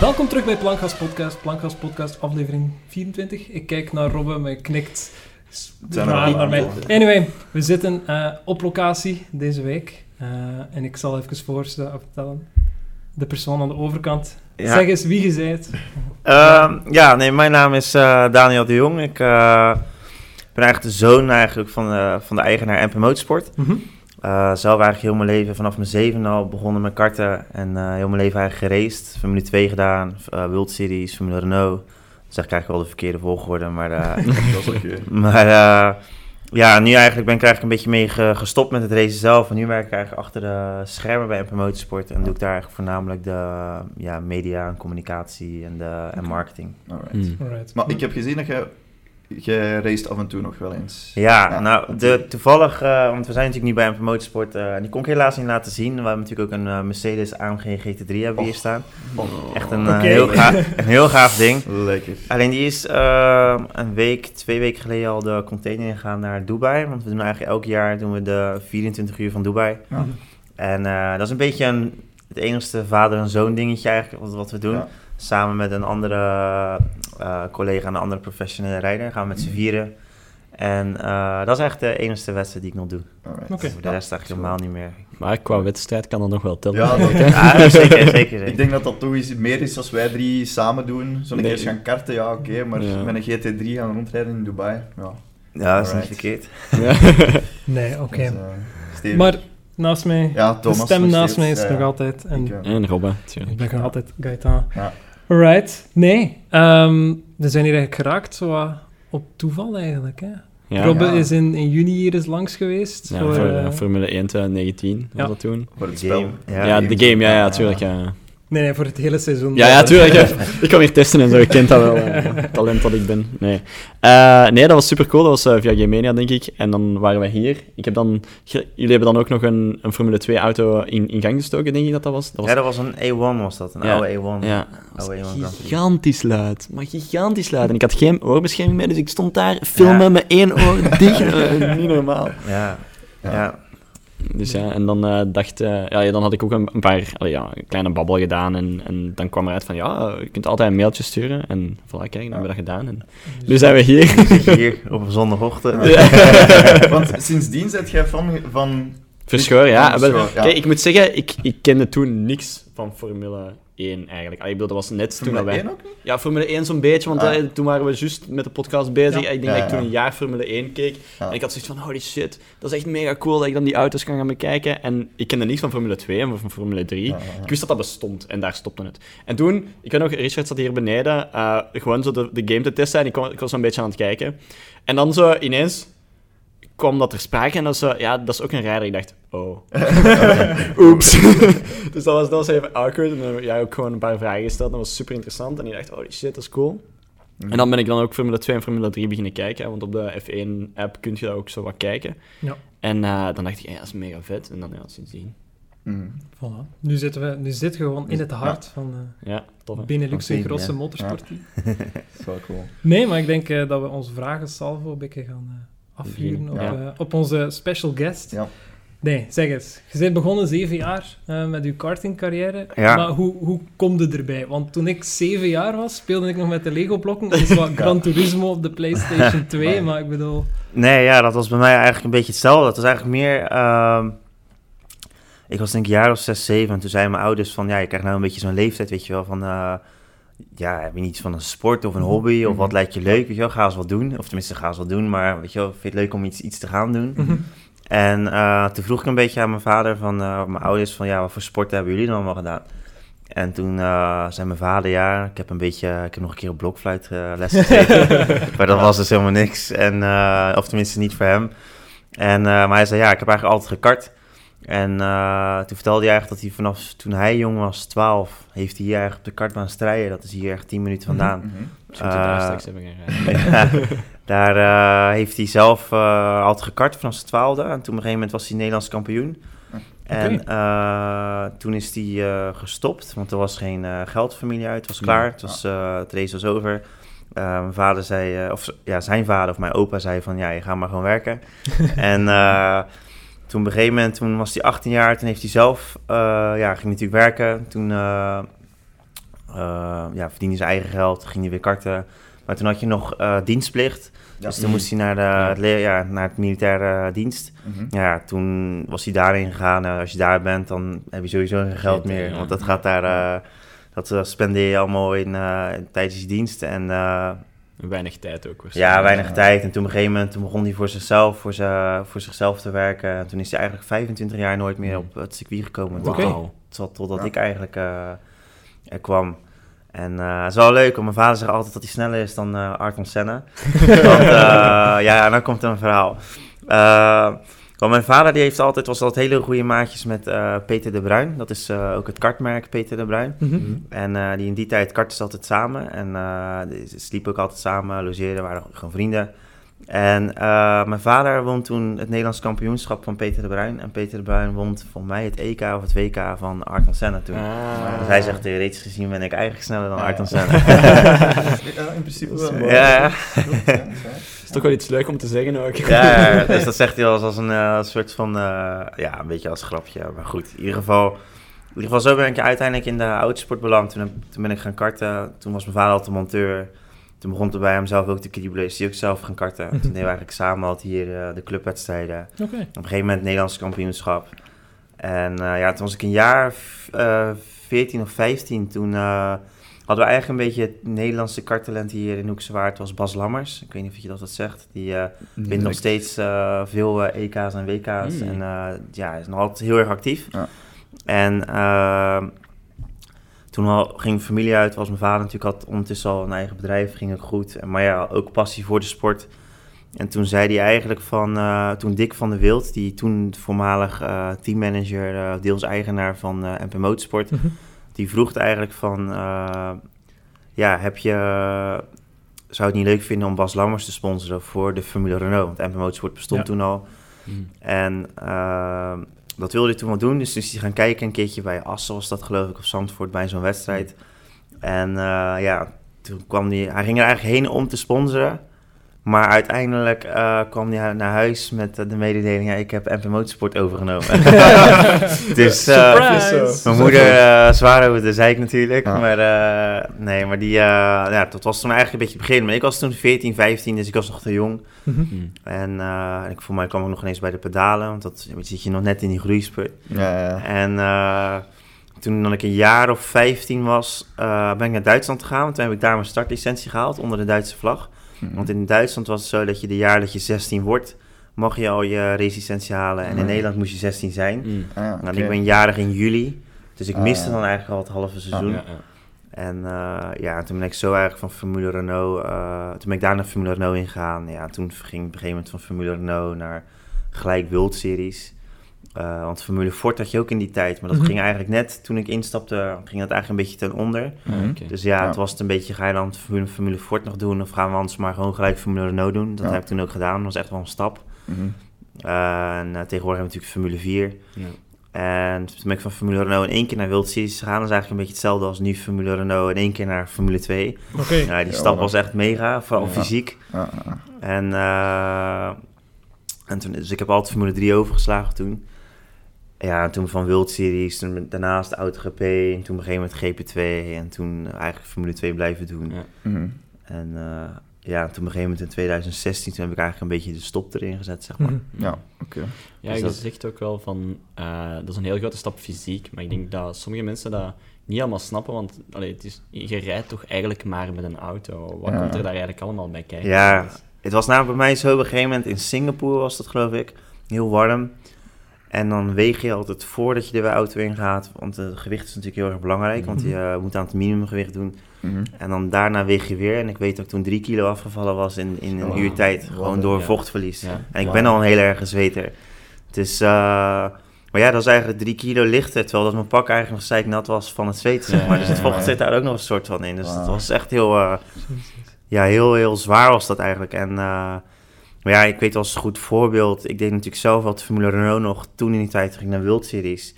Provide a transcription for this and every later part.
Welkom terug bij Plankgas Podcast, Plankgas Podcast aflevering 24. Ik kijk naar Robbe, mij knikt raar al naar mij. Anyway, we zitten eh, op locatie deze week. Eh, en ik zal even voorstellen, vertellen. De persoon aan de overkant. Ja. Zeg eens wie je zijt. Ehm, ja, nee, mijn naam is eh, Daniel de Jong. Ik ben eigenlijk de zoon eigenlijk van, de- van de eigenaar MP Motorsport. Mhm. Eh, zelf eigenlijk heel mijn leven, vanaf mijn zeven al begonnen met karten. En eh, heel mijn leven eigenlijk geraced. Formule 2 gedaan, eh World Series, Formule Renault. Dat zeg ik eigenlijk wel de verkeerde volgorde, maar... eh, Dat is oké. Maar eh, ja, nu eigenlijk ben ik eigenlijk een beetje mee ge- gestopt met het racen zelf. En nu werk ik eigenlijk achter de schermen bij MP Motorsport. En doe ik daar eigenlijk voornamelijk de ja, media en communicatie en, de, en marketing. Alright. Hmm. Alright. Maar ik heb gezien dat je, je race af en toe nog wel eens. Ja, Ja, nou, de, toevallig, eh, want we zijn natuurlijk niet bij MP Motorsport. eh, en die kon ik helaas niet laten zien. We hebben natuurlijk ook een eh, Mercedes AMG GT3 hebben we hier staan. Oh, Echt een, heel, gaaf, een heel gaaf ding. Lekker. Alleen die is eh, een week, twee weken geleden al de container ingegaan naar Dubai. Want we doen eigenlijk elk jaar doen we de 24 uur van Dubai. Ja. En eh, dat is een beetje een, het enigste vader- en zoon dingetje eigenlijk wat, wat we doen. Ja. Samen met een andere eh, collega, een andere professionele rijder. Gaan we met z'n vieren. En eh, dat is echt de enige wedstrijd die ik nog doe. Voor de rest eigenlijk helemaal niet meer. Maar qua wedstrijd kan dat nog wel tellen. Ja, dat- Ja, zeker, zeker, zeker. Ik denk dat dat toch eens meer is als wij drie samen doen. Zo'n Nee. keer gaan karten, ja oké, maar Ja. met een GT3 gaan rondrijden in Dubai, ja. Ja, dat is niet verkeerd. Ja. Nee, oké. Dus, eh. Maar naast mij, ja, de Thomas stem nog naast mij is ja, nog ja. altijd... En Ik, eh, En Robben, ik ben nog altijd Gaetan. Ja. Alright. Nee, ehm, we zijn hier eigenlijk geraakt zo op toeval eigenlijk. Hè? Ja, Robbe ja. is in, in juni hier eens langs geweest. Ja, voor, voor eh, eh, Formule 1 2019 was Ja. dat toen. Voor het De spel. Ja, de game, ja, ja, tuurlijk. Ja, nee, nee, voor het hele seizoen. ja, ja tuurlijk. ja. Ik kwam hier testen en zo, ik kent dat wel. eh, talent dat ik ben. Nee, Eh, nee dat was super cool. Dat was eh, via Game Mania, denk ik. En dan waren wij hier. Ik heb dan, jullie hebben dan ook nog een, een Formule 2 auto in, in gang gestoken, denk ik dat dat was. Dat was Ja, dat was een A1 was dat, een Ja. oude A1. Ja, Oh, Grand Prix. gigantisch luid. Maar gigantisch luid. En ik had geen oorbescherming mee, dus ik stond daar filmen Ja. met één oor dicht. Niet normaal. Ja, Ja. Ja. Dus ja, en dan eh, dacht... eh, ja, dan had ik ook een, een paar... allee, ja, een kleine babbel gedaan. En, en dan kwam eruit van... Ja, je kunt altijd een mailtje sturen. En voilà, kijk, dan hebben we dat gedaan. En nu zijn we hier. Hier op een zondagochtend. Want sindsdien zet jij van, van Verschoor, ja. Verschoor, ja. Kijk, ik moet zeggen, ik, ik kende toen niks van Formule 1 eigenlijk. Allee, ik bedoel, dat was net toen Formule dat wij... 1 ook niet? Ja, Formule 1 zo'n beetje, want Ah. eh, toen waren we juist met de podcast bezig. Ja. Ik denk Ja, dat ik toen een jaar Formule 1 keek. En ik had zoiets van, holy shit, dat is echt mega cool dat ik dan die auto's kan gaan bekijken. En ik kende niks van Formule 2 en van Formule 3. Ja, ja, ja. Ik wist dat dat bestond en daar stopte het. En toen, ik weet nog, Richard zat hier beneden, eh, gewoon zo de, de game te testen en ik, kwam- ik was zo'n beetje aan het kijken. En dan zo ineens kwam dat ter sprake en dat, is zo, ja, dat is ook een rijder. Ik dacht, oh. Oeps. dus dat was, dat was even awkward. En dan heb jij ook gewoon een paar vragen gesteld. Dat was super interessant. En ik dacht, holy shit, dat is cool. En dan ben ik dan ook Formule 2 en Formule 3 beginnen kijken. hè, Want op de F1-app kun je dat ook zo wat kijken. Ja. En eh, dan dacht ik, ja, dat is mega vet. En dan, ja, sindsdien. Mm. Voilà. Nu zitten we nu zitten we gewoon in het hart van uh, Ja, tof? Benelux en grosse ja. Dat is wel cool. Nee, maar ik denk eh, dat we onze vragen salvo een beetje gaan eh, afvuren op, Ja. eh, op onze special guest. Ja. Nee, zeg eens. Je bent begonnen zeven jaar eh, met je kartingcarrière. Ja. Maar hoe, hoe kom je erbij? Want toen ik zeven jaar was, speelde ik nog met de Lego-blokken. Dat is wat Gran Turismo op de PlayStation 2, Maar- maar ik bedoel... Nee, ja, dat was bij mij eigenlijk een beetje hetzelfde. Dat was eigenlijk meer... ehm, ik was denk ik een jaar of zes, zeven. En toen zeiden mijn ouders van... Ja, je krijgt nou een beetje zo'n leeftijd, weet je wel, van... eh, ja, heb je niet van een sport of een hobby? Of wat lijkt je leuk? Weet je wel, ga eens wat doen. Of tenminste, ga eens wat doen. Maar weet je wel, vind je het leuk om iets, iets te gaan doen? Mhm. En eh, toen vroeg ik een beetje aan mijn vader, van, eh, mijn ouders, van ja, wat voor sporten hebben jullie dan allemaal gedaan? En toen eh, zei mijn vader, ja, ik heb een beetje, ik heb nog een keer op blokfluit les maar dat was dus helemaal niks. En, of tenminste niet voor hem. En, maar hij zei, ja, ik heb eigenlijk altijd gekart. En eh, toen vertelde hij eigenlijk dat hij vanaf toen hij jong was, 12, heeft hij hier eigenlijk op de kartbaan strijden. Dat is hier echt 10 minuten vandaan. Mhm. Moeten we daar Eh, straks. Ja, daar eh, heeft hij zelf altijd gekart vanaf zijn twaalfde. En toen op een gegeven moment was hij Nederlands kampioen. En toen is hij gestopt, want er was geen eh geldfamilie uit. Het was klaar, het, was, eh, het race was over. Mijn vader zei, of ja, zijn vader of mijn opa zei van, ja, je gaat maar gewoon werken. en toen op een gegeven moment, toen was hij 18 jaar, toen heeft hij zelf, eh, ja, ging natuurlijk werken. Toen eh, eh, ja, verdiende zijn eigen geld, ging hij weer karten. Maar toen had je nog dienstplicht. Ja. Dus toen moest hij naar, de, het ja, naar het militaire dienst. Mhm. Ja, toen was hij daarin gegaan. Als je daar bent, dan heb je sowieso geen geld meer. Want dat gaat daar... dat spendeer je allemaal in, tijdens je dienst. En Weinig tijd ook waarschijnlijk. ja, weinig Ja. tijd. En toen op een gegeven moment toen begon hij voor zichzelf, voor, ze, voor zichzelf te werken. En toen is hij eigenlijk 25 jaar nooit meer op het circuit gekomen. Oké. Tot, tot, totdat Ja. ik eigenlijk eh, er kwam. En eh, het is wel leuk, want mijn vader zegt altijd dat hij sneller is dan eh Ayrton Senna. want eh, ja, dan komt er een verhaal. Want mijn vader die heeft altijd, was altijd hele goede maatjes met eh, Peter de Bruin. Dat is eh, ook het kartmerk Peter de Bruin. Mhm. En eh, die in die tijd kartten ze altijd samen. En eh, ze sliepen ook altijd samen, logeerden, waren gewoon vrienden. En eh, mijn vader won toen het Nederlands kampioenschap van Peter de Bruin. En Peter de Bruin won volgens mij het EK of het WK van Ayrton Senna toen. Ah. Dus hij zegt, theoretisch gezien ben ik eigenlijk sneller dan Ja, Ayrton ja. Senna. Ja, in principe wel. mooi. ja, ja. Is toch wel iets leuk om te zeggen ook. Ja, ja, dus dat zegt hij als, als een eh, soort van, eh, ja, een beetje als grapje. Maar goed, in ieder geval, in ieder geval zo ben ik uiteindelijk in de autosport beland. Toen, toen ben ik gaan karten. Toen was mijn vader al de monteur. Toen begon er bij hem zelf ook te kriebelen. Is hij ook zelf gaan karten. Toen deden we eigenlijk samen altijd hier eh, de clubwedstrijden. Op een gegeven moment het Nederlands kampioenschap. En ja, toen was ik een jaar f- eh 14 of 15. Toen hadden we eigenlijk een beetje het Nederlandse karttalent hier in Hoekse Waard. was Bas Lammers. Ik weet niet of je dat wat zegt. Die eh, wint nog steeds eh, veel eh, EK's en WK's. Mm. En ja, is nog altijd heel erg actief. Ja. En toen al ging familie uit, was mijn vader natuurlijk had ondertussen al een eigen bedrijf, ging ook goed. Maar ja, ook passie voor de sport. En toen zei hij eigenlijk van, eh, toen Dick van der Wild, die toen voormalig teammanager, eh, deels eigenaar van MP Motorsport, Mhm. Die vroeg eigenlijk van, eh, ja, heb je, zou het niet leuk vinden om Bas Lammers te sponsoren voor de Formule Renault? Want MP Motorsport bestond Ja. toen al. Hmm. En ehm, dat wilde hij toen wel doen. Dus is hij gaan kijken een keertje bij Assen was dat geloof ik, of Zandvoort bij zo'n wedstrijd. En eh, ja, toen kwam hij, hij ging er eigenlijk heen om te sponsoren. Maar uiteindelijk eh, kwam hij naar huis met eh, de mededeling, ja, ik heb MP Motorsport overgenomen. dus eh, Surprise! mijn moeder zwaar over de zeik natuurlijk. Ja. Maar eh, nee, maar die, eh, ja, dat was toen eigenlijk een beetje het begin. Maar ik was toen 14, 15, dus ik was nog te jong. Mhm. Hmm. En eh, ik voor mij kwam ik nog ineens bij de pedalen, want dat zit je nog net in die groeispurt. Ja, ja. En eh, toen dan ik een jaar of 15 was, eh, ben ik naar Duitsland gegaan. Want toen heb ik daar mijn startlicentie gehaald onder de Duitse vlag. Mhm. Want in Duitsland was het zo dat je de jaar dat je 16 wordt, mag je al je racelicentie halen. En in. Nederland moest je 16 zijn. Hmm. Ah, ja, Nou, ik ben jarig in juli, dus ik Ah, miste ja. dan eigenlijk al het halve seizoen. Ja, ja. En eh, ja, toen ben ik zo eigenlijk van Formule Renault, eh, toen ben ik daar naar Formule Renault ingegaan. Ja, toen ging ik op een gegeven moment van Formule Renault naar gelijk World Series. Eh, want Formule Ford had je ook in die tijd, maar dat Mhm. ging eigenlijk net, toen ik instapte, ging dat eigenlijk een beetje ten onder. Mhm. Dus ja, Ja. het was het een beetje, ga je dan Formule, Formule Ford nog doen of gaan we anders maar gewoon gelijk Formule Renault doen? Dat Ja. heb ik toen ook gedaan, dat was echt wel een stap. Mhm. Eh, en eh, tegenwoordig hebben we natuurlijk Formule 4. Ja. En toen ben ik van Formule Renault in één keer naar World Series gegaan. Dat is eigenlijk een beetje hetzelfde als nu Formule Renault in één keer naar Formule 2. Oké. Ja, die Ja, stap was echt mega, vooral Ja. fysiek. Ja, ja. En, eh, en toen, dus ik heb altijd Formule 3 overgeslagen toen. Ja, en toen van World Series, toen daarnaast AutoGP, en toen op een gegeven moment GP2 en toen eigenlijk Formule 2 blijven doen. Ja. Mhm. En eh, ja, toen op een gegeven moment in 2016, toen heb ik eigenlijk een beetje de stop erin gezet, zeg maar. Mhm. Ja, oké. Ja, Dus je dat- zegt ook wel van, eh, dat is een heel grote stap fysiek, maar ik denk dat sommige mensen dat niet allemaal snappen, want allee, het is, je rijdt toch eigenlijk maar met een auto. Wat Ja. komt er daar eigenlijk allemaal bij kijken? Ja. Het was namelijk bij mij zo op een gegeven moment in Singapore was dat geloof ik, heel warm. En dan weeg je altijd voordat je de auto ingaat, want het gewicht is natuurlijk heel erg belangrijk, want Mhm. je eh, moet aan het minimumgewicht doen. Mhm. En dan daarna weeg je weer. En ik weet dat ik toen drie kilo afgevallen was in, in een uur tijd, wow. gewoon door Ja. vochtverlies. Ja. En ik ben al een heel erg zweter. Dus, eh, maar ja, dat is eigenlijk drie kilo lichter, terwijl dat mijn pak eigenlijk nog zeiknat was van het zweet, zeg Ja, maar. Dus het vocht zit daar ook nog een soort van in. Dus dat was echt heel, eh, ja, heel, heel zwaar was dat eigenlijk. En, maar ja, ik weet wel als een goed voorbeeld. Ik deed natuurlijk zelf wat Formule Renault nog. Toen in die tijd ging ik naar World Series.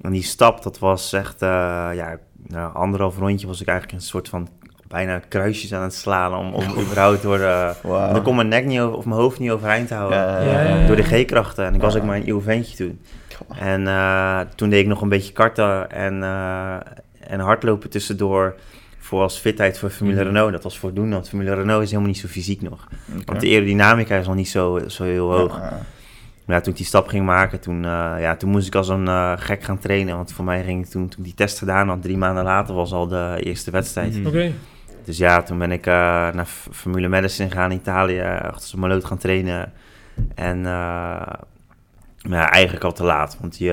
En die stap, dat was echt, eh, ja, nou, anderhalf rondje was ik eigenlijk een soort van bijna kruisjes aan het slaan om, om überhaupt door de... Wauw. Dan kon mijn nek niet over, of mijn hoofd niet overeind houden. Ja, ja, Ja, ja. ja, ja. Door de G-krachten. En ik was ook maar een nieuw ventje toen. En eh, toen deed ik nog een beetje karten. En, eh, en hardlopen tussendoor voor als fitheid voor Formule Mhm. Renault. Dat was voldoende, want Formule Renault is helemaal niet zo fysiek nog. Want de aerodynamica is nog niet zo, zo heel hoog. Ja, ja. Maar ja, toen ik die stap ging maken, toen, eh, ja, toen moest ik als een eh, gek gaan trainen. Want voor mij ging ik toen, toen ik die test gedaan had, drie maanden later was al de eerste wedstrijd. Mhm. Oké. Dus ja, toen ben ik eh, naar Formule Medicine gegaan in Italië, achter zijn maloot gaan trainen. En eh, maar ja, eigenlijk al te laat, want je,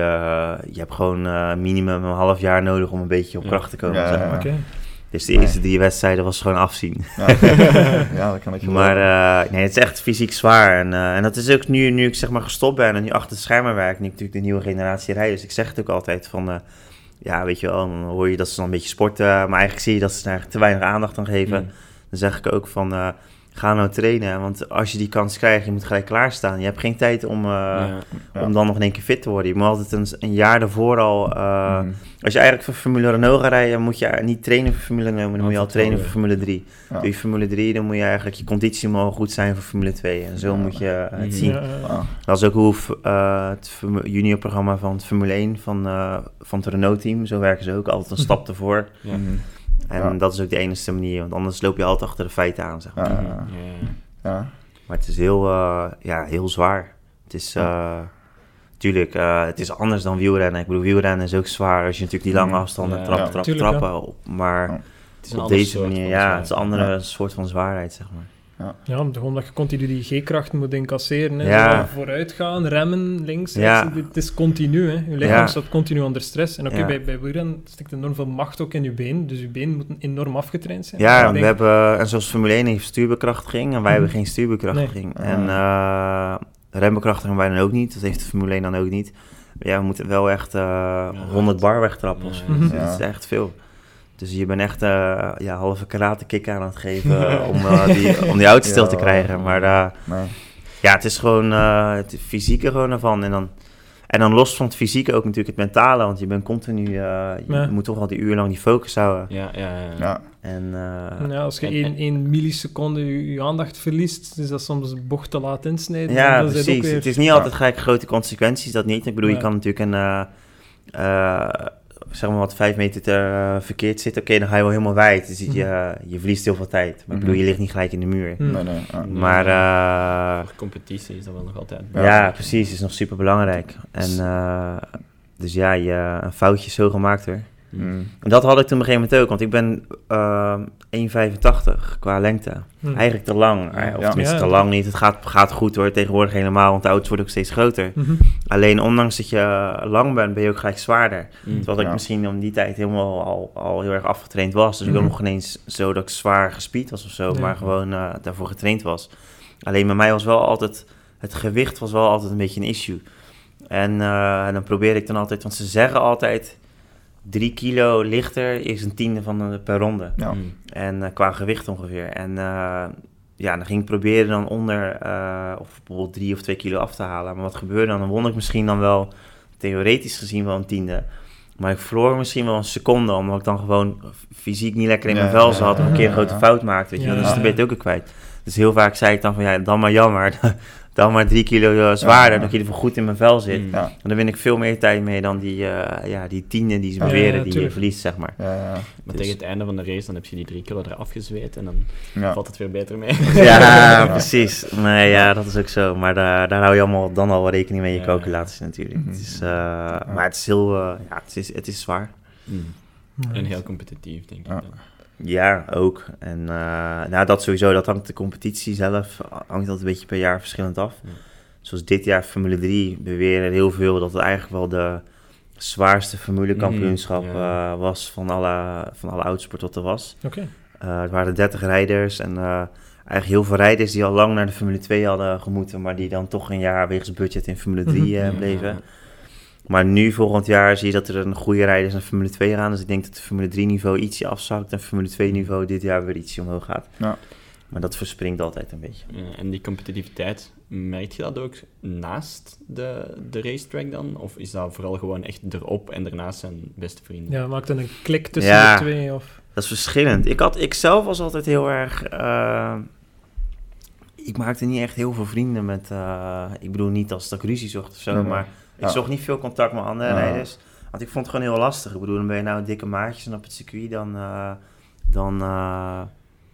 je hebt gewoon eh, minimum een half jaar nodig om een beetje op Ja. kracht te komen, Ja, zeg maar. Oké. Dus de eerste drie wedstrijden was gewoon afzien. Ja. ja, dat kan ik Maar eh, nee, het is echt fysiek zwaar. En, eh, en dat is ook nu, nu ik zeg maar gestopt ben en nu achter de schermen werk, nu ik natuurlijk de nieuwe generatie rijders. Ik zeg het ook altijd van, eh, ja, weet je wel, dan hoor je dat ze dan een beetje sporten. Maar eigenlijk zie je dat ze daar te weinig aandacht aan geven. Mhm. Dan zeg ik ook van, ga nou trainen. Want als je die kans krijgt, je moet gelijk klaarstaan. Je hebt geen tijd om, eh, Ja. Ja. om dan nog in één keer fit te worden. Je moet altijd een, een jaar daarvoor al... eh, Mhm. Als je eigenlijk voor Formule Renault gaat rijden, moet je niet trainen voor Formule Renault, maar dan moet je al trainen voor Formule 3. Ja. Doe je Formule 3, dan moet je eigenlijk je conditie al goed zijn voor Formule 2. En zo Ja. moet je eh, het Mhm. zien. Ja, ja. Dat is ook hoe eh, het juniorprogramma van het Formule 1 van, eh, van het Renault-team, zo werken ze ook, altijd een stap ervoor. En Ja. dat is ook de enige manier, want anders loop je altijd achter de feiten aan, zeg maar. Ja, Mhm. ja. Maar het is heel, eh, ja, heel zwaar. Het is, eh, tuurlijk, eh, het is anders dan wielrennen. Ik bedoel, wielrennen is ook zwaar als je natuurlijk die lange Mhm. afstanden Ja. trap, Ja. trap, Tuurlijk, trappen op. Maar Ja. Het is een op ander deze manier, ja, het is een andere Ja. soort van zwaarheid, zeg maar. Ja, omdat gewoon dat je continu die G-krachten moet incasseren. Hè. Ja. Zo Vooruit gaan, remmen, links, Ja. Het is continu. Hè. Je lichaam Ja. staat continu onder stress. En oké, Ja. bij, bij wielrennen stikt enorm veel macht ook in je been. Dus je been moet enorm afgetraind zijn. Ja, want we denk- hebben, en zoals Formule 1 heeft stuurbekrachtiging en wij hebben geen stuurbekrachtiging. Nee. En eh rembekrachtiging hebben wij dan ook niet, dat heeft de Formule 1 dan ook niet. Maar ja, we moeten wel echt eh 100 bar wegtrappen. Ja. Dus Ja. Dat is echt veel. Dus je bent echt eh ja, halve karate kick aan het geven om, eh, die, om die auto stil te krijgen. Maar eh, Nee. ja, het is gewoon eh, het fysieke gewoon ervan. En dan, en dan los van het fysieke ook natuurlijk het mentale, want je bent continu, eh, je Ja. moet toch al die uur lang die focus houden. Ja, ja, ja. Ja, En eh, Ja, als je En- één, en- één milliseconde je, je aandacht verliest, is dat soms een bocht te laat insnijden. Ja, Dan is het ook precies. weer- Het is niet Ja. altijd gelijk grote consequenties, dat niet. Ik bedoel, je kan natuurlijk een, eh, eh, zeg maar wat, vijf meter te, eh, verkeerd zitten. Oké, dan ga je wel helemaal wijd. Dus je, je verliest heel veel tijd. Maar ik bedoel, je ligt niet gelijk in de muur. Hm. nee, nee. Maar eh, competitie is dat wel nog altijd. ja, Ja. precies. is nog super belangrijk. En eh, dus ja, je, een foutje is zo gemaakt hoor. Mhm. Mhm. En dat had ik toen op een gegeven moment ook, want ik ben eh 1,85 qua lengte. Hm. Eigenlijk te lang. eh, Of Ja. tenminste, Ja. te lang niet. Het gaat, gaat goed hoor, tegenwoordig helemaal, want de auto's worden ook steeds groter. Mhm. Alleen ondanks dat je eh, lang bent, ben je ook gelijk zwaarder. Mhm. Terwijl ik misschien om die tijd helemaal al, al heel erg afgetraind was. Dus ik Mhm. ook nog ineens zo dat ik zwaar gespied was of zo, maar gewoon eh, daarvoor getraind was. Alleen bij mij was wel altijd, het gewicht was wel altijd een beetje een issue. En eh, dan probeer ik dan altijd, want ze zeggen altijd, drie kilo lichter is een tiende van de, per ronde. Ja. Mhm. En eh, qua gewicht ongeveer. En eh, ja, dan ging ik proberen dan onder, eh, of bijvoorbeeld drie of twee kilo af te halen. Maar wat gebeurde dan? Dan won ik misschien dan wel, theoretisch gezien wel een tiende. Maar ik verloor misschien wel een seconde, omdat ik dan gewoon fysiek niet lekker in Ja, mijn vel ja, zat. Of een keer een ja, grote ja. fout maakte, weet je Dus dan ben je het ook weer kwijt. Dus heel vaak zei ik dan van, ja, dan maar jammer. Dan maar drie kilo eh, zwaarder, Ja. dat je er voor goed in mijn vel zit. Ja. En dan win ik veel meer tijd mee dan die, eh, ja, die tiende die ze Ja, beweren, ja, die je verliest, zeg maar. Ja, ja, Maar Dus- tegen het einde van de race dan heb je die drie kilo eraf gezweet en dan ja. valt het weer beter mee. Ja, precies. Nee, ja, dat is ook zo. Maar daar, daar hou je allemaal dan al wel rekening mee in je Ja. calculaties natuurlijk. Het is, eh, Maar het is heel, ja, het is, het is zwaar. Mhm. En heel competitief, denk ik Ja. dan. Ja, ook. En eh, nou, dat sowieso, dat hangt de competitie zelf, hangt dat een beetje per jaar verschillend af. Ja. Zoals dit jaar Formule 3 beweren heel veel dat het eigenlijk wel de zwaarste Formule kampioenschap Mhm, eh, was van alle, van alle autosport wat er was. Oké. Eh, het waren 30 rijders en eh, eigenlijk heel veel rijders die al lang naar de Formule 2 hadden gemoeten, maar die dan toch een jaar wegens budget in Formule 3 eh, Ja. Maar nu, volgend jaar, zie je dat er een goede rijders naar Formule 2 gaan. Dus ik denk dat het Formule 3 niveau ietsje afzakt en Formule 2 niveau dit jaar weer ietsje omhoog gaat. Ja. Maar dat verspringt altijd een beetje. Ja, en die competitiviteit, merk je dat ook naast de, de racetrack dan? Of is dat vooral gewoon echt erop en daarnaast zijn beste vrienden? Ja, maakt dan een klik tussen Ja. de twee? Of... Dat is verschillend. Ik, had, ik zelf was altijd heel erg... eh, ik maakte niet echt heel veel vrienden met... eh, ik bedoel niet als dat ik ruzie zocht of zo, Nee, maar ik Ja. zocht niet veel contact met andere Ja. rijders. Want ik vond het gewoon heel lastig. Ik bedoel, dan ben je nou dikke maatjes en op het circuit, dan... eh, dan eh,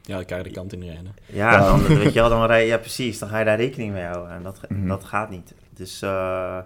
Ja, elkaar de kant in rijden. ja, Ja. dan, weet je wel, dan rij je... Ja, precies. Dan ga je daar rekening mee houden. En dat, Mhm. dat gaat niet. Dus... eh,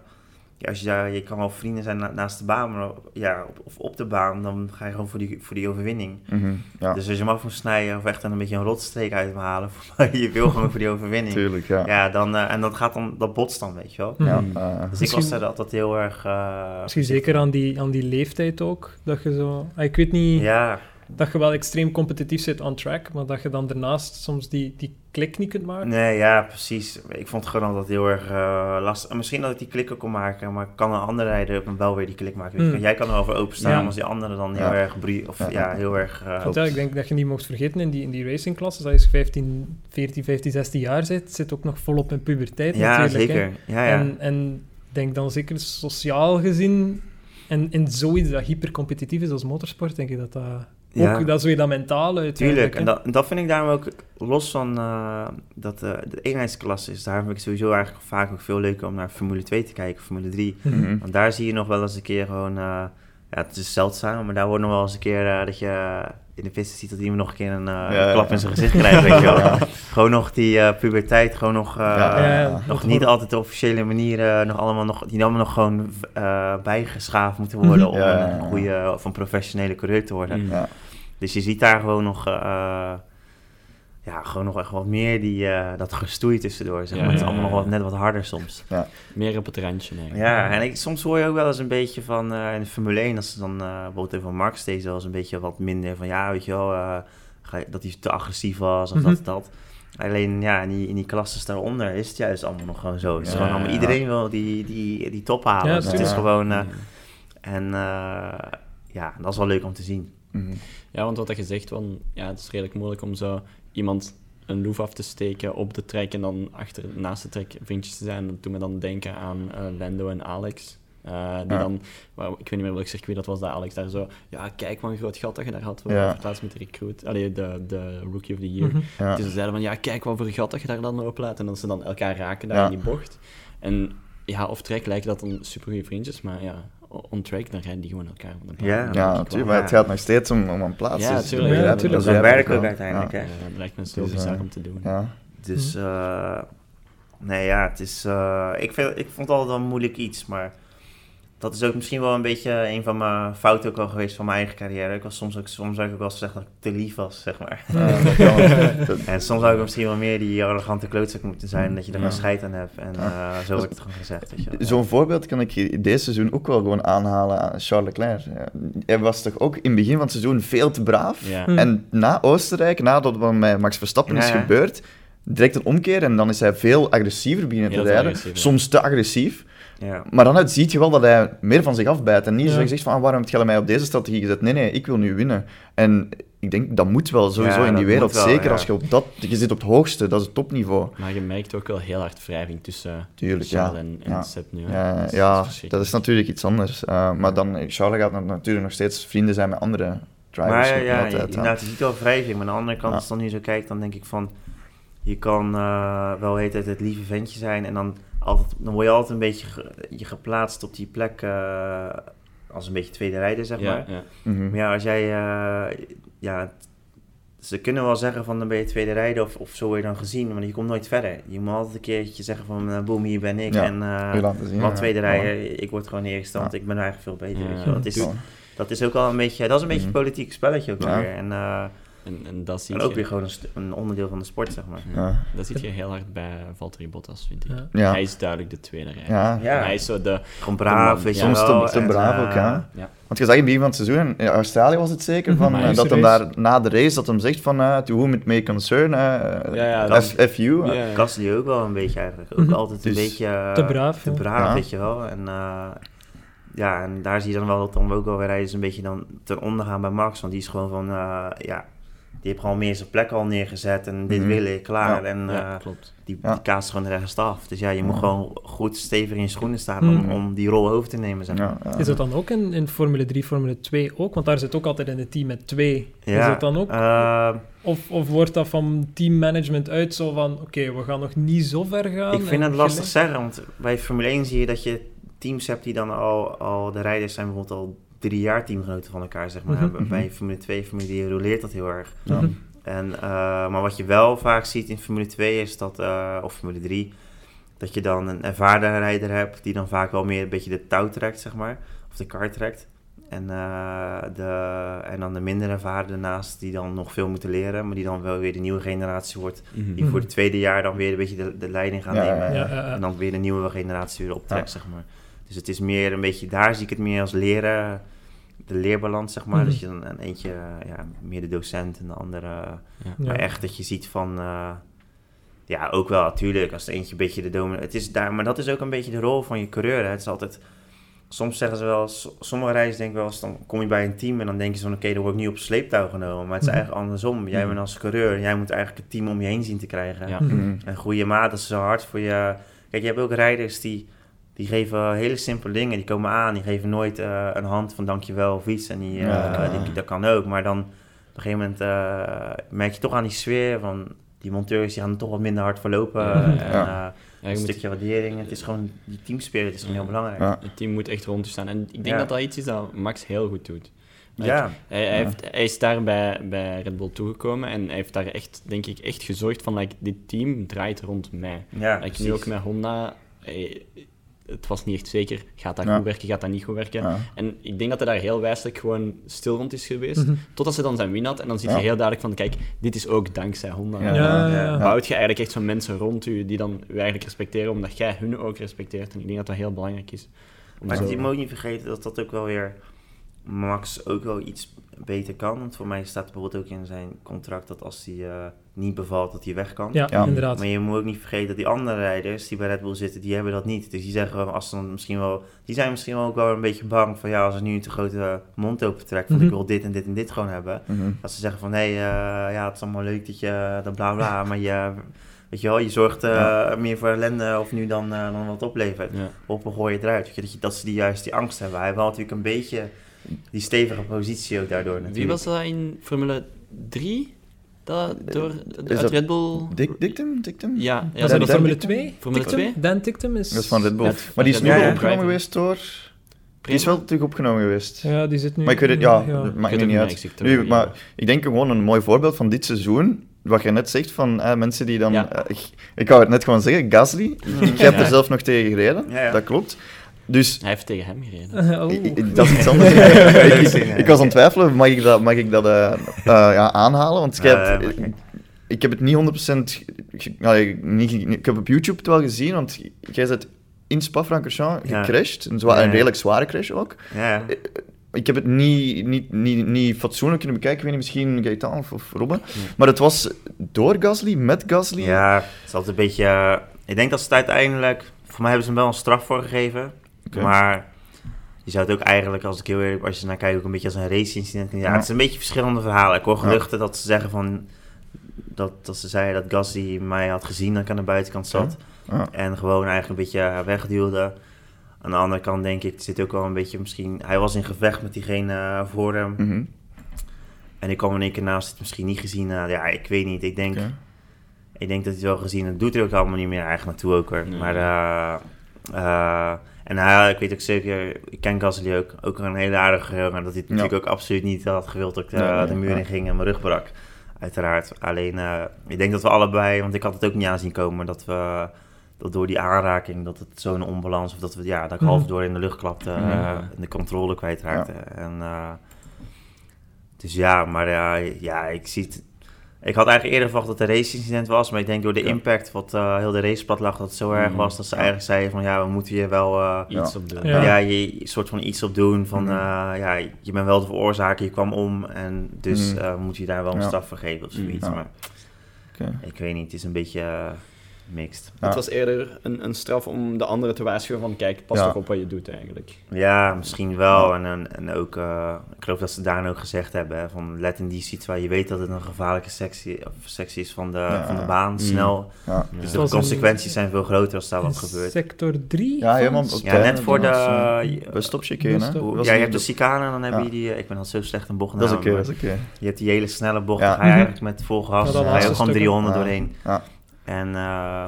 ja, als je, daar, je kan wel vrienden zijn na- naast de baan, maar ja, op, of op de baan, dan ga je gewoon voor die, voor die overwinning. Mhm, Ja, Dus als je mag van snijden of echt een beetje een rotstreek uit me halen, je wil gewoon voor die overwinning. tuurlijk, ja. Ja, dan, eh, en dat gaat dan, dat botst dan, weet je wel. Ja, Mhm. Dus ik was er altijd heel erg... eh, Misschien zeker aan die, aan die leeftijd ook. Dat je zo... ah, Ik weet niet Ja, dat je wel extreem competitief zit on track, maar dat je dan daarnaast soms die, die klik niet kunt maken. nee, ja, precies. Ik vond het gewoon altijd heel erg eh, lastig. En misschien dat ik die klikken kon maken, maar kan een andere rijder wel weer die klik maken. Mm. Jij kan erover openstaan, Ja. maar als die andere dan heel Ja. erg... brie- Of Ja. ja, heel erg... eh, Want ja, ik denk dat je niet mocht vergeten in die, in die racingklassen, als je 15, 14, 15, 16 jaar zit, zit ook nog volop in puberteit ja, natuurlijk. hè. zeker. Ja, ja. En, en ik denk dan zeker sociaal gezien, en in zoiets dat hypercompetitief is als motorsport, denk ik dat dat... Ja. Ook, dat zo je dat mentaal uit. Tuurlijk, en dat, en dat vind ik daarom ook, los van eh, dat eh, de eenheidsklasse is, daar vind ik sowieso eigenlijk vaak ook veel leuker om naar Formule 2 te kijken, Formule 3. mhm. Want daar zie je nog wel eens een keer gewoon, eh, ja, het is zeldzaam, maar daar wordt nog wel eens een keer eh, dat je in de piste ziet dat iemand nog een keer een eh, ja, klap ja. in zijn gezicht krijgt, weet je wel. Gewoon nog die eh, puberteit, gewoon nog, eh, Ja, Ja, ja. nog niet altijd de officiële manieren, nog allemaal nog, die allemaal nog gewoon eh, bijgeschaafd moeten worden Mhm. om Ja, ja, ja. een goede, of een professionele coureur te worden. Dus je ziet daar gewoon nog, eh, ja, gewoon nog echt wat meer die, eh, dat gestoei tussendoor. Zeg Ja, maar. Het is allemaal nog wat, net wat harder soms. Meer op het randje, nee. Ja, en ik, soms hoor je ook wel eens een beetje van eh, in de Formule 1, als ze dan eh bijvoorbeeld even van Max steeds wel eens een beetje wat minder van, ja, weet je wel, eh, dat hij te agressief was of Mhm. dat dat. Alleen ja, in die, in die klasses daaronder is het juist allemaal nog gewoon zo. Het is Ja, gewoon allemaal, ja. iedereen wil die, die, die top halen. Ja, Dus het is gewoon, eh, en eh, ja, dat is wel leuk om te zien. Mhm. Ja, want wat je zegt, van, ja, het is redelijk moeilijk om zo iemand een loef af te steken op de trek en dan achter naast de trek vriendjes te zijn. Dat doet me dan denken aan eh, Lando en Alex. Eh, die Ja. dan, well, ik weet niet meer welk circuit dat was, dat Alex daar zo, ja, kijk wat een groot gat dat je daar had, ja. verplaatst met de recruit, allee, de, de Rookie of the Year. Mhm. Ja. Dus ze zeiden van, ja, kijk wat voor gat dat je daar dan oplaat. En dat ze dan elkaar raken daar in die bocht. En ja, off track lijken dat dan super goede vriendjes, maar ja, on track, dan rijden die gewoon elkaar van de baan. Ja, Ja, natuurlijk, maar het gaat nog steeds om, om een plaats. Ja, dus tuurlijk. begrijp Ja, ik, tuurlijk. Dat is begrijp werk ook uiteindelijk, Ja. dat lijkt me zo Dus, bizar eh, om te doen. Ja. Dus, eh, nee, ja, het is. eh, ik, vind, ik vond het altijd wel een moeilijk iets, maar dat is ook misschien wel een beetje een van mijn fouten ook al geweest van mijn eigen carrière. Ik was soms ook, soms ik ook wel eens zeggen dat ik te lief was, zeg maar. En soms zou ik misschien wel meer die arrogante klootzak moeten zijn, dat je er Ja. een scheid aan hebt. En eh, zo wordt het gewoon gezegd. Weet je wel. Zo'n voorbeeld kan ik deze seizoen ook wel gewoon aanhalen aan Charles Leclerc. Hij was toch ook in het begin van het seizoen veel te braaf. Ja. Hm. En na Oostenrijk, nadat wat met Max Verstappen is Ja, gebeurd, direct een omkeer en dan is hij veel agressiever beginnen te rijden. Soms te agressief. Ja. Maar dan zie je wel dat hij meer van zich afbijt. En niet Ja. zo zegt van, ah, waarom heb je mij op deze strategie gezet? Nee, nee, ik wil nu winnen. En ik denk, dat moet wel sowieso Ja, in die wereld. wel, Zeker ja. als je op dat... Je zit op het hoogste, dat is het topniveau. Maar je merkt ook wel heel hard wrijving tussen Tuurlijk, ja. Charles en, en Ja. Seb nu. hè. Ja, Dat is- ja dat is dat verschrikkelijk. is natuurlijk iets anders. Uh, maar dan, Charles gaat natuurlijk nog steeds vrienden zijn met andere drivers. Maar ja, ja, altijd, je, ja. nou, het is niet wel wrijving, maar aan de andere kant, Ja. als ik dan nu zo kijk, dan denk ik van, je kan eh, wel heet het, het lieve ventje zijn en dan, altijd, dan word je altijd een beetje ge- je geplaatst op die plek eh, als een beetje tweede rijder, zeg ja, maar. ja. Mhm. Maar ja, als jij, eh, ja, ze kunnen wel zeggen van dan ben je tweede rijder of, of zo word je dan gezien, maar je komt nooit verder. Je moet altijd een keertje zeggen van eh, boem, hier ben ik Ja, en eh, zien, wat tweede Ja. rijder, ik word gewoon eerste, want Ja. ik ben eigenlijk veel beter. Ja, weet je wel. Het is, dat is ook al een beetje, dat is een beetje een politiek spelletje ook Ja. weer. En, eh, En, en dat zie en je... ook weer gewoon een, een onderdeel van de sport, zeg maar. Ja. Ja. Dat zit je heel hard bij Valtteri Bottas, vind ik. Ja. Hij is duidelijk de tweede rijder. Ja. Ja. Hij is zo de... Gewoon braaf, man, weet je ja. Soms te, te en, braaf ook, ja. Ja. Want je zag in het begin van het seizoen, in Australië was het zeker, van, eh, dat hem daar na de race, dat hem zegt van, uh, to whom it may concern, Ja, ja, F- FU. Ja, ja. Cassidy ook wel een beetje eigenlijk. Ook Mhm. altijd een Dus beetje... eh, Te braaf, Te ja. braaf, Ja. weet je wel. En eh, ja, en daar zie je dan wel dat dan ook wel weer rijders een beetje dan ten onder gaan bij Max. Want die is gewoon van, eh, ja... Die heeft gewoon meer zijn plek al neergezet en dit Mhm. wil ik, klaar. Ja. En Ja, eh, klopt. die, Ja. die kaast gewoon de rest af. Dus ja, je moet Ja. gewoon goed stevig in je schoenen staan om, Mhm. om die rol over te nemen, zeg maar. Ja, ja. Is dat dan ook in, in Formule 3, Formule 2 ook? Want daar zit ook altijd in het team met twee. Ja, Is dat dan ook? eh, Of, of wordt dat van teammanagement uit zo van, oké, we gaan nog niet zo ver gaan? Ik vind het lastig gelijk- zeggen, want bij Formule 1 zie je dat je teams hebt die dan al, al de rijders zijn bijvoorbeeld al drie jaar teamgenoten van elkaar, zeg maar. Mhm. Bij Formule 2, Formule 3 roleert dat heel erg. Ja. Mhm. En, eh, maar wat je wel vaak ziet in Formule 2 is dat, eh, of Formule 3, dat je dan een ervaren rijder hebt die dan vaak wel meer een beetje de touw trekt, zeg maar. Of de kar trekt. En, eh, de, en dan de minder ervaren ernaast die dan nog veel moeten leren, maar die dan wel weer de nieuwe generatie wordt. Mhm. Die voor het tweede jaar dan weer een beetje de, de leiding gaan Ja, nemen. ja, Ja, ja, ja. En dan weer de nieuwe generatie weer optrekt, Ja. zeg maar. Dus het is meer een beetje, daar zie ik het meer als leren, de leerbalans, zeg maar. Mhm. Dat je dan een eentje, ja, meer de docent en de andere... Ja. Maar echt dat je ziet van... eh, ja, ook wel natuurlijk, als er eentje een beetje de dominant... Het is daar, maar dat is ook een beetje de rol van je coureur. Hè. Het is altijd... Soms zeggen ze wel, sommige rijders denken wel eens, dan kom je bij een team en dan denk je van, oké, dan word ik nu op sleeptouw genomen. Maar het is Mhm. eigenlijk andersom. Jij Mhm. bent als coureur en jij moet eigenlijk het team om je heen zien te krijgen. Ja. Mhm. En goede maat, dat is zo hard voor je. Kijk, je hebt ook rijders die, die geven hele simpele dingen. Die komen aan, die geven nooit eh, een hand van dankjewel of iets. En die, eh, Ja. die- dat kan ook. Maar dan op een gegeven moment eh, merk je toch aan die sfeer van... Die monteurs die gaan toch wat minder hard verlopen. Ja. En, Ja. eh, een moet, stukje waardering. Het is gewoon, die teamspirit is gewoon heel belangrijk. Ja. het team moet echt rond je staan. En ik denk Ja. dat dat iets is dat Max heel goed doet. Ja, Hij, hij, Ja. heeft, hij is daar bij, bij Red Bull toegekomen en hij heeft daar echt, denk ik, echt gezorgd van, like, dit team draait rond mij. ja Like, nu ook met Honda, het was niet echt zeker, gaat dat Ja. goed werken, gaat dat niet goed werken. Ja. En ik denk dat hij daar heel wijselijk gewoon stil rond is geweest, Mhm. totdat ze dan zijn win had. En dan zie je Ja. heel duidelijk van, kijk, dit is ook dankzij Honda. Ja. Ja, ja, ja. ja. Bouwt je eigenlijk echt zo'n mensen rond u die dan u eigenlijk respecteren, omdat jij hun ook respecteert. En ik denk dat dat heel belangrijk is. Maar zo- je moet ook niet vergeten dat dat ook wel weer Max ook wel iets beter kan. Want voor mij staat bijvoorbeeld ook in zijn contract dat als hij eh, niet bevalt, dat hij weg kan. Ja, Ja. inderdaad. Maar je moet ook niet vergeten dat die andere rijders die bij Red Bull zitten, die hebben dat niet. Dus die zeggen als ze dan misschien wel, die zijn misschien wel ook wel een beetje bang van ja, als er nu een te grote mond open trekt, van Mhm. ik wil dit en dit en dit gewoon hebben. Mhm. Dat ze zeggen van hé, hey, eh, ja, het is allemaal leuk dat je dat bla bla, maar je, weet je wel, je zorgt eh, Ja. meer voor ellende of nu dan, eh, dan wat oplevert. Ja. Op een gooi je eruit. Weet je, dat, je, dat ze die juist die angst hebben. Hij heeft wel natuurlijk een beetje die stevige positie ook daardoor natuurlijk. Wie was dat in Formule 3? Dat door, Is uit dat Red Bull? Ja, ja dat niet Formule Dan- 2? Formule Tictum? 2? Dan Tictum is... Dat is van Red Bull. Maar die is nu opgenomen geweest door... Die is wel terug opgenomen geweest. Ja, die zit nu... Maar ik weet het, ja, ja. dat maakt weet niet uit. Nu, maar ja. ik denk gewoon een mooi voorbeeld van dit seizoen. Wat je net zegt van eh, mensen die dan. Ja. eh, ik, ik wou het net gewoon zeggen, Gasly. Je hebt er Ja. zelf nog tegen gereden. Ja, ja. Dat klopt. Dus. Hij heeft tegen hem gereden. oh. ik- ik- dat is iets anders. ik, ik, ik was aan het twijfelen, mag ik dat, mag ik dat eh, eh, ja, aanhalen? Want hebt- ik, ik heb het niet 100%. ge- allee, niet, ik heb op YouTube het wel gezien, want jij bent in Spa-Francorchamps Ja. gecrashed. Een, zwa- Ja, een ja. redelijk zware crash ook. Ja, ja. Ik heb het niet, niet, niet, niet fatsoenlijk kunnen bekijken. Ik weet niet, misschien Gaetan of, of Robben. Maar het was door Gasly, met Gasly. Ja, het is altijd een beetje... eh, ik denk dat ze het uiteindelijk... Voor mij hebben ze hem wel een straf voor gegeven. Maar je zou het ook eigenlijk, als ik heel eerlijk als je naar kijkt, ook een beetje als een race-incident. Ja, Ja. het is een beetje verschillende verhalen. Ik hoor Ja. geruchten dat ze zeggen van... Dat, dat ze zeiden dat Gasly mij had gezien dat ik aan de buitenkant zat. Ja. En gewoon eigenlijk een beetje eh, wegduwde. Aan de andere kant denk ik, het zit ook wel een beetje misschien... Hij was in gevecht met diegene eh, voor hem. Mhm. En ik kwam in één keer naast, het misschien niet gezien. eh, ja, ik weet niet. Ik denk, ik denk dat hij het wel gezien heeft. doet hij ook allemaal niet meer eigenlijk naartoe ook hoor. Nee. Maar, eh, eh, en hij, ik weet ook zeker, ik ken Gasly ook, ook een hele aardige jongen. Dat hij Ja. natuurlijk ook absoluut niet had gewild dat ik de, nee, de muur ja. in ging en mijn rug brak. Uiteraard. Alleen, eh, ik denk dat we allebei, want ik had het ook niet aanzien komen, dat we... Dat door die aanraking, dat het zo'n onbalans, of dat, we, ja, dat ik Mhm. half door in de lucht klapte eh, Ja. en de controle kwijtraakte. En, eh, dus ja, maar ja, ja, ik zie het. Ik had eigenlijk eerder verwacht dat het een race-incident was, maar ik denk door de Ja. impact wat eh, heel de racepad lag, dat het zo erg Mm. was dat ze Ja. eigenlijk zeiden van ja, we moeten hier wel eh, Iets Ja. op doen. Ja. ja. je, soort van iets op doen van Mhm. eh, ja, je bent wel de veroorzaker, je kwam om en dus Mhm. eh, moet je daar wel een Ja. straf voor geven of zoiets. Ja. Maar Oké. ik weet niet, het is een beetje mixed. Ja. Het was eerder een, een straf om de anderen te waarschuwen van kijk, pas Ja. toch op wat je doet eigenlijk. Ja, misschien wel. En, en, en ook, eh, ik geloof dat ze daar ook gezegd hebben, hè, van let in die situatie waar je weet dat het een gevaarlijke sectie, of sectie is van de, Ja. van de baan, Mm. snel. Ja. Dus de consequenties zijn veel groter als daar wat gebeurt. Sector 3? Ja, helemaal Ja, net voor de... Was ja, je hebt de chicane en dan heb je die... eh, Ik ben al zo slecht in bochten. Dat is oké, dat is oké. Je hebt die hele snelle bocht, ga je Mhm. eigenlijk met vol gas, ga je ook gewoon stuk, 300 ja. doorheen. Ja. En, eh,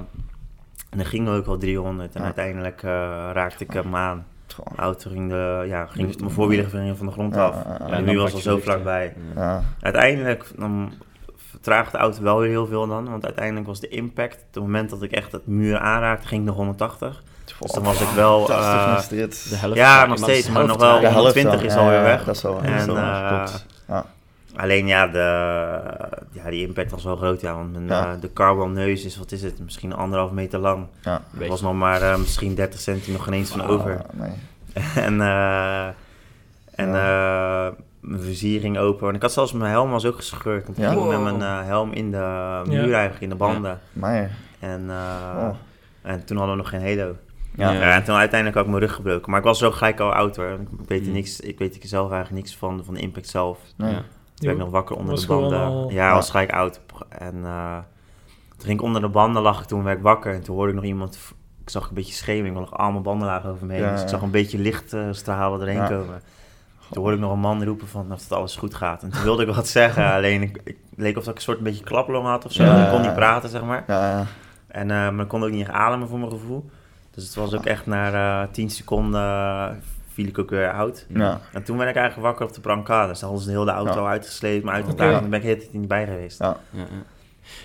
En dan ging ook wel 300 en Ja. uiteindelijk eh, raakte ik hem aan. Goh. Mijn auto ging de, ja, ging, mijn voorwielen gingen van de grond af. ja, ja. en nu was al zo vlakbij. Ja. Uiteindelijk dan vertraagt de auto wel weer heel veel dan. Want uiteindelijk was de impact, op het moment dat ik echt het muur aanraakte, ging ik nog 180. Dus dan was ik wel... Eh, steeds... De helft. Ja, maar nog de steeds, maar nog wel waar. De helft 120 dan. is alweer ja, weg. Dat is wel, En, Alleen ja, de, ja, die impact was wel groot. Ja, want mijn, Ja. eh, de carbon neus is, wat is het, misschien anderhalf meter lang. Ja. Er was nog maar eh, misschien 30 centimeter nog geen eens van over. Nee. en eh, en eh, mijn vizier ging open. En ik had zelfs mijn helm was ook gescheurd. Want ik Ja? ging met mijn eh, helm in de muur eigenlijk, in de banden. Maar, En, oh. en toen hadden we nog geen halo. Ja. Ja. en toen uiteindelijk had ik mijn rug gebroken. Maar ik was zo gelijk al oud hoor. Ik weet er Mm. niks, ik weet er zelf eigenlijk niks van, van de impact zelf. Nee. Ja. Toen werd ik nog wakker onder de banden. al- Ja, was gelijk oud. En eh, toen ging ik onder de banden, lag ik toen werd ik wakker. En toen hoorde ik nog iemand, ik zag een beetje scheming, want nog allemaal banden lagen over me heen. Ja, dus ik zag een beetje lichtstralen erheen Ja. komen. Toen hoorde ik nog een man roepen van dat het alles goed gaat. En toen wilde ik wat zeggen, alleen ik, ik leek of dat ik een soort een beetje klaplong had of zo. Ja, ik kon niet praten, zeg maar. Ja, ja. En, eh, maar ik kon ook niet echt ademen voor mijn gevoel. Dus het was ook echt na eh 10 seconden eh, viel ik ook weer oud. Ja. En toen ben ik eigenlijk wakker op de brancard. Dus dan hadden ze de hele auto Ja. uitgesleept, maar dan ben ik de hele tijd niet bij geweest. Ja. Ja, ja.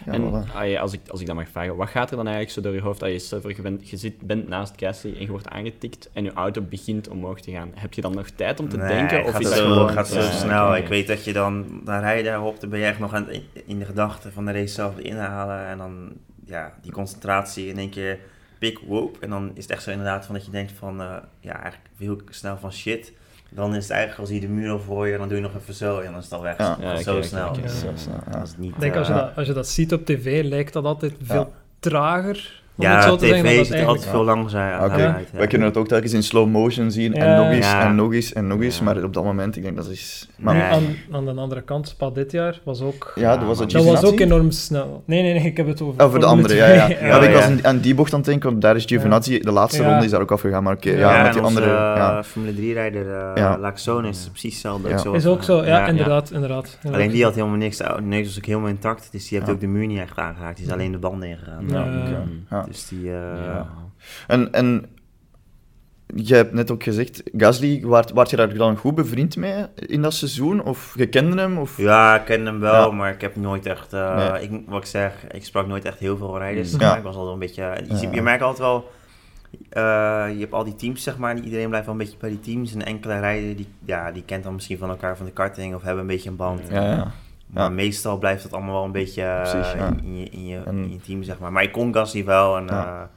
Ja, en ah, als, ik, als ik dat mag vragen, wat gaat er dan eigenlijk zo door je hoofd als je, stel voor, je, bent, je zit, bent naast Cassie en je wordt aangetikt en je auto begint omhoog te gaan? Heb je dan nog tijd om te Nee, denken? het Of gaat is dat zo, gewoon... gaat zo Ja, snel. Ik weet dat je dan, dan rij je daarop, dan ben je echt nog aan het, in de gedachten van de race zelf inhalen. En dan, ja, die concentratie in één keer whoop. En dan is het echt zo inderdaad van dat je denkt van, eh, ja, eigenlijk heel snel van shit. Dan is het eigenlijk, als je de muur al voor je, dan doe je nog even zo en dan is het al weg. Ja. Zo snel. Zo eh, snel, ja. dat is niet, Ik denk als je, eh, dat, als je dat ziet op tv, lijkt dat altijd veel Ja. trager. Om Ja, het zo te tv er altijd veel langer uit. Oké, uit, ja. wij kunnen het ook telkens in slow motion zien en nog eens Ja. en nog eens en nog eens, Ja. maar op dat moment, ik denk dat is... Maar, Nu, Nee. aan, aan de andere kant, Spa dit jaar was ook... Ja, dat was het Dat was ook enorm snel. Nee, nee, nee, ik heb het over... Over de andere, ja, ja. 2. ja, ik ja. was aan- aan die bocht aan het denken, want daar is Giovinazzi, de laatste Ja. ronde is daar ook afgegaan, maar oké, ja, Ja, met die andere... eh, Ja. Formule 3-rijder uh, Ja. Laxone is precies hetzelfde. Is ook zo, ja, inderdaad, inderdaad. Alleen die had helemaal niks. De neus was ook helemaal intact. Dus die heeft ook de muur niet echt aangeraakt. Die is alleen de banden ingegaan. Dus die... eh, Ja. En, en je hebt net ook gezegd, Gasly, waart, waart je daar dan goed bevriend mee in dat seizoen? Of je kende hem? Of... Ja, ik ken hem wel, Ja. maar ik heb nooit echt... eh, Nee. ik, wat ik zeg, ik sprak nooit echt heel veel rijders. Mm. maar Ja. Ik was altijd een beetje... Je, Ja. ziet- je merkt altijd wel... eh, je hebt al die teams, zeg maar. Iedereen blijft wel een beetje bij die teams. En enkele rijden, die, ja, die kent dan misschien van elkaar van de karting... of hebben een beetje een band. Ja, ja. Maar meestal blijft het allemaal wel een beetje eh, Precies, in, in je, in, je, En- in je team, zeg maar. Maar ik kon Gasly wel en Ja.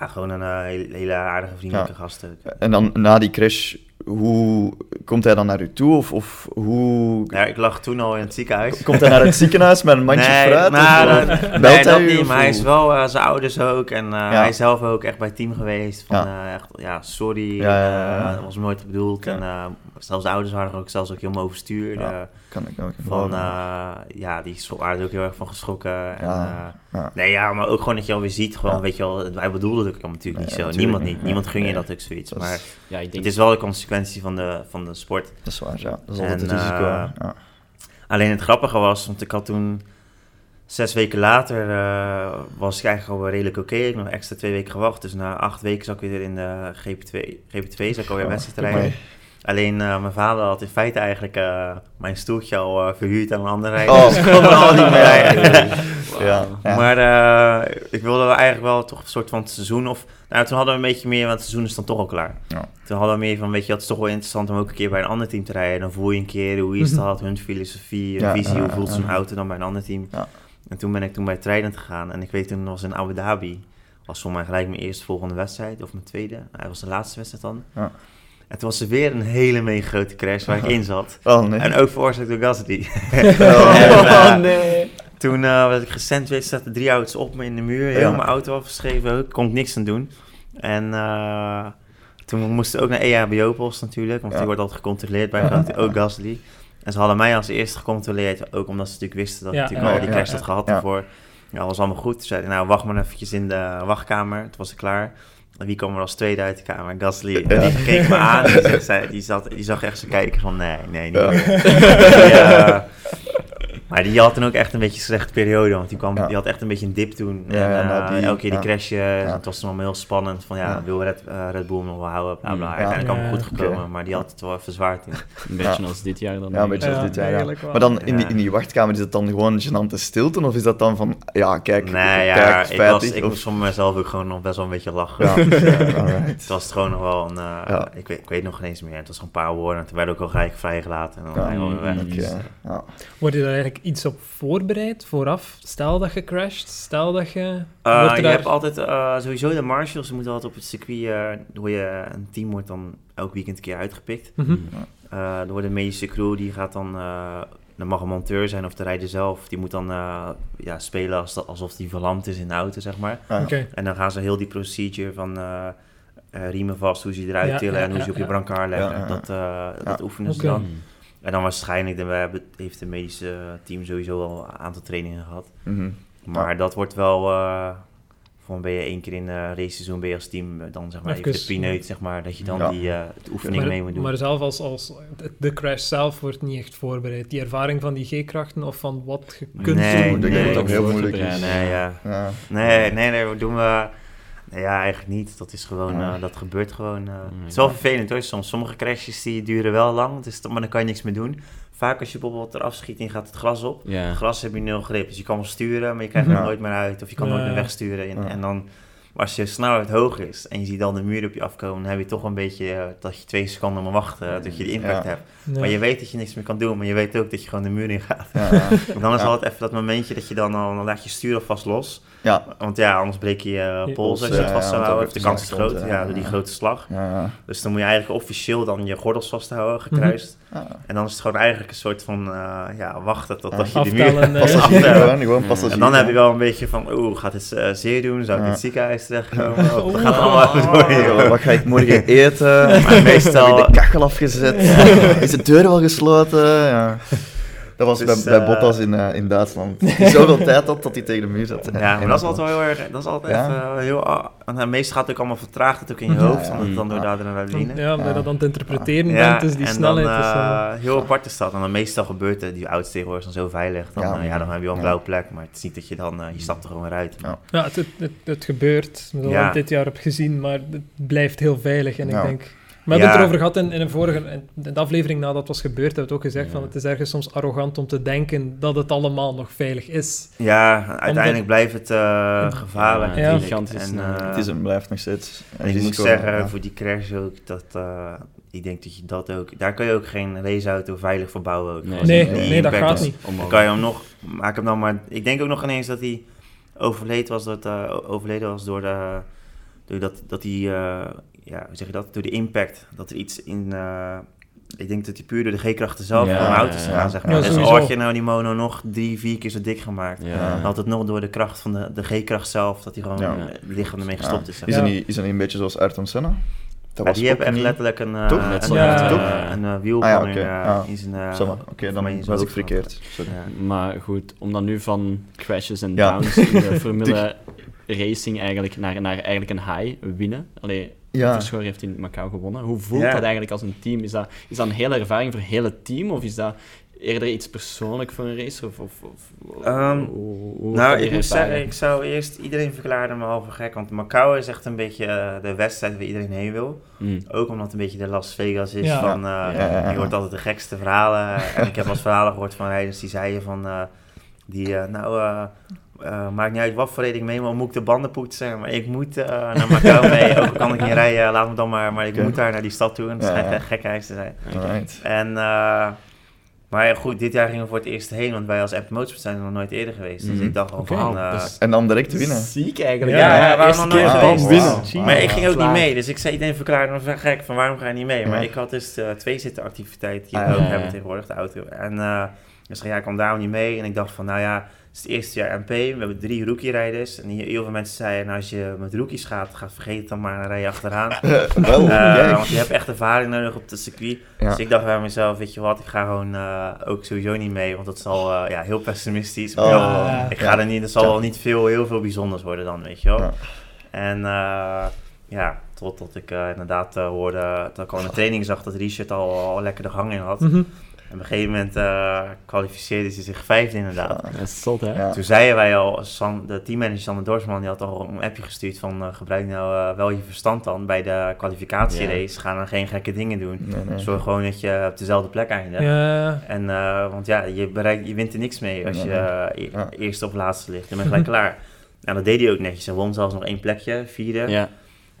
ja, gewoon een eh, hele, hele aardige, vriendelijke gast. En dan na die crash, hoe komt hij dan naar u toe? Of, of hoe... Ja, ik lag toen al in het ziekenhuis. Komt hij naar het ziekenhuis met een mandje nee, fruit? nou, of, dat- of nee, dat niet, maar hij is wel eh, zijn ouders ook en eh, Ja. hij is zelf ook echt bij het team geweest. Van, Ja. echt, ja, sorry, eh, dat was nooit bedoeld. En eh, zelfs de ouders waren er ook zelfs ook helemaal overstuur. Ja. Kan ik ook van, eh, ja, die waren er ook heel erg van geschrokken. En, Ja, eh, ja. Nee, ja, maar ook gewoon dat je alweer ziet, gewoon, Ja. weet je wel, wij bedoelden het ook natuurlijk Nee, niet zo. natuurlijk Niemand niet. Niemand gun je Nee. dat ook zoiets. Dat maar is, Ja, ik denk... het is wel de consequentie van de, van de sport. dat is waar, ja. Dat is altijd En, het risico. eh, ja. Alleen het grappige was, want ik had toen zes weken later, eh, was ik eigenlijk al redelijk oké. Ik heb nog extra twee weken gewacht. Dus na acht weken zat ik weer in de GP2. GP2 zat ik alweer Oh, wedstrijd te rijden. Alleen eh, mijn vader had in feite eigenlijk eh, mijn stoeltje al eh, verhuurd aan een andere rijder. Oh. Dus ik kon er al niet meer rijden. Ja, ja. Maar eh, ik wilde eigenlijk wel toch een soort van het seizoen. Of, nou, toen hadden we een beetje meer, want het seizoen is dan toch al klaar. Ja. Toen hadden we meer van, weet je, het is toch wel interessant om ook een keer bij een ander team te rijden. Dan voel je een keer hoe is dat, hun filosofie, hun Ja, visie, hoe voelt zo'n ja. auto dan bij een ander team. Ja. En toen ben ik toen bij Trident gegaan. En ik weet toen was in Abu Dhabi, was voor mij gelijk mijn eerste volgende wedstrijd, of mijn tweede. Hij was de laatste wedstrijd dan. En toen was er weer een hele mega grote crash waar ik in zat. Oh, nee. En ook veroorzaakt door Gasly. Oh, En, nee. toen eh, werd ik gesandwiched, zaten drie auto's op me in de muur. Heel Ja. mijn auto afgeschreven, ook, kon ik niks aan doen. En eh, toen moesten we ook naar EHBO-post natuurlijk, want Ja. die wordt altijd gecontroleerd bij grote, ook Gasly. En ze hadden mij als eerste gecontroleerd, ook omdat ze natuurlijk wisten dat Ja, ik natuurlijk ja, al die crash ja. had gehad Ja. daarvoor. Ja, dat was allemaal goed. Toen zei hij, nou wacht maar eventjes in de wachtkamer. Toen was ik klaar. Wie kwam er als tweede uit de kamer? Gasly. Die keek me aan. en Die, die, zat, die zag echt zo kijken van, nee, nee, niet Ja. Die, Maar die had dan ook echt een beetje een slechte periode, want die, kwam, Ja. die had echt een beetje een dip toen. Ja, en eh, nou, die- elke keer die Ja. het was dan allemaal heel spannend. Van ja, Ja. wil Red, eh, Red Bull nog wel houden, bla bla. Mm. Uiteindelijk Ja. allemaal goed gekomen, maar die had het wel even zwaar toen. Een beetje als dit jaar dan. Ja, een beetje Ja, als dit jaar. Maar dan in die, in die wachtkamer, is het dan gewoon gênante stilte? Of is dat dan van, ja, kijk, Nee, ja, kijk, ik, was, ik of- moest van mezelf ook gewoon nog best wel een beetje lachen. Ja, ja, alright. Het was gewoon nog wel een, eh, Ja. ik, weet, ik weet nog geen eens meer. Het was gewoon een paar woorden en toen werd ook al gelijk vrijgelaten en dan Ja, weer weg. mm, Oké, Dus, ja. Word je daar eigenlijk iets op voorbereid, vooraf? Stel dat je crasht, stel dat je... Uh, wordt er je daar- hebt altijd uh, sowieso de marshals, ze moeten altijd op het circuit, uh, hoe je een team wordt dan elk weekend een keer uitgepikt. Mhm. Uh, er wordt een medische crew, die gaat dan, uh, dat mag een monteur zijn of de rijder zelf, die moet dan uh, ja, spelen als, alsof die verlamd is in de auto, zeg maar. Ah, Oké. En dan gaan ze heel die procedure van uh, riemen vast, hoe ze je eruit Ja, tillen ja, en hoe ze ja, op je ja. brancard leggen. Ja, ja, ja. Dat, uh, dat oefenen ze dan. En dan waarschijnlijk, dan, we hebben, heeft het medische team sowieso al een aantal trainingen gehad. mhm. Maar dat wordt wel, uh, van ben je één keer in uh, race seizoen ben je als team uh, dan zeg maar even, Even, de pineut, zeg maar, dat je dan Ja. die uh, de oefening Maar, mee moet doen. maar zelf als, als de crash zelf wordt niet echt voorbereid. Die ervaring van die G-krachten of van wat je kunt Nee, doen. Ik denk dat het ook heel moeilijk is. Nee, ja. Ja. nee, nee, nee, we doen we. Ja, eigenlijk niet. Dat is gewoon, Ja. uh, dat gebeurt gewoon. uh, het is wel vervelend hoor. Soms sommige crashes die duren wel lang, dus, maar dan kan je niks meer doen. Vaak als je bijvoorbeeld eraf schiet en gaat het gras op. Ja. Het gras heb je nul grip, dus je kan wel sturen, maar je krijgt Ja. het nooit meer uit. Of je kan Ja. nooit meer wegsturen. En, Ja. en dan, als je snelheid hoog is en je ziet dan de muur op je afkomen, dan heb je toch een beetje uh, dat je twee seconden moet wachten dat je de impact Ja. hebt. Maar je weet dat je niks meer kan doen, maar je weet ook dat je gewoon de muur in gaat. Ja. En dan is Ja. altijd even dat momentje dat je dan al, dan laat je stuur alvast los. Ja, Want ja, anders breek je je Je pols als je het ja, vast zou houden. De kans is groot, ja, door die ja. grote slag. ja, ja. Dus dan moet je eigenlijk officieel dan je gordels vasthouden, gekruist. Ja. En dan is het gewoon eigenlijk een soort van, eh, ja, wachten totdat je de Aftellen, muur... eh, Passagier aftellen. passagier. En dan heb je wel een beetje van, oeh, gaat het eh, zeer doen? Zou ik in het ziekenhuis terechtkomen? Gaat allemaal door? Ja, Wat ga ik morgen eten? Maar meestal- de kachel afgezet? De deur wel gesloten? Ja. Dat was Dus, bij, bij eh, Bottas in, eh, in Duitsland. Die zoveel tijd had dat hij tegen de muur zat. Ja, maar dat is altijd wel heel erg, dat is altijd Ja. even heel... ah, en meestal gaat het ook allemaal vertraagd, het ook in je hoofd, ja. dan door de adrenaline. Ja, omdat je dat aan het interpreteren Ja, bent, dus die en snelheid dan, is... eh, eh, heel apart is dat. En dan meestal gebeurt het, die auto's tegenwoordig zijn zo veilig. Dan, Ja, dan heb je wel een blauwe plek, maar het is niet dat je dan, je stapt er gewoon weer uit. Ja. Ja, het, het, het, het gebeurt, zoals Ja. ik dit jaar heb gezien, maar het blijft heel veilig. En Ja. ik denk... We hebben het erover gehad in, in een vorige in de aflevering nadat het was gebeurd, hebben we het ook gezegd, Ja. van het is ergens soms arrogant om te denken dat het allemaal nog veilig is. Ja, uiteindelijk blijft het eh, gevaarlijk. Ja, gigantisch, En, eh, Het is en blijft nog steeds een en ik moet zeggen, ja. voor die crash ook, dat, eh, ik denk dat je dat ook... Daar kan je ook geen raceauto veilig voor bouwen. Ook. Nee. Nee, dat gaat niet. Dan kan je hem nog... Maak hem dan maar... Ik denk ook nog ineens dat hij overleden was, dat, eh, overleden was door, de, door dat, dat hij... eh, ja, hoe zeg je dat? Door de impact. Dat er iets in... eh, ik denk dat hij puur door de G-krachten zelf Ja, van de auto's ja, ja. gaan, zeg Ja, maar. dus sowieso. al had je nou die mono nog drie, vier keer zo dik gemaakt. Ja. Dan had het nog door de kracht van de, de G-kracht zelf, dat hij gewoon Ja. eh, het lichaam ermee gestopt is. zeg Is, dat niet, is dat niet een beetje zoals Ayrton Senna? Dat Maar die hebben echt letterlijk een, Toch? een, Ja. een, Ah ja, Ja. in zijn... Oké, dan was ik verkeerd. Sorry. Ja. Maar goed, om dan nu van crashes en Ja. downs in de Formule Racing eigenlijk naar, naar eigenlijk een high winnen. Allee, Ja, Verschoor heeft in Macau gewonnen. Hoe voelt Ja. dat eigenlijk als een team? Is dat, is dat een hele ervaring voor het hele team? Of is dat eerder iets persoonlijk voor een racer? Of, of, of, Ehm, hoe- hoe wordt Nou, ik moet zeggen, ik zou eerst... Iedereen verklaarde me al voor gek, want Macau is echt een beetje eh, de wedstrijd waar iedereen heen wil. Hmm. Ook omdat het een beetje de Las Vegas is Ja. van... eh, Ja, ja, ja. Je hoort altijd de gekste verhalen. en ik heb wel eens verhalen gehoord van rijders die zeiden van... eh, die, eh, nou, eh, eh, maakt niet uit wat voor reden ik mee, maar moet ik de banden poetsen. Maar ik moet eh, naar Macau mee, ook kan ik niet rijden, laat me dan maar. Maar ik moet daar naar die stad toe en het Ja, schijnt ja. echt gek te zijn. En, eh, maar ja, goed, dit jaar gingen we voor het eerst heen, want wij als App Motorsport zijn er nog nooit eerder geweest. Dus Mhm. ik dacht al van... eh, dus- En dan direct te winnen. Ziek eigenlijk. Ja, ja, waarom nog nooit geweest? maar ik ging ook niet mee, dus ik zei iedereen verklaarde me van gek van waarom ga je niet mee? Maar Ja. ik had dus eh, twee zitten activiteit die Ah, we ook ja, hebben ja. tegenwoordig, de auto. En eh dus ja, ik kwam daarom niet mee en ik dacht van nou ja, is het eerste jaar MP, we hebben drie rookie-rijders. En hier- heel veel mensen zeiden, nou, als je met rookies gaat, ga vergeet het dan maar, dan rij je achteraan. Wel, Eh, want je hebt echt ervaring nodig op het circuit. Ja. Dus ik dacht bij mezelf, weet je wat, ik ga gewoon eh, ook sowieso niet mee, want dat zal eh, ja, heel pessimistisch. Oh, ja, ik ga ja. er niet, er zal Ja. wel niet veel, heel veel bijzonders worden dan, weet je wel. Ja. En eh, ja, totdat ik inderdaad hoorde, dat ik al in de training zag dat Richard al, al lekker de gang in had. Mhm. En op een gegeven moment eh, kwalificeerde ze zich vijfde inderdaad. Dat is zot, hè? Ja. Toen zeiden wij al, San, de teammanager Sander Dorsman, die had al een appje gestuurd van eh, gebruik nou eh, wel je verstand dan bij de kwalificatierace. Ga dan geen gekke dingen doen. Nee, nee. Zorg gewoon dat je op dezelfde plek eindigt. Ja, En, eh, want ja, je, bereikt, je wint er niks mee als Nee, je e- Ja. eerste of laatste ligt. Dan ben je gelijk klaar. Nou, dat deed hij ook netjes. Hij won zelfs nog één plekje, vierde.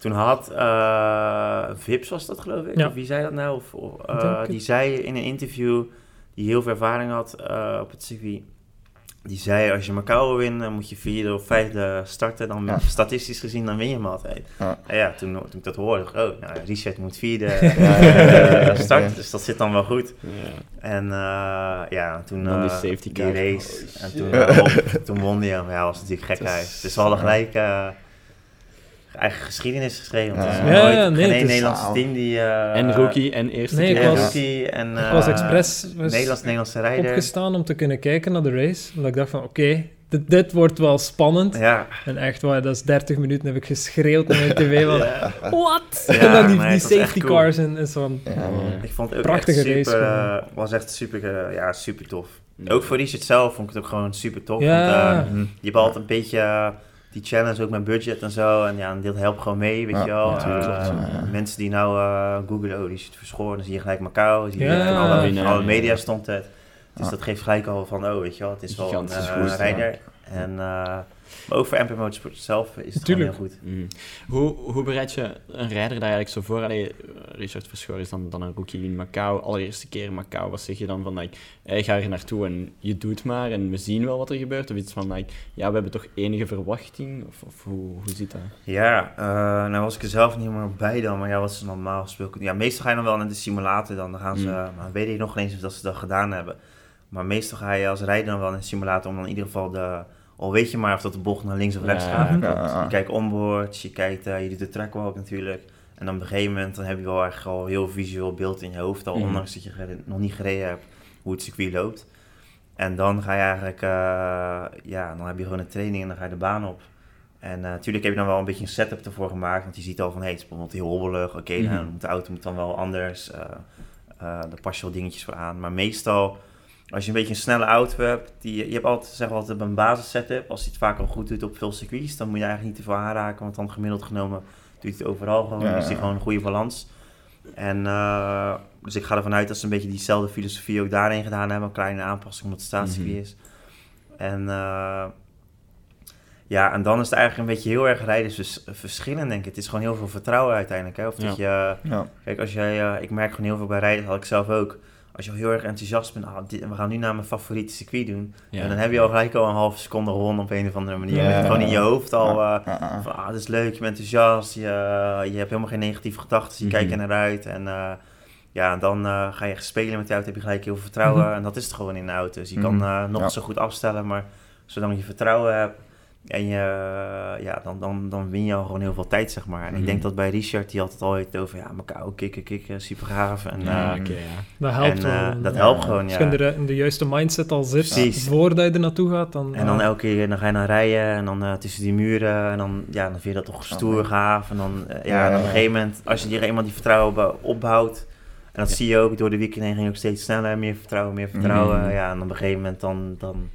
Toen had eh, Vips, was dat geloof ik? Ja. Of wie zei dat nou? Of, of, eh, die zei in een interview, die heel veel ervaring had eh, op het circuit. Die zei, als je Macau wil winnen, dan moet je vierde of vijfde starten. Dan Ja. statistisch gezien, dan win je hem altijd. Ja. En ja, toen, toen ik dat hoorde, dacht ik, oh, nou, Richard moet vierde eh, starten. Dus dat zit dan wel goed. Ja. En eh, ja, toen die eh, safety die race. Oh, en shit. toen, toen won hij hem. Ja, was natuurlijk gek Het is- uit. Dus we hadden gelijk eh, eigen geschiedenis geschreven. Want Ja. Ja, nooit ja, nee, geen Nederlandse team die... eh, En rookie en eerste Nee, keer. Was- rookie en... ik was eh, expres was Nederlands, Nederlandse rijder. opgestaan om te kunnen kijken naar de race. Omdat ik dacht van, oké, dit, dit wordt wel spannend. Ja, En echt waar, dat is 30 minuten heb ik geschreeuwd naar mijn tv van, what? Ja, en dan die, safety cool. cars en, en zo ik vond het ook Prachtige echt super... race eh, was echt super, ja, super tof. Ook voor Richard zelf vond ik het ook gewoon super tof. Ja. Want, je hebt altijd een beetje die challenge ook met budget en zo. En ja, een deel helpt gewoon mee, weet Ja, je wel. ja. Mensen die nou eh googlen, oh, die is het verschoren. Dan zie je gelijk Macau. Zie je Ja. alle, ja, media stond het. Dus Ja. dat geeft gelijk al van, oh, weet je wel, het is wel een eh, rijder. En, eh, maar ook voor MP Motorsport zelf is het Tuurlijk. gewoon heel goed. Mm. Hoe, hoe bereid je een rijder daar eigenlijk zo voor? Allee, Richard Verschoor is dan, dan een rookie in Macau. Allereerste keer in Macau, wat zeg je dan van, like, hey, ga er naartoe en je doet maar en we zien wel wat er gebeurt? Of iets van, like, ja, we hebben toch enige verwachting? Of, of hoe, hoe zit dat? Ja, eh, nou was ik er zelf niet meer bij dan, maar ja, wat ze normaal gesproken... Ja, meestal ga je dan wel naar de simulator dan, dan gaan ze... Mm. Maar weet ik nog niet eens of dat ze dat gedaan hebben. Maar meestal ga je als rijder dan wel naar de simulator om dan in ieder geval de... Al weet je maar of dat de bocht naar links of rechts Ja, gaat. ja, ja. Je kijkt onboards, je kijkt, eh, je doet de trackwalk natuurlijk. En dan op een gegeven moment dan heb je wel echt al heel visueel beeld in je hoofd al, Mhm. ondanks dat je gereden- nog niet gereden hebt, hoe het circuit loopt. En dan ga je eigenlijk, eh, ja, dan heb je gewoon een training en dan ga je de baan op. En eh, natuurlijk heb je dan wel een beetje een setup ervoor gemaakt, want je ziet al van, hé, het is bijvoorbeeld heel hobbelig. Oké, Mhm. nou, de auto moet dan wel anders, eh eh daar pas je wel dingetjes voor aan. Maar meestal, als je een beetje een snelle auto hebt, die, je hebt altijd, zeg altijd een basis setup. Als hij het vaak al goed doet op veel circuits, dan moet je eigenlijk niet te veel aanraken, want dan gemiddeld genomen doet hij het overal gewoon. Ja, Dus die ja. gewoon een goede balans. En uh, dus ik ga ervan uit dat ze een beetje diezelfde filosofie ook daarin gedaan hebben. Een kleine aanpassing omdat het staatscircuit Mhm. is. En uh, ja, en dan is het eigenlijk een beetje heel erg rijden dus verschillen, denk ik. Het is gewoon heel veel vertrouwen uiteindelijk. Hè? Of dat ja. je, ja. Kijk, als jij, uh, ik merk gewoon heel veel bij rijden, dat had ik zelf ook. Als je al heel erg enthousiast bent, ah, dit, we gaan nu naar mijn favoriete circuit doen. Ja. En dan heb je al gelijk al een halve seconde gewonnen op een of andere manier. Ja, je hebt gewoon in je hoofd al uh, van, ah, dat is leuk, je bent enthousiast, je, je hebt helemaal geen negatieve gedachten, je mm -hmm. kijkt er naar uit. En uh, ja, dan uh, ga je spelen met de auto, heb je gelijk heel veel vertrouwen. Mm -hmm. En dat is het gewoon in de auto. Dus je mm -hmm. kan uh, nog ja. zo goed afstellen, maar zolang je vertrouwen hebt en je, ja, dan, dan, dan win je al gewoon heel veel tijd, zeg maar. En mm ik denk dat bij Richard, die altijd al heeft over, ja, Macau, kikken, kikken, super gaaf. En, ja, uh, okay, ja. Dat helpt en, uh, wel. Dat helpt gewoon, ja. Als je in de, in de juiste mindset al zit, Precies. voordat je er naartoe gaat, dan... En dan elke keer dan ga je naar rijden en dan uh, tussen die muren en dan, ja, dan vind je dat toch stoer, oh, gaaf. En dan, uh, ja, en op een gegeven moment, als je die, eenmaal die vertrouwen opbouwt, en dat ja. zie je ook, door de weekend heen ging ook steeds sneller, meer vertrouwen, meer vertrouwen. Mm. Ja, en op een gegeven moment dan, dan,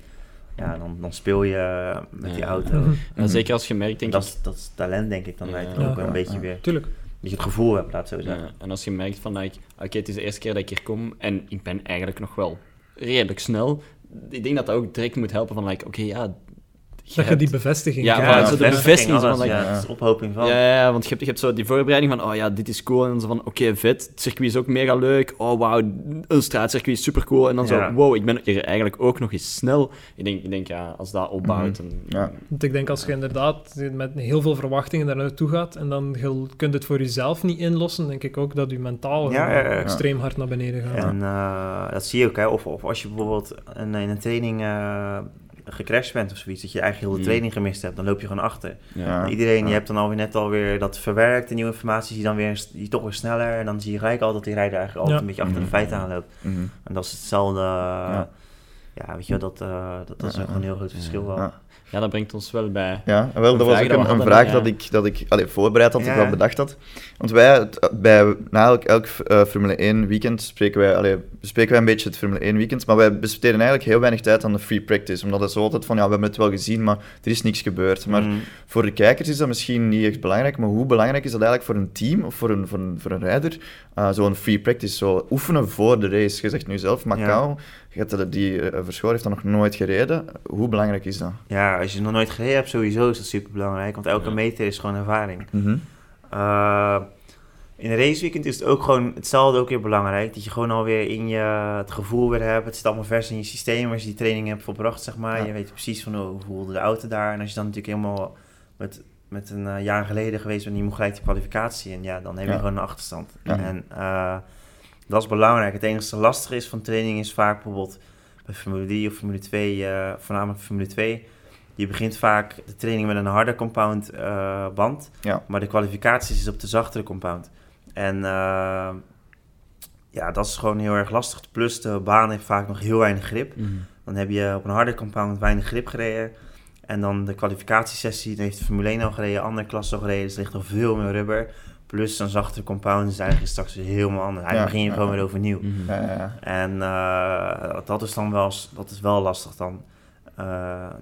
ja, dan, dan speel je met die auto. Mhm. En zeker als je merkt, denk dat ik... Is, dat is talent, denk ik, dan ja, ook wel een beetje weer. Tuurlijk. Dat je het gevoel hebt, laat zo zeggen. en als je merkt van, like, oké, okay, het is de eerste keer dat ik hier kom en ik ben eigenlijk nog wel redelijk snel. Ik denk dat dat ook direct moet helpen van, like, oké, okay, ja... Je dat hebt, je die bevestiging Ja, ja, ja zo de bevestiging. Alles, van, like, ja, is ophoping van. Ja, ja, want je hebt, je hebt zo die voorbereiding van, oh ja, dit is cool. En dan zo van, oké, okay, vet. Het circuit is ook mega leuk. Oh, wauw, een straatcircuit is super cool. En dan ja. zo, wow, ik ben hier eigenlijk ook nog eens snel. Ik denk, ik denk ja, als dat opbouwt... Mm -hmm. en, ja. Want ik denk als je inderdaad met heel veel verwachtingen daar naartoe gaat en dan je kunt het voor jezelf niet inlossen, denk ik ook dat je mentaal ja, ja, extreem hard naar beneden gaat. En uh, dat zie je ook, hè. Of, of als je bijvoorbeeld een, in een training... Uh, gecrashed bent of zoiets, dat je eigenlijk heel de training gemist hebt, dan loop je gewoon achter. Ja. Iedereen, ja. je hebt dan alweer net alweer dat verwerkt, de nieuwe informatie, zie je dan weer je toch weer sneller en dan zie je gelijk al dat die rijder eigenlijk altijd ja. een beetje achter mm -hmm. de feiten aanloopt. Mm -hmm. En dat is hetzelfde, ja, ja weet je, dat, uh, dat, dat is gewoon een heel groot verschil wel. Ja, dat brengt ons wel bij... Ja, wel, Een dat was ook een, vraag ja. dat ik, dat ik allee, voorbereid had, dat Ja. ik wel bedacht had. Want wij, bij, na elk, elk eh, Formule 1 weekend spreken wij, allee, bespreken wij een beetje het Formule 1 weekend, maar wij besteden eigenlijk heel weinig tijd aan de free practice, omdat het zo altijd van, ja, we hebben het wel gezien, maar er is niks gebeurd. Maar Mm. voor de kijkers is dat misschien niet echt belangrijk, maar hoe belangrijk is dat eigenlijk voor een team of voor een, voor een, voor een rijder? eh, Zo'n free practice, zo oefenen voor de race. Je zegt nu zelf, Macau, hebt die uh, Verschoor heeft dat nog nooit gereden. Hoe belangrijk is dat? Ja, als je nog nooit gereden hebt, sowieso is dat super belangrijk. Want elke Ja. meter is gewoon ervaring. Mhm. Eh, in een raceweekend is het ook gewoon hetzelfde ook weer belangrijk. Dat je gewoon alweer in je het gevoel weer hebt. Het zit allemaal vers in je systeem als je die training hebt volbracht, zeg maar. Ja. Je weet precies van oh, hoe voelde de auto daar. En als je dan natuurlijk helemaal met, met een eh, jaar geleden geweest bent en je moet gelijk de kwalificatie. En ja, dan heb je Ja. gewoon een achterstand. En eh, dat is belangrijk. Het enige lastige is van training is vaak bijvoorbeeld bij Formule 3 of Formule 2, eh, voornamelijk Formule 2. Je begint vaak de training met een harde compound eh, band. Ja. Maar de kwalificaties is op de zachtere compound. En eh, ja, dat is gewoon heel erg lastig. Plus de baan heeft vaak nog heel weinig grip. Mhm. Dan heb je op een harde compound weinig grip gereden. En dan de kwalificatiesessie, dan heeft de Formule 1 al gereden, andere klassen al gereden. Dus er ligt nog veel meer rubber. Plus een zachtere compound is eigenlijk straks weer helemaal anders. Eigenlijk Ja, begin je ja, gewoon ja. weer overnieuw. Mhm. Ja, ja, ja. En eh, dat is dan wel, dat is wel lastig dan. Eh,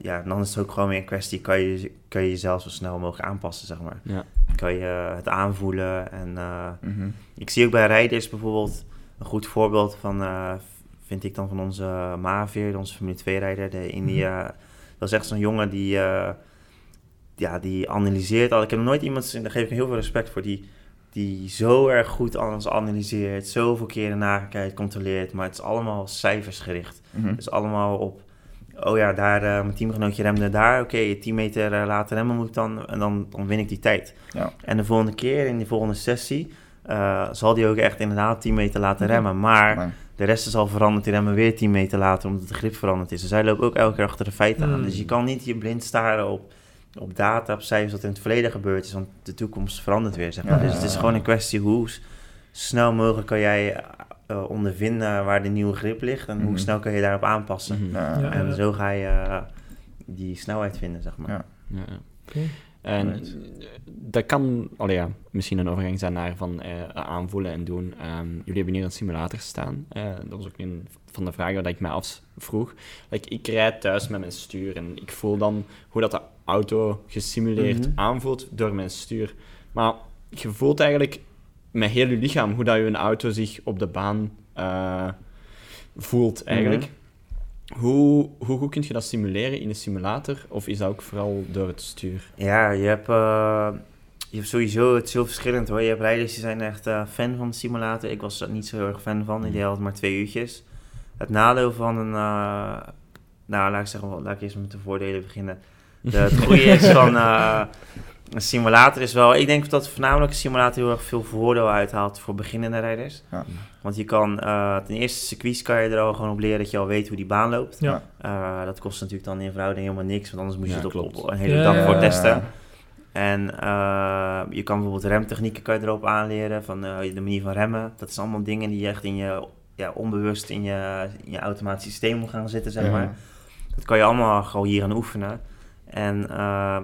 ja, dan is het ook gewoon weer een kwestie, kan je, kan je jezelf zo snel mogelijk aanpassen, zeg maar. Ja. Kan je het aanvoelen en... eh, Mhm. ik zie ook bij rijders bijvoorbeeld een goed voorbeeld van, eh, vind ik dan van onze Maveer, onze Formule 2-rijder, de India. Dat is echt zo'n jongen die, eh, ja, die analyseert al. Ik heb nog nooit iemand, daar geef ik heel veel respect voor, die, die zo erg goed alles analyseert, zoveel keren nagekijkt, controleert, maar het is allemaal cijfersgericht. Mhm. Het is allemaal op, oh ja, daar, eh, mijn teamgenootje remde daar, oké, 10 meter eh, later remmen moet ik dan, en dan, dan win ik die tijd. Ja. En de volgende keer, in die volgende sessie, eh, zal die ook echt inderdaad 10 meter laten remmen. Maar de rest is al veranderd, die remmen weer 10 meter later, omdat de grip veranderd is. Dus zij lopen ook elke keer achter de feiten aan. Hmm. Dus je kan niet je blind staren op, op data, op cijfers wat in het verleden gebeurd is, want de toekomst verandert weer, zeg maar. Ja, dus het is gewoon een kwestie hoe snel mogelijk kan jij eh, ondervinden waar de nieuwe grip ligt en hoe Mhm. snel kan je daarop aanpassen. Mhm. Ja, Ja. En zo ga je eh, die snelheid vinden, zeg maar. Ja. Ja, ja. Oké. En Right. eh, dat kan allee, ja, misschien een overgang zijn naar van eh, aanvoelen en doen. Ehm, jullie hebben hier een simulator staan. Eh, dat was ook een van de vragen dat ik mij afvroeg. Like, ik rijd thuis met mijn stuur en ik voel dan hoe dat de auto gesimuleerd Mhm. aanvoelt door mijn stuur. Maar je voelt eigenlijk met heel je lichaam hoe dat je een auto zich op de baan eh, voelt eigenlijk. Hoe, hoe goed kun je dat simuleren in een simulator? Of is dat ook vooral door het stuur? Ja, je hebt, eh, je hebt sowieso, het is heel verschillend hoor. Je hebt rijders die zijn echt eh, fan van de simulator. Ik was er niet zo heel erg fan van. Ik deed altijd maar twee uurtjes. Het nadeel van een, nou laat ik zeggen, laat ik eerst met de voordelen beginnen. De, het goede is van eh, een simulator is wel, ik denk dat voornamelijk een simulator heel erg veel voordeel uithaalt voor beginnende rijders. Ja. Want je kan, eh ten eerste circuits kan je er al gewoon op leren dat je al weet hoe die baan loopt. Ja. Eh, dat kost natuurlijk dan in verhouding helemaal niks, want anders moet je Ja, het op, een hele Ja, dag ja, voor ja. testen. En eh, je kan bijvoorbeeld remtechnieken kan je erop aanleren, van eh, de manier van remmen. Dat zijn allemaal dingen die je echt in je, ja, onbewust in je, in je automatisch systeem moet gaan zitten, zeg Ja. maar. Dat kan je allemaal gewoon hier aan oefenen. En eh,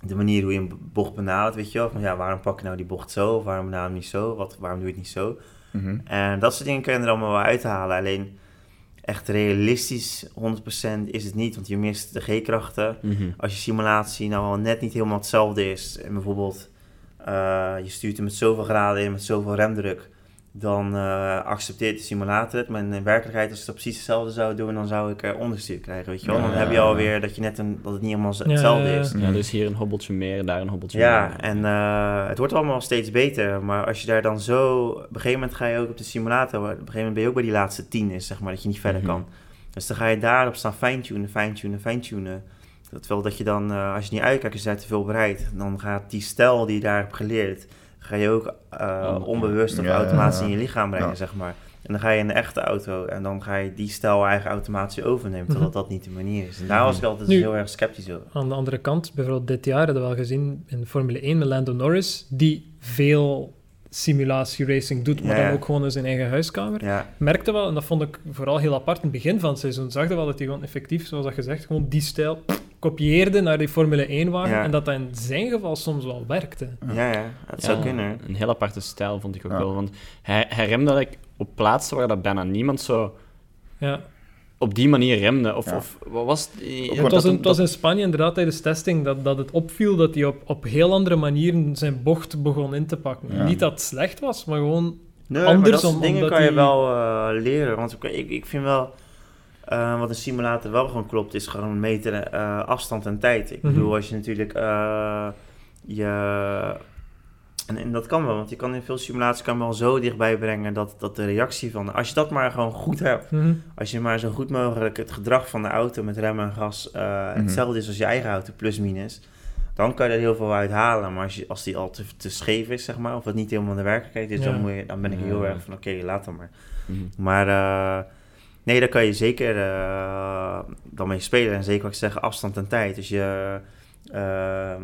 de manier hoe je een bocht benadert, weet je wel. Van, ja, waarom pak je nou die bocht zo, of waarom benader niet zo, wat, waarom doe je het niet zo. Mhm. En dat soort dingen kun je er allemaal wel uithalen. Alleen echt realistisch 100% is het niet, want je mist de G-krachten. Als je simulatie nou al net niet helemaal hetzelfde is, en bijvoorbeeld eh, je stuurt hem met zoveel graden in, met zoveel remdruk, dan eh, accepteert de simulator het. Maar in werkelijkheid, als ik het precies hetzelfde zou doen, dan zou ik er onderstuur krijgen, weet je wel. Ja, dan ja, heb je ja. alweer dat je net een, dat het niet helemaal Ja, hetzelfde ja, ja. is. Ja, dus hier een hobbeltje meer, daar een hobbeltje Ja, meer. en eh, het wordt allemaal steeds beter. Maar als je daar dan zo... Op een gegeven moment ga je ook op de simulator... Op een gegeven moment ben je ook bij die laatste tien is, zeg maar, dat je niet verder Mhm. kan. Dus dan ga je daarop staan fine-tunen, fine-tunen, fine-tunen. Terwijl dat je dan, eh, als je niet uitkijkt, je daar te veel bereidt... dan gaat die stijl die je daar hebt geleerd... ga je ook eh, onbewust of ja, automatisch ja. in je lichaam brengen, Ja. zeg maar. En dan ga je in de echte auto en dan ga je die stijl eigenlijk automatisch overnemen... terwijl dat niet de manier is. En daar was ik altijd Nu- heel erg sceptisch over. Aan de andere kant, bijvoorbeeld dit jaar hadden we wel gezien in Formule 1 met Lando Norris, die veel simulatie-racing doet, maar Ja. dan ook gewoon in zijn eigen huiskamer. Ja, Merkte wel, en dat vond ik vooral heel apart in het begin van het seizoen, zag je wel dat hij gewoon effectief, zoals dat gezegd, gewoon die stijl kopieerde naar die Formule 1-wagen Ja. en dat dat in zijn geval soms wel werkte. Ja, ja, dat zou kunnen. Een heel aparte stijl vond ik ook Ja. wel. Want hij, hij remde like, op plaatsen waar dat bijna niemand zo Ja. op die manier remde. Of, Ja. of wat was het? Ja, Ja, het, was in, het was in Spanje inderdaad tijdens testing dat, dat het opviel dat hij op, op heel andere manieren zijn bocht begon in te pakken. Ja. Niet dat het slecht was, maar gewoon... Nee, Anders maar dat soort om- dingen kan je wel eh, leren. Want ik, ik, ik vind wel, eh, wat een simulator wel gewoon klopt, is gewoon meten eh, afstand en tijd. Ik Mhm. bedoel, als je natuurlijk eh, je... En, en dat kan wel, want je kan in veel simulaties kan wel zo dichtbij brengen dat, dat de reactie van... Als je dat maar gewoon goed hebt, Mhm. als je maar zo goed mogelijk het gedrag van de auto met remmen en gas Mhm. hetzelfde is als je eigen auto, plus minus, dan kan je er heel veel uit halen. Maar als, je, als die al te, te scheef is, zeg maar, of het niet helemaal de werkelijkheid is, Ja. dan, moet je, dan ben ik heel erg van oké, laat dan maar. Maar nee, daar kan je zeker eh, dan mee spelen. En zeker wat ik zeg, afstand en tijd. Als je eh,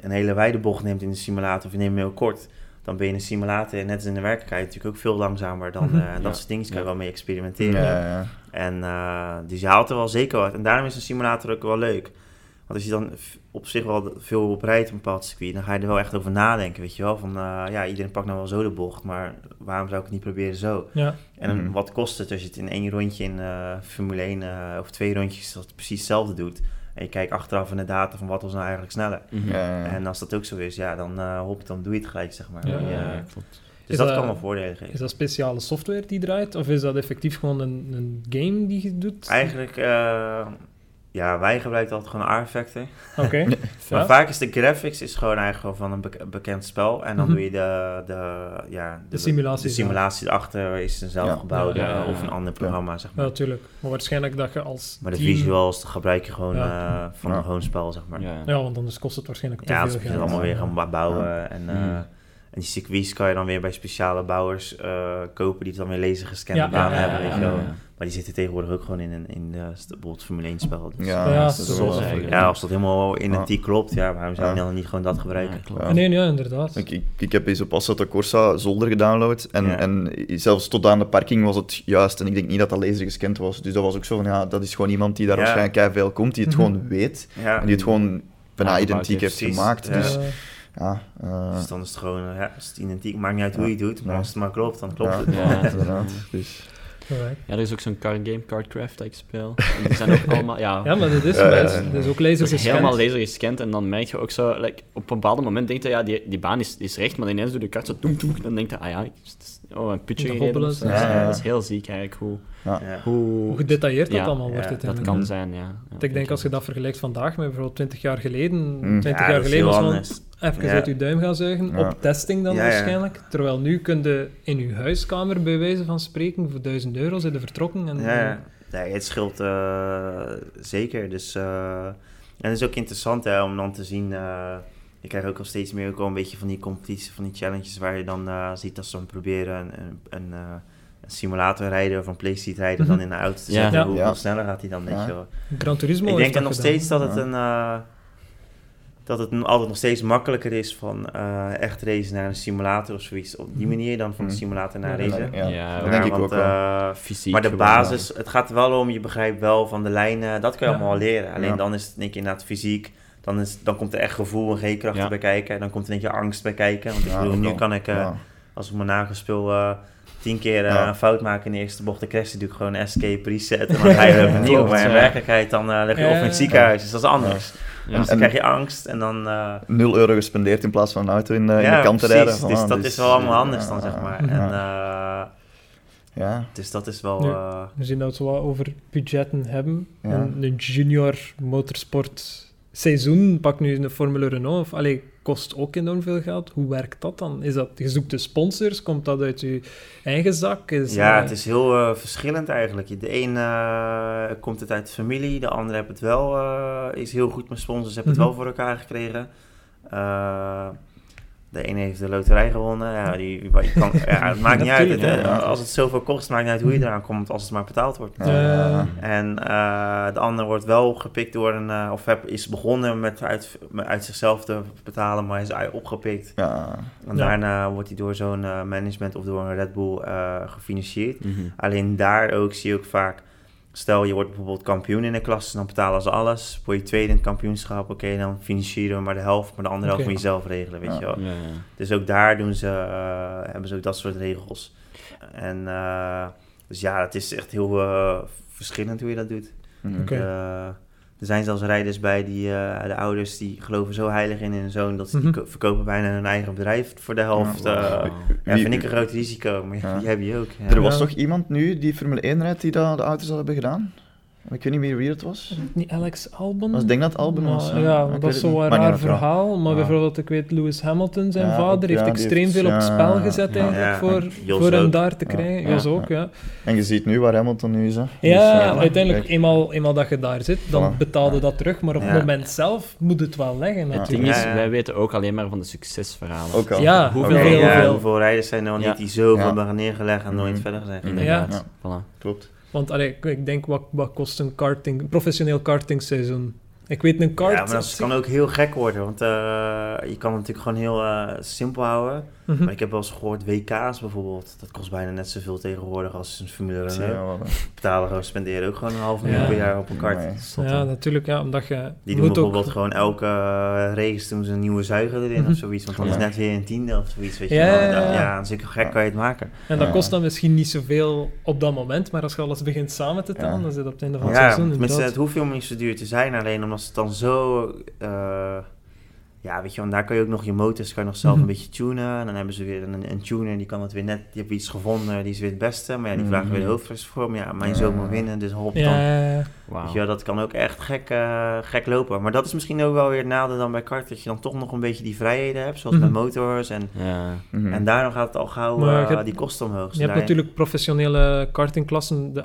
een hele wijde bocht neemt in de simulator of je neemt hem heel kort, dan ben je in de simulator, net als in de werkelijkheid, natuurlijk ook veel langzamer dan Mhm. eh, dat Ja. soort dingen. kan je Ja. wel mee experimenteren. Ja, ja. En eh, dus je haalt er wel zeker wat. En daarom is een simulator ook wel leuk. Want als je dan op zich wel veel op rijdt op een bepaald circuit, dan ga je er wel echt over nadenken, weet je wel. Van, eh, ja, iedereen pakt nou wel zo de bocht, maar waarom zou ik het niet proberen zo? Ja. En Mhm. wat kost het als je het in één rondje in eh, Formule 1 eh, of twee rondjes dat het precies hetzelfde doet? En je kijkt achteraf in de data van wat was nou eigenlijk sneller. Mhm. Ja, ja, ja. En als dat ook zo is, ja, dan eh hop, dan doe je het gelijk, zeg maar. Ja, Ja, Ja, klopt. Dus Is dat dat- kan wel voordelen geven. Is dat speciale software die draait? Of is dat effectief gewoon een, een game die je doet? Eigenlijk, eh, ja, wij gebruiken altijd gewoon R-Factor. Oké. Maar Ja. vaak is de graphics is gewoon eigenlijk gewoon van een bek- bekend spel. En dan Mhm. doe je de, de, ja, De simulatie De simulatie erachter is een zelfgebouwde Ja, ja, ja, of een ander programma, zeg Ja, maar. natuurlijk. Maar waarschijnlijk dat je als Maar de team... visuals gebruik je gewoon Ja. eh, van Ja. een gewoon spel, zeg maar. Ja, Ja. Ja, want anders kost het waarschijnlijk te ja veel geld. je allemaal weer gaan bouwen. En, eh, Mhm. En die circuits kan je dan weer bij speciale bouwers eh, kopen die het dan weer laser gescande Ja, hebben, weet je. Maar die zitten tegenwoordig ook gewoon in, een- in de, bijvoorbeeld Formule 1 spel. Dus, Ja, Ja, dat is wel- ja, als dat helemaal identiek klopt, ja, waarom zou je Ja. dan niet gewoon dat gebruiken? Ja, klopt. Ja. Ah, Nee, ja, inderdaad. Ik, ik, ik heb eens op Assetto Corsa zolder gedownload en, Ja. en zelfs tot aan de parking was het juist. En ik denk niet dat dat laser gescand was. Dus dat was ook zo van, ja, dat is gewoon iemand die daar Ja. waarschijnlijk veel komt, die het Mhm. gewoon weet. Ja, En die het gewoon bijna identiek heeft, gemaakt. Ja. Dus ja, eh, Dus dan is het gewoon, eh, ja, is het identiek. Maakt niet uit hoe Ja. je het doet, maar Ja. als het maar klopt, dan klopt ja, het. Ja. inderdaad. Dus. Ja, er is ook zo'n card game, Cardcraft, dat ik speel. En die zijn ook allemaal, ja... Ja, maar dat is, Ja, ja, dat is, ja. dat is ook laser gescand. helemaal laser gescand en dan merk je ook zo, like, op een bepaald moment denkt hij, ja, die, die baan is, is recht, maar ineens doet de kaart zo toem toem, dan denkt hij, ah ja, het is- oh, een putje gereden. ja, ja, ja. Dat is heel ziek eigenlijk, hoe, Ja. hoe, Hoe gedetailleerd dat Ja, allemaal ja, wordt dat kan zijn, ja. ik denk als je dat vergelijkt vandaag met bijvoorbeeld 20 jaar geleden, Mm. 20 Ja, jaar geleden was gewoon anders. even Ja. uit je duim gaan zuigen, Ja. op testing dan Ja, ja. waarschijnlijk. Terwijl nu kun je in je huiskamer bij wijze van spreken voor 1000 euro zijn er vertrokken. En, Ja, ja. Nee, het scheelt eh, zeker. Dus, eh, en het is ook interessant hè, om dan te zien. eh je krijgt ook al steeds meer ook al een beetje van die competities, van die challenges, waar je dan eh, ziet dat ze dan proberen een, een, een, eh, een simulator rijden of een playseat rijden Mhm. dan in de auto te Ja. zetten. Ja. Hoe, Ja. hoe sneller gaat hij dan, weet Ja. je wel. Gran Turismo Ik denk dan nog gedaan. steeds dat het Ja. een... eh, dat het altijd nog steeds makkelijker is van eh, echt racen naar een simulator of zoiets. Op die manier dan van een Mhm. simulator naar racen. ja, Ja, dat denk ik ook wel. fysiek maar de basis, het gaat er wel om, je begrijpt wel van de lijnen, dat kan je Ja. allemaal leren. Alleen Ja. dan is het denk ik inderdaad fysiek, dan, is, dan komt er echt gevoel en G-kracht Ja. bij kijken. En dan komt er een beetje angst bij kijken. Want ik Ja, bedoel, nu wel. kan ik, eh, ja. als ik Monaco speel, eh, tien keer eh, Ja. een fout maken in de eerste bocht. Dan crash je natuurlijk gewoon escape, reset en dan ga je weer opnieuw. Maar in ja. werkelijkheid dan eh, lig je of in het Ja. ziekenhuis, dus dat is anders. Ja. Dus dan En- krijg je angst en dan... eh, 0 euro gespendeerd in plaats van een auto in, de- in ja, de kant te rijden. Dus dat dus, is wel allemaal anders dan, zeg maar. Ja. En, eh, Ja, dus dat is wel... Nu, eh, We zien dat we wat over budgetten hebben. Ja. Een junior motorsport seizoen, pak nu een Formule Renault, of, allee, kost ook enorm veel geld. Hoe werkt dat dan? Is dat, je zoekt de sponsors, komt dat uit je eigen zak? Is, Ja, eh, het is heel eh, verschillend eigenlijk. De een eh, komt het uit de familie, de ander heeft het wel, is heel goed met sponsors, heeft het Mhm. wel voor elkaar gekregen. De ene heeft de loterij gewonnen. Ja, die, je kan, ja, het maakt niet uit. Het, eh, ja. als het zoveel kost, maakt niet uit hoe je eraan komt, als het maar betaald wordt. ja. En eh, de ander wordt wel gepikt door een, eh, of heb, is begonnen met uit, met uit zichzelf te betalen, maar is opgepikt. ja. En Ja. daarna wordt hij door zo'n management of door een Red Bull eh, gefinancierd. Mhm. Alleen daar ook zie je ook vaak stel je wordt bijvoorbeeld kampioen in de klas, dan betalen ze alles. Word je tweede in het kampioenschap, oké, dan financieren we maar de helft, maar de andere helft moet je zelf regelen, weet Ja. je wel. Ja, ja. Dus ook daar doen ze, eh, hebben ze ook dat soort regels. En eh, dus ja, het is echt heel eh, verschillend hoe je dat doet. Mhm. Oké. Eh, er zijn zelfs rijders bij die, eh, de ouders die geloven zo heilig in hun zoon dat ze die Mhm. ko- verkopen bijna hun eigen bedrijf voor de helft. Ja, eh, Wauw. ja, Wie- vind ik een groot risico, maar Ja. die heb je ook. Ja. Er was toch iemand nu die Formule 1 rijdt die dat de auto's al hebben gedaan? Ik weet niet meer wie het was. Niet Alex Albon? Was- ik denk dat het Albon was, ja. Dat het is zo niet. een Maar niet raar verhaal. Maar Ja. bijvoorbeeld, ik weet, Lewis Hamilton, zijn Ja, vader, ook, heeft extreem heeft- veel op ja, spel gezet ja. eigenlijk Ja, voor, voor hem daar te krijgen. ja, Jos ook, ja. En je ziet nu waar Hamilton nu is. Hè. Ja, Dus, uiteindelijk, kijk. eenmaal, eenmaal dat je daar zit, dan Voilà. betaalde Ja. dat terug. Maar op het moment zelf moet het wel leggen, Het ding is, wij weten ook alleen maar van de succesverhalen. Ook al. Ja, Hoeveel- rijders zijn er Ja. niet die zoveel hebben neergelegd en nooit Mhm. verder zijn. Inderdaad. Ja. Voilà. Klopt. Want ik denk, wat, wat kost een karting, professioneel kartingseizoen? Ik weet, een kart... Ja, maar dat kan ook heel gek worden, want eh, je kan het natuurlijk gewoon heel eh, simpel houden. Mhm. Maar ik heb wel eens gehoord, WK's bijvoorbeeld, dat kost bijna net zoveel tegenwoordig als een Formule Renault. Betalen gewoon, spenderen ook gewoon een half miljoen Ja. per jaar op een kart. Nee. Ja, natuurlijk, ja, omdat je Die doen bijvoorbeeld ook... gewoon elke uh, race doen ze een nieuwe zuiger erin Mhm. of zoiets. Want dan is Ja. net weer een tiende of zoiets, weet je Ja, wel. ja, ja. dan- ja, dan zeker gek kan je het maken. En dat Ja. kost dan misschien niet zoveel op dat moment, maar als je alles begint samen te tellen, Ja. dan zit het op het einde van het Ja, seizoen. tenminste, inderdaad. het hoeft helemaal niet zo duur te zijn. Alleen omdat het dan zo... eh, ja, weet je, want daar kan je ook nog je motors kan je nog zelf Mhm. een beetje tunen. En dan hebben ze weer een, een tuner, die kan het weer net... Die heeft iets gevonden, die is weer het beste. Maar ja, die vragen Mhm. weer de hoofdprijs voor. Maar ja, mijn Ja. zoon moet winnen, dus hop dan. Ja. Weet je dat kan ook echt gek, eh, gek lopen. Maar dat is misschien ook wel weer het nadeel dan bij kart. Dat je dan toch nog een beetje die vrijheden hebt, zoals Mhm. met motors. En, Ja. Mhm. en daarom gaat het al gauw Maar eh, hebt- die kosten omhoog. Je hebt natuurlijk professionele kartingklassen, de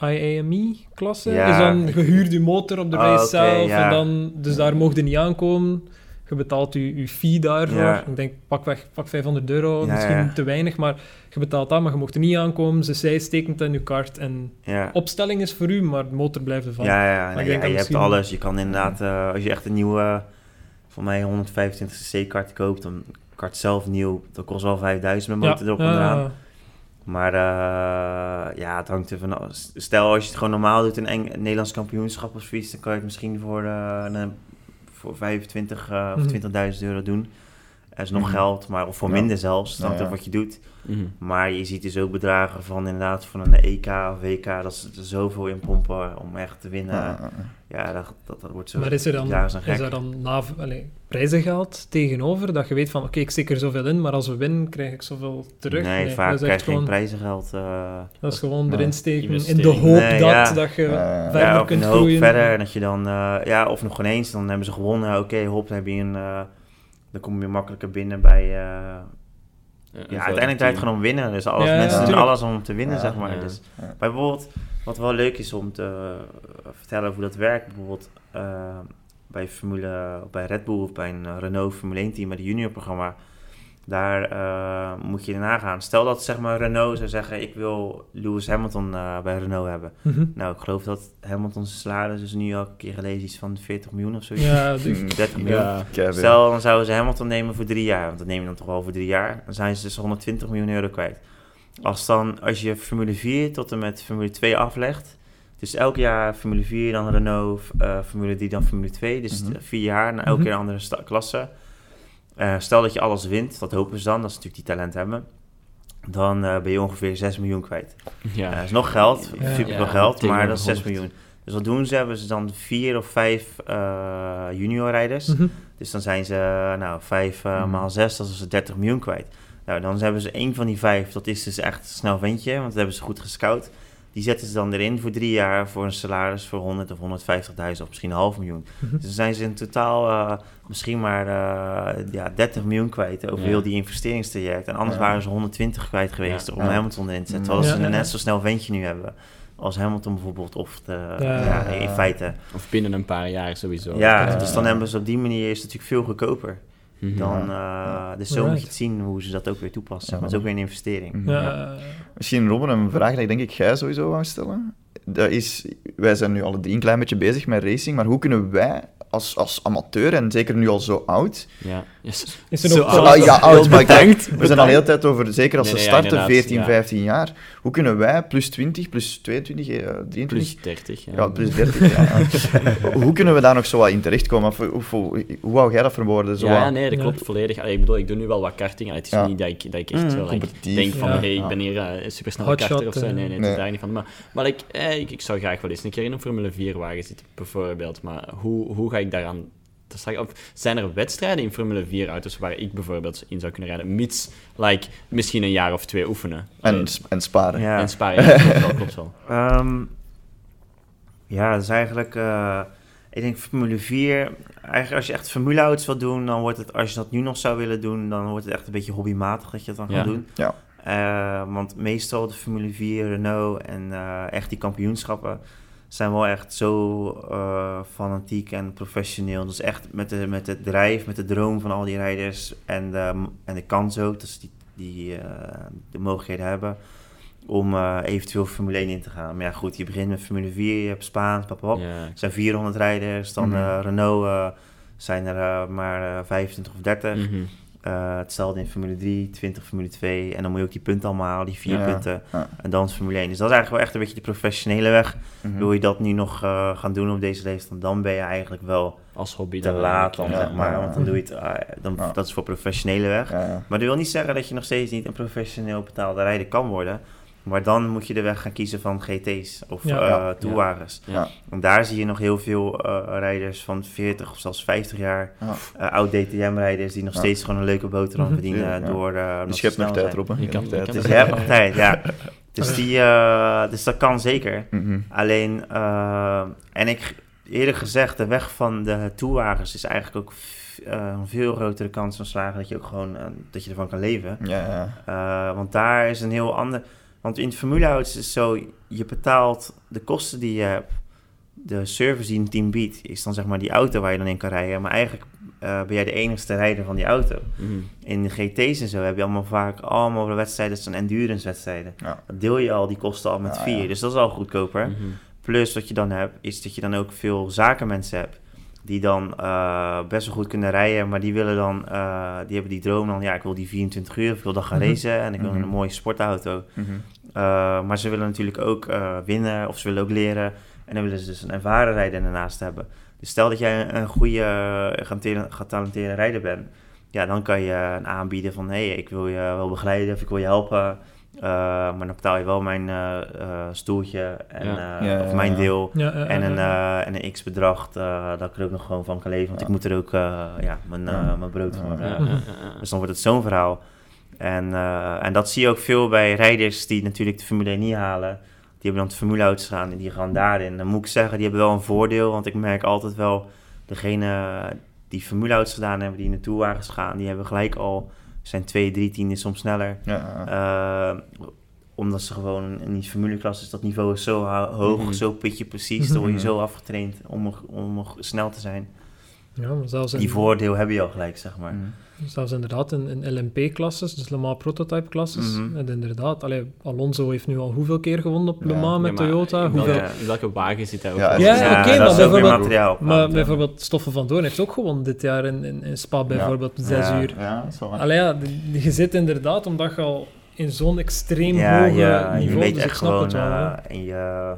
IAME-klasse. Ja. is dan gehuurd je motor op de Ah, race zelf. ja. En dan, dus daar mocht je niet aankomen. Je betaalt je, je fee daarvoor. Ja. Ik denk, pak, weg, pak 500 euro, Ja, misschien ja. te weinig, maar je betaalt dat, maar je mocht er niet aankomen. Ze zij stekent in je kart en Ja. opstelling is voor u, maar de motor blijft ervan. Ja, ja, ik nee, denk je misschien- hebt alles. Je kan inderdaad, eh, als je echt een nieuwe, voor mij 125cc kart koopt, dan kart zelf nieuw, dat kost wel 5000 met motor erop en eraan. Maar eh, ja, het hangt er van af. Stel, als je het gewoon normaal doet, een, Eng een Nederlands kampioenschap of zoiets, dan kan je het misschien voor, eh, een, voor 25 eh, of Mhm. 20.000 euro doen. Dat is nog Mhm. geld, maar of voor Ja. minder zelfs, Ja, ja. wat je doet. Mhm. Maar je ziet dus ook bedragen van inderdaad van een EK of WK, dat ze er zoveel in pompen om echt te winnen. Ja, Ja, ja, ja. dat, dat, dat wordt zo. Maar is er dan, is er dan na, prijzengeld tegenover? Dat je weet van, oké, ik steek er zoveel in, maar als we winnen, krijg ik zoveel terug? Nee, vaak is krijg je geen gewoon, prijzengeld. eh, Dat is gewoon Nee. erin steken in de hoop Nee, dat, ja. dat je Ja, verder ja, of kunt groeien. verder. Dat je dan, eh, ja, of nog geen eens, dan hebben ze gewonnen. Oké, hop, dan heb je een. eh, dan kom je makkelijker binnen bij. eh, ja, uiteindelijk draait het gewoon om winnen. Dus alles, Ja, mensen doen alles om te winnen, Ja, zeg maar. ja. Dus bijvoorbeeld, wat wel leuk is om te vertellen over hoe dat werkt. Bijvoorbeeld bij Formule, bij Red Bull of bij een eh, Renault Formule 1 team, bij het juniorprogramma. Daar eh, moet je erna gaan. Stel dat zeg maar Renault zou zeggen, ik wil Lewis Hamilton eh, bij Renault hebben. Mhm. Nou, ik geloof dat Hamilton's salaris is nu al een keer gelezen iets van 40 miljoen of zo. Ja, de- Mm, 30 miljoen. Ja. Stel, dan zouden ze Hamilton nemen voor drie jaar. Want dat neem je dan toch wel voor drie jaar. Dan zijn ze dus 120 miljoen euro kwijt. Als, dan, als je Formule 4 tot en met Formule 2 aflegt. Dus elk jaar Formule 4, dan Renault, eh, Formule 3, dan Formule 2. Dus Mhm. vier jaar, en elke Mhm. keer een andere klasse. Eh, stel dat je alles wint, dat hopen ze dan, dat ze natuurlijk die talent hebben. Dan eh, ben je ongeveer 6 miljoen kwijt. Ja. Dat is nog geld, Ja. super veel Ja, geld, maar dat is 6 hoofd. miljoen. Dus wat doen ze? Hebben ze dan vier of vijf juniorrijders. Mhm. Dus dan zijn ze, nou, 5 Mhm. maal 6, dat is ze 30 miljoen kwijt. Nou, dan hebben ze één van die vijf, dat is dus echt een snel ventje, want dat hebben ze goed gescout. Die zetten ze dan erin voor drie jaar voor een salaris voor 100 of 150.000 of misschien een half miljoen. Mhm. Dus dan zijn ze in totaal eh, misschien maar eh, ja, 30 miljoen kwijt over Ja. heel die investeringstraject. En anders Ja. waren ze 120 kwijt geweest Ja. om Ja. Hamilton erin te zetten. Ja. Terwijl ze net zo snel ventje nu hebben als Hamilton bijvoorbeeld. Of de, Ja. ja, in feite. Of binnen een paar jaar sowieso. Ja, Ja. dus dan hebben ze op die manier is het natuurlijk veel goedkoper. Mhm. Dan, eh, dus zo moet je het zien hoe ze dat ook weer toepassen. Ja. Maar het is ook weer een investering. Ja, Misschien Robin, een vraag die ik denk ik jij sowieso wou stellen. Dat is, wij zijn nu alle drie een klein beetje bezig met racing, maar hoe kunnen wij als, als amateur en zeker nu al zo oud. Ja. Yes. Is er nog oud. Ah, ja, oud, maar ik denk- Bedankt, we zijn al de hele tijd over, zeker als Nee, ze nee, ja, starten, inderdaad, 14, ja. 15 jaar. Hoe kunnen wij plus 20, plus 22, eh, 23, Plus 30. Ja, ja, plus 30, ja, ja. Hoe kunnen we daar nog zo wat in terechtkomen? Of, hoe, hoe, hoe wou jij dat verwoorden? Zo ja, wat- nee, dat Ja. klopt volledig. Allee, ik bedoel, ik doe nu wel wat karting. Allee, het is Ja. niet dat ik, dat ik echt Mm, zo like, denk van, ja. hey, ik ben hier eh, een supersnelle Hotshot, karter of zo. Nee, eh. nee, het Nee. is daar niet van. Maar, maar ik, eh, ik, ik zou graag wel eens een keer in een Formule 4-wagen zitten, bijvoorbeeld. Maar hoe, hoe ga ik daaraan Of zijn er wedstrijden in Formule 4-auto's waar ik bijvoorbeeld in zou kunnen rijden, mits like, misschien een jaar of twee oefenen? En, en sparen. Ja. en sparen, ja, klopt wel, klopt wel. Ehm, ja, dat is eigenlijk... eh, ik denk Formule 4... Eigenlijk als je echt formuleauto's wil doen, dan wordt het... Als je dat nu nog zou willen doen, dan wordt het echt een beetje hobbymatig dat je dat dan Ja. gaat doen. Ja. Eh, want meestal de Formule 4, Renault en eh, echt die kampioenschappen zijn wel echt zo eh, fanatiek en professioneel. Dus echt met de, met de drijf, met de droom van al die rijders en de, en de kans ook, dat ze die, die eh, de mogelijkheden hebben om eh, eventueel Formule 1 in te gaan. Maar ja goed, je begint met Formule 4, je hebt Spaans, papap. Ja, Er zijn 400 rijders, dan Mhm. Renault zijn er maar eh, 25 of 30. mhm. Eh, hetzelfde in Formule 3, 20 Formule 2. En dan moet je ook die punten allemaal halen, die vier Ja, punten. ja. En dan is Formule 1. Dus dat is eigenlijk wel echt een beetje de professionele weg. Mhm. Wil je dat nu nog eh, gaan doen op deze leeftijd, dan ben je eigenlijk wel Als hobby te laat. Dan, eigenlijk, ja. zeg maar, Ja. Want dan doe je het, ah, dan, Ja. dat is voor professionele weg. Maar dat wil niet zeggen dat je nog steeds niet een professioneel betaalde rijder kan worden. Maar dan moet je de weg gaan kiezen van GT's of Ja. eh Ja. toewagens. Ja. En daar zie je nog heel veel eh, rijders van 40 of zelfs 50 jaar. Ja. eh, oud DTM-rijders die nog Ja. steeds gewoon een leuke boterham Mhm. verdienen Ja, ja. door... eh, Dus je hebt nog tijd hè? Je kan- je Dus je hebt nog tijd, ja. Dus, die, eh, dus dat kan zeker. Mhm. Alleen, eh, en ik eerder gezegd, de weg van de toewagens is eigenlijk ook eh, een veel grotere kans van slagen dat je ook gewoon dat je ervan kan leven. Ja, ja. Eh, want daar is een heel ander. Want in het formuleauto's is het zo, je betaalt de kosten die je hebt, de service die een team biedt, is dan zeg maar die auto waar je dan in kan rijden. Maar eigenlijk eh, ben jij de enigste rijder van die auto. Mhm. In de GT's en zo heb je allemaal vaak allemaal wedstrijden, dat zijn endurance wedstrijden. Ja. Dan deel je al die kosten al met Ja, vier, ja. dus dat is al goedkoper. Mhm. Plus wat je dan hebt, is dat je dan ook veel zakenmensen hebt. Die dan eh, best wel goed kunnen rijden, maar die willen dan, eh, die hebben die droom dan, ja, ik wil die 24 uur, ik wil dat gaan Mhm. racen en ik wil Mhm. een mooie sportauto. Mhm. Eh, maar ze willen natuurlijk ook winnen of ze willen ook leren. En dan willen ze dus een ervaren rijder ernaast hebben. Dus stel dat jij een goede, getalente- getalenteerde rijder bent. Ja, dan kan je een aanbieden van... hé, hey, ik wil je wel begeleiden of ik wil je helpen. Eh, maar dan betaal je wel mijn eh, eh, stoeltje en, Ja. eh, Ja, of ja, mijn ja. deel. Ja, ja, En ja, een, eh, en een x-bedrag eh, dat ik er ook nog gewoon van kan leven. Want Ja. ik moet er ook eh, ja, mijn, mijn brood van Ja. Ja, ja, ja, ja. dus dan wordt het zo'n verhaal. En, eh, en dat zie je ook veel bij rijders die natuurlijk de Formule 1 niet halen. Die hebben dan de formuleauto's gaan en die gaan daarin. Dan moet ik zeggen, die hebben wel een voordeel. Want ik merk altijd wel, degene die formuleauto's gedaan hebben, die in de toerwagens gaan, die hebben gelijk al, zijn twee, drie tienden soms sneller. Ja, ja. Eh, omdat ze gewoon in die formuleklasse is dat niveau is zo ho- hoog, Mhm. zo pitje precies. Dan word je Mhm. zo afgetraind om, om snel te zijn. Ja, maar zelfs, Die voordeel heb je al gelijk, zeg maar. Mhm. Zelfs inderdaad in, in LMP-klasses, dus Le Mans prototype-klasses. Mhm. En inderdaad, allee, Alonso heeft nu al hoeveel keer gewonnen op Le Ja. Mans met Ja, Toyota? Hoeveel... welke, in welke wagen zit hij ook? Ja? Ja, Ja, oké, dat maar bijvoorbeeld- materiaal. Maar Ja. bijvoorbeeld Stoffen van Doorn heeft ook gewonnen dit jaar in, in, in Spa bijvoorbeeld, zes Ja. uur. Ja, dat is wel waar. Allee, ja, de- je zit inderdaad omdat je al in zo'n extreem ja, hoge ja, niveau, je weet dus ik echt snap gewoon, het wel. eh, en je,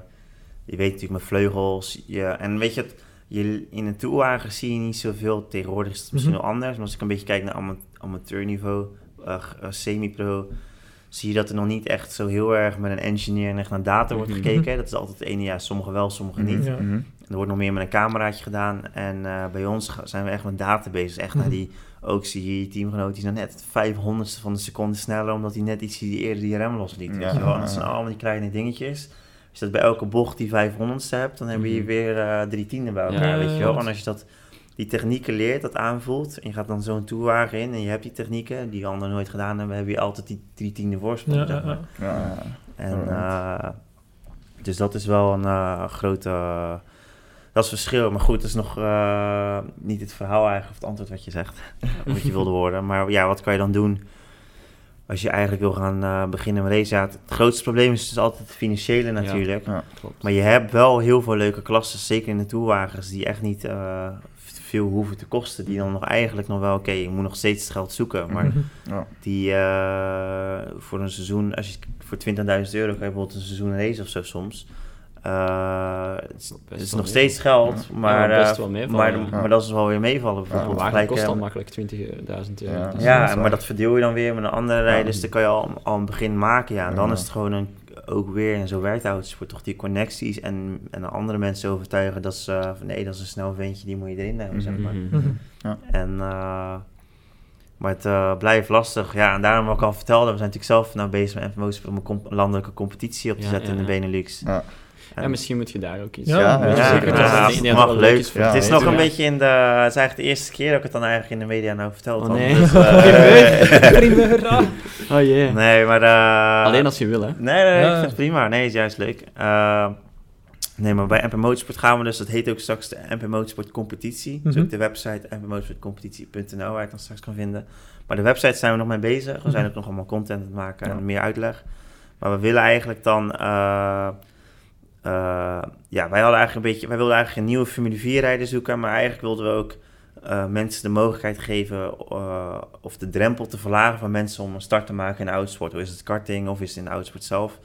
je weet natuurlijk met vleugels, je, en weet je, het, je, in een toerwagen zie je niet zoveel, tegenwoordig is het misschien Mhm. wel anders, maar als ik een beetje kijk naar ama- amateurniveau, eh, eh, semi-pro, zie je dat er nog niet echt zo heel erg met een engineer en echt naar data wordt Mhm. gekeken. Dat is altijd het ene, ja, sommige wel, sommige Mhm. niet. Ja. Mhm. Er wordt nog meer met een cameraatje gedaan. En eh, bij ons zijn we echt met data bezig. Echt naar die, ook zie je je teamgenoot, die is nou net het 500ste van de seconde sneller, omdat hij net iets die eerder die rem losliet. Ja, weet je wel? Dat zijn allemaal die kleine dingetjes. Als je dat bij elke bocht die 500ste hebt, dan heb je Mhm. weer eh, drie tienden bij elkaar, Ja, weet je wel. En als je dat, die technieken leert, dat aanvoelt, en je gaat dan zo'n toerwagen in en je hebt die technieken, die anderen nooit gedaan hebben, heb je altijd die drie tienden voorsprong, Ja, zeg ja, maar. ja. Ja, ja. En, eh, dus dat is wel een eh, grote. dat is het verschil. Maar goed, dat is nog eh, niet het verhaal eigenlijk, of het antwoord wat je zegt. wat je wilde horen. Maar ja, wat kan je dan doen als je eigenlijk wil gaan eh, beginnen met race? Ja, het, het grootste probleem is dus altijd het financiële natuurlijk. Ja. Klopt. Maar je hebt wel heel veel leuke klassen, zeker in de toerwagens, die echt niet eh, veel hoeven te kosten. Die dan nog eigenlijk nog wel, oké, je moet nog steeds het geld zoeken. Maar Mhm. Ja. die eh, voor een seizoen, als je voor 20.000 euro kan je bijvoorbeeld een seizoen race of zo soms. Eh, het is, het is nog steeds geld, maar, Ja, best eh, maar, ja. maar dat is wel weer meevallen. Een Bijvoorbeeld. wagen Gelijk, kost eh, al makkelijk 20.000 euro. Ja. dus- ja, maar dat verdeel je dan weer met een andere rij, dus dan kan je al, al een begin maken. Ja. En dan Ja. is het gewoon een, ook weer, en zo werkt autosport, toch die connecties en, en andere mensen overtuigen dat ze, eh, van nee, dat is een snel ventje, die moet je erin nemen, zeg maar. Mhm. Mhm. En, eh, maar het blijft lastig. Ja, en daarom wat ik al vertelde, we zijn natuurlijk zelf nou bezig met Motorsport om een comp- landelijke competitie op te Ja, zetten ja, in de ja. Benelux. En- Ja, misschien moet je daar ook iets... Ja, Ja, ja, zeker. ja, leuk. Ja, het is nog een ja. beetje in de... Het is eigenlijk de eerste keer dat ik het dan eigenlijk in de media nou verteld Oh, nee. Dus, eh. Oh jee. nee, maar... eh, Alleen als je wil, hè. Nee, nee, nee, Ja. ik vind het prima. Nee, is juist leuk. Eh, nee, maar bij MP Motorsport gaan we dus, dat heet ook straks de MP Motorsport Competitie. Dus Mhm. ook de website mpmotorsportcompetitie.nl waar je het dan straks kan vinden. Maar de website zijn we nog mee bezig. We zijn Mhm. ook nog allemaal content aan het maken en meer uitleg. Maar we willen eigenlijk dan... eh, ja, wij hadden eigenlijk een beetje... Wij wilden eigenlijk een nieuwe Formule 4 rijder zoeken. Maar eigenlijk wilden we ook eh, mensen de mogelijkheid geven... eh, of de drempel te verlagen van mensen om een start te maken in de autosport. Hoe is het karting of is het in de autosport zelf?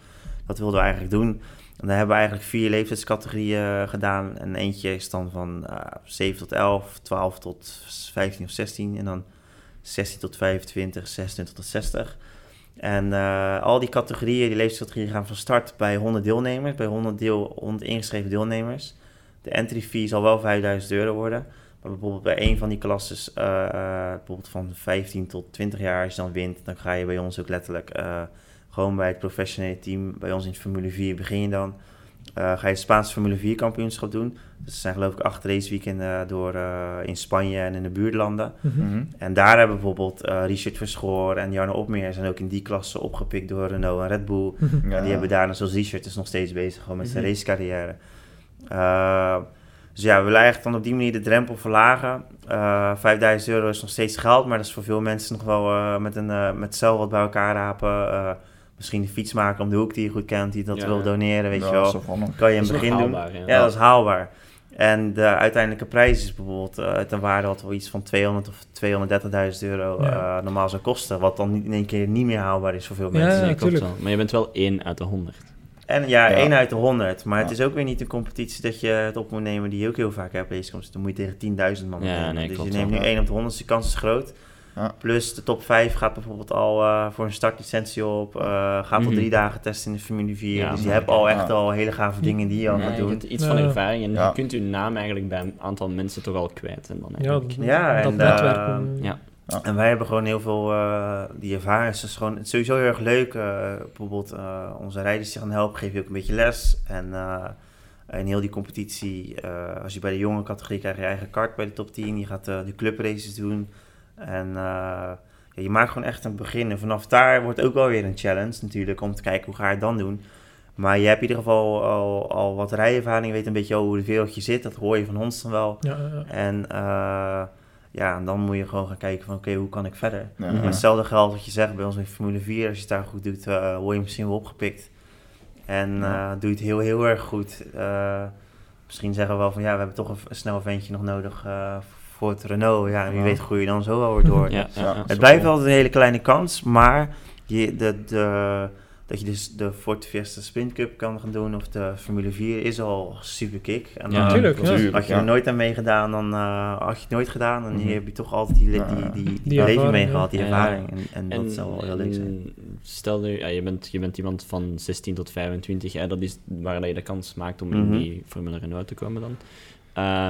Dat wilden we eigenlijk doen. En daar hebben we eigenlijk vier leeftijdscategorieën gedaan. En eentje is dan van eh 7 tot 11, 12 tot 15 of 16. En dan 16 tot 25, 26 tot 60. En eh, al die categorieën, die leeftijdscategorieën gaan van start bij 100 deelnemers. Bij 100, deel, 100 ingeschreven deelnemers. De entry fee zal wel 5000 euro worden. Maar bijvoorbeeld bij een van die klasses, eh, eh, bijvoorbeeld van 15 tot 20 jaar, als je dan wint, dan ga je bij ons ook letterlijk gewoon bij het professionele team, bij ons in Formule 4 begin je dan. Eh, ga je het Spaanse Formule 4 kampioenschap doen. Dus er zijn geloof ik acht raceweekenden door eh, in Spanje en in de buurtlanden. Mhm. Mhm. En daar hebben bijvoorbeeld eh, Richard Verschoor en Jarno Opmeer zijn ook in die klasse opgepikt door Renault en Red Bull. Mhm. En die hebben daar, net zoals Richard, is nog steeds bezig gewoon met zijn racecarrière. Eh, dus ja, we willen eigenlijk dan op die manier de drempel verlagen. Eh 5000 euro is nog steeds geld, maar dat is voor veel mensen nog wel eh, met, een, eh met cel wat bij elkaar rapen. Misschien een fietsmaker om de hoek die je goed kent, die dat Ja, wil ja. doneren, weet Ja, je wel. Kan je Dat een begin doen. haalbaar, ja. Ja, dat is haalbaar. En de uiteindelijke prijs is bijvoorbeeld eh ten waarde wat wel iets van 200 of 230.000 euro Ja. eh, normaal zou kosten. Wat dan niet in één keer niet meer haalbaar is voor veel Ja, mensen. Nee, klopt wel. Maar je bent wel één uit de 100. En ja, Ja. 1 uit de 100. Maar het Ja. is ook weer niet een competitie dat je het op moet nemen die je ook heel vaak hebt. Deze komt, dan moet je tegen 10.000 man Ja, nee, dus klopt je neemt nu. 1 op de 100, dus de kans is groot. Ja. Plus de top 5 gaat bijvoorbeeld al eh, voor een startlicentie op. eh, gaat al Mhm. drie dagen testen in de Formule 4. Ja, dus je hebt al echt Ja. al hele gave dingen die je al Ja, gaat je doen. hebt iets van ervaring en Ja. je kunt je naam eigenlijk bij een aantal mensen toch al kwijt. En dan Ja, eigenlijk... Ja, dat en, netwerk. eh, ja. En wij hebben gewoon heel veel uh, die ervaring. Het is gewoon het is sowieso heel erg leuk. Uh, bijvoorbeeld uh, onze rijders die gaan helpen, geef je ook een beetje les. En uh, in heel die competitie, als je bij de jonge categorie krijgt je eigen kart bij de top 10. Je gaat de clubraces doen. En ja, je maakt gewoon echt een begin. En vanaf daar wordt ook wel weer een challenge natuurlijk om te kijken hoe ga je het dan doen. Maar je hebt in ieder geval al, al wat rijervaring. Je weet een beetje hoe de wereldje zit. Dat hoor je van ons dan wel. Ja, ja. En ja, en dan moet je gewoon gaan kijken van oké, okay, hoe kan ik verder? Ja. Maar hetzelfde geldt wat je zegt bij ons in Formule 4. Als je het daar goed doet, uh, word je misschien wel opgepikt. En uh, Ja. doe je het heel, heel erg goed. Uh, misschien zeggen we wel van ja, we hebben toch een, een snel ventje nog nodig voor het Renault. Ja, wie Ja. weet groei je dan zo wel weer door. Ja, ja, ja. Het blijft altijd een hele kleine kans, maar je, de, de, dat je dus de Ford Fiesta Sprint Cup kan gaan doen of de Formule 4 is al super kick. En Ja, uh, tuurlijk, ja. had je er nooit aan meegedaan, dan uh, had je het nooit gedaan. En Mhm. heb je toch altijd die, die, die, die, ervaring, mee ja. gehad, die Ja. ervaring. En, en, En, dat zou wel heel leuk zijn. en Stel nu, ja, je, bent, je bent iemand van 16 tot 25, hè, dat is waar je de kans maakt om Mhm. in die Formule Renault te komen dan. Uh,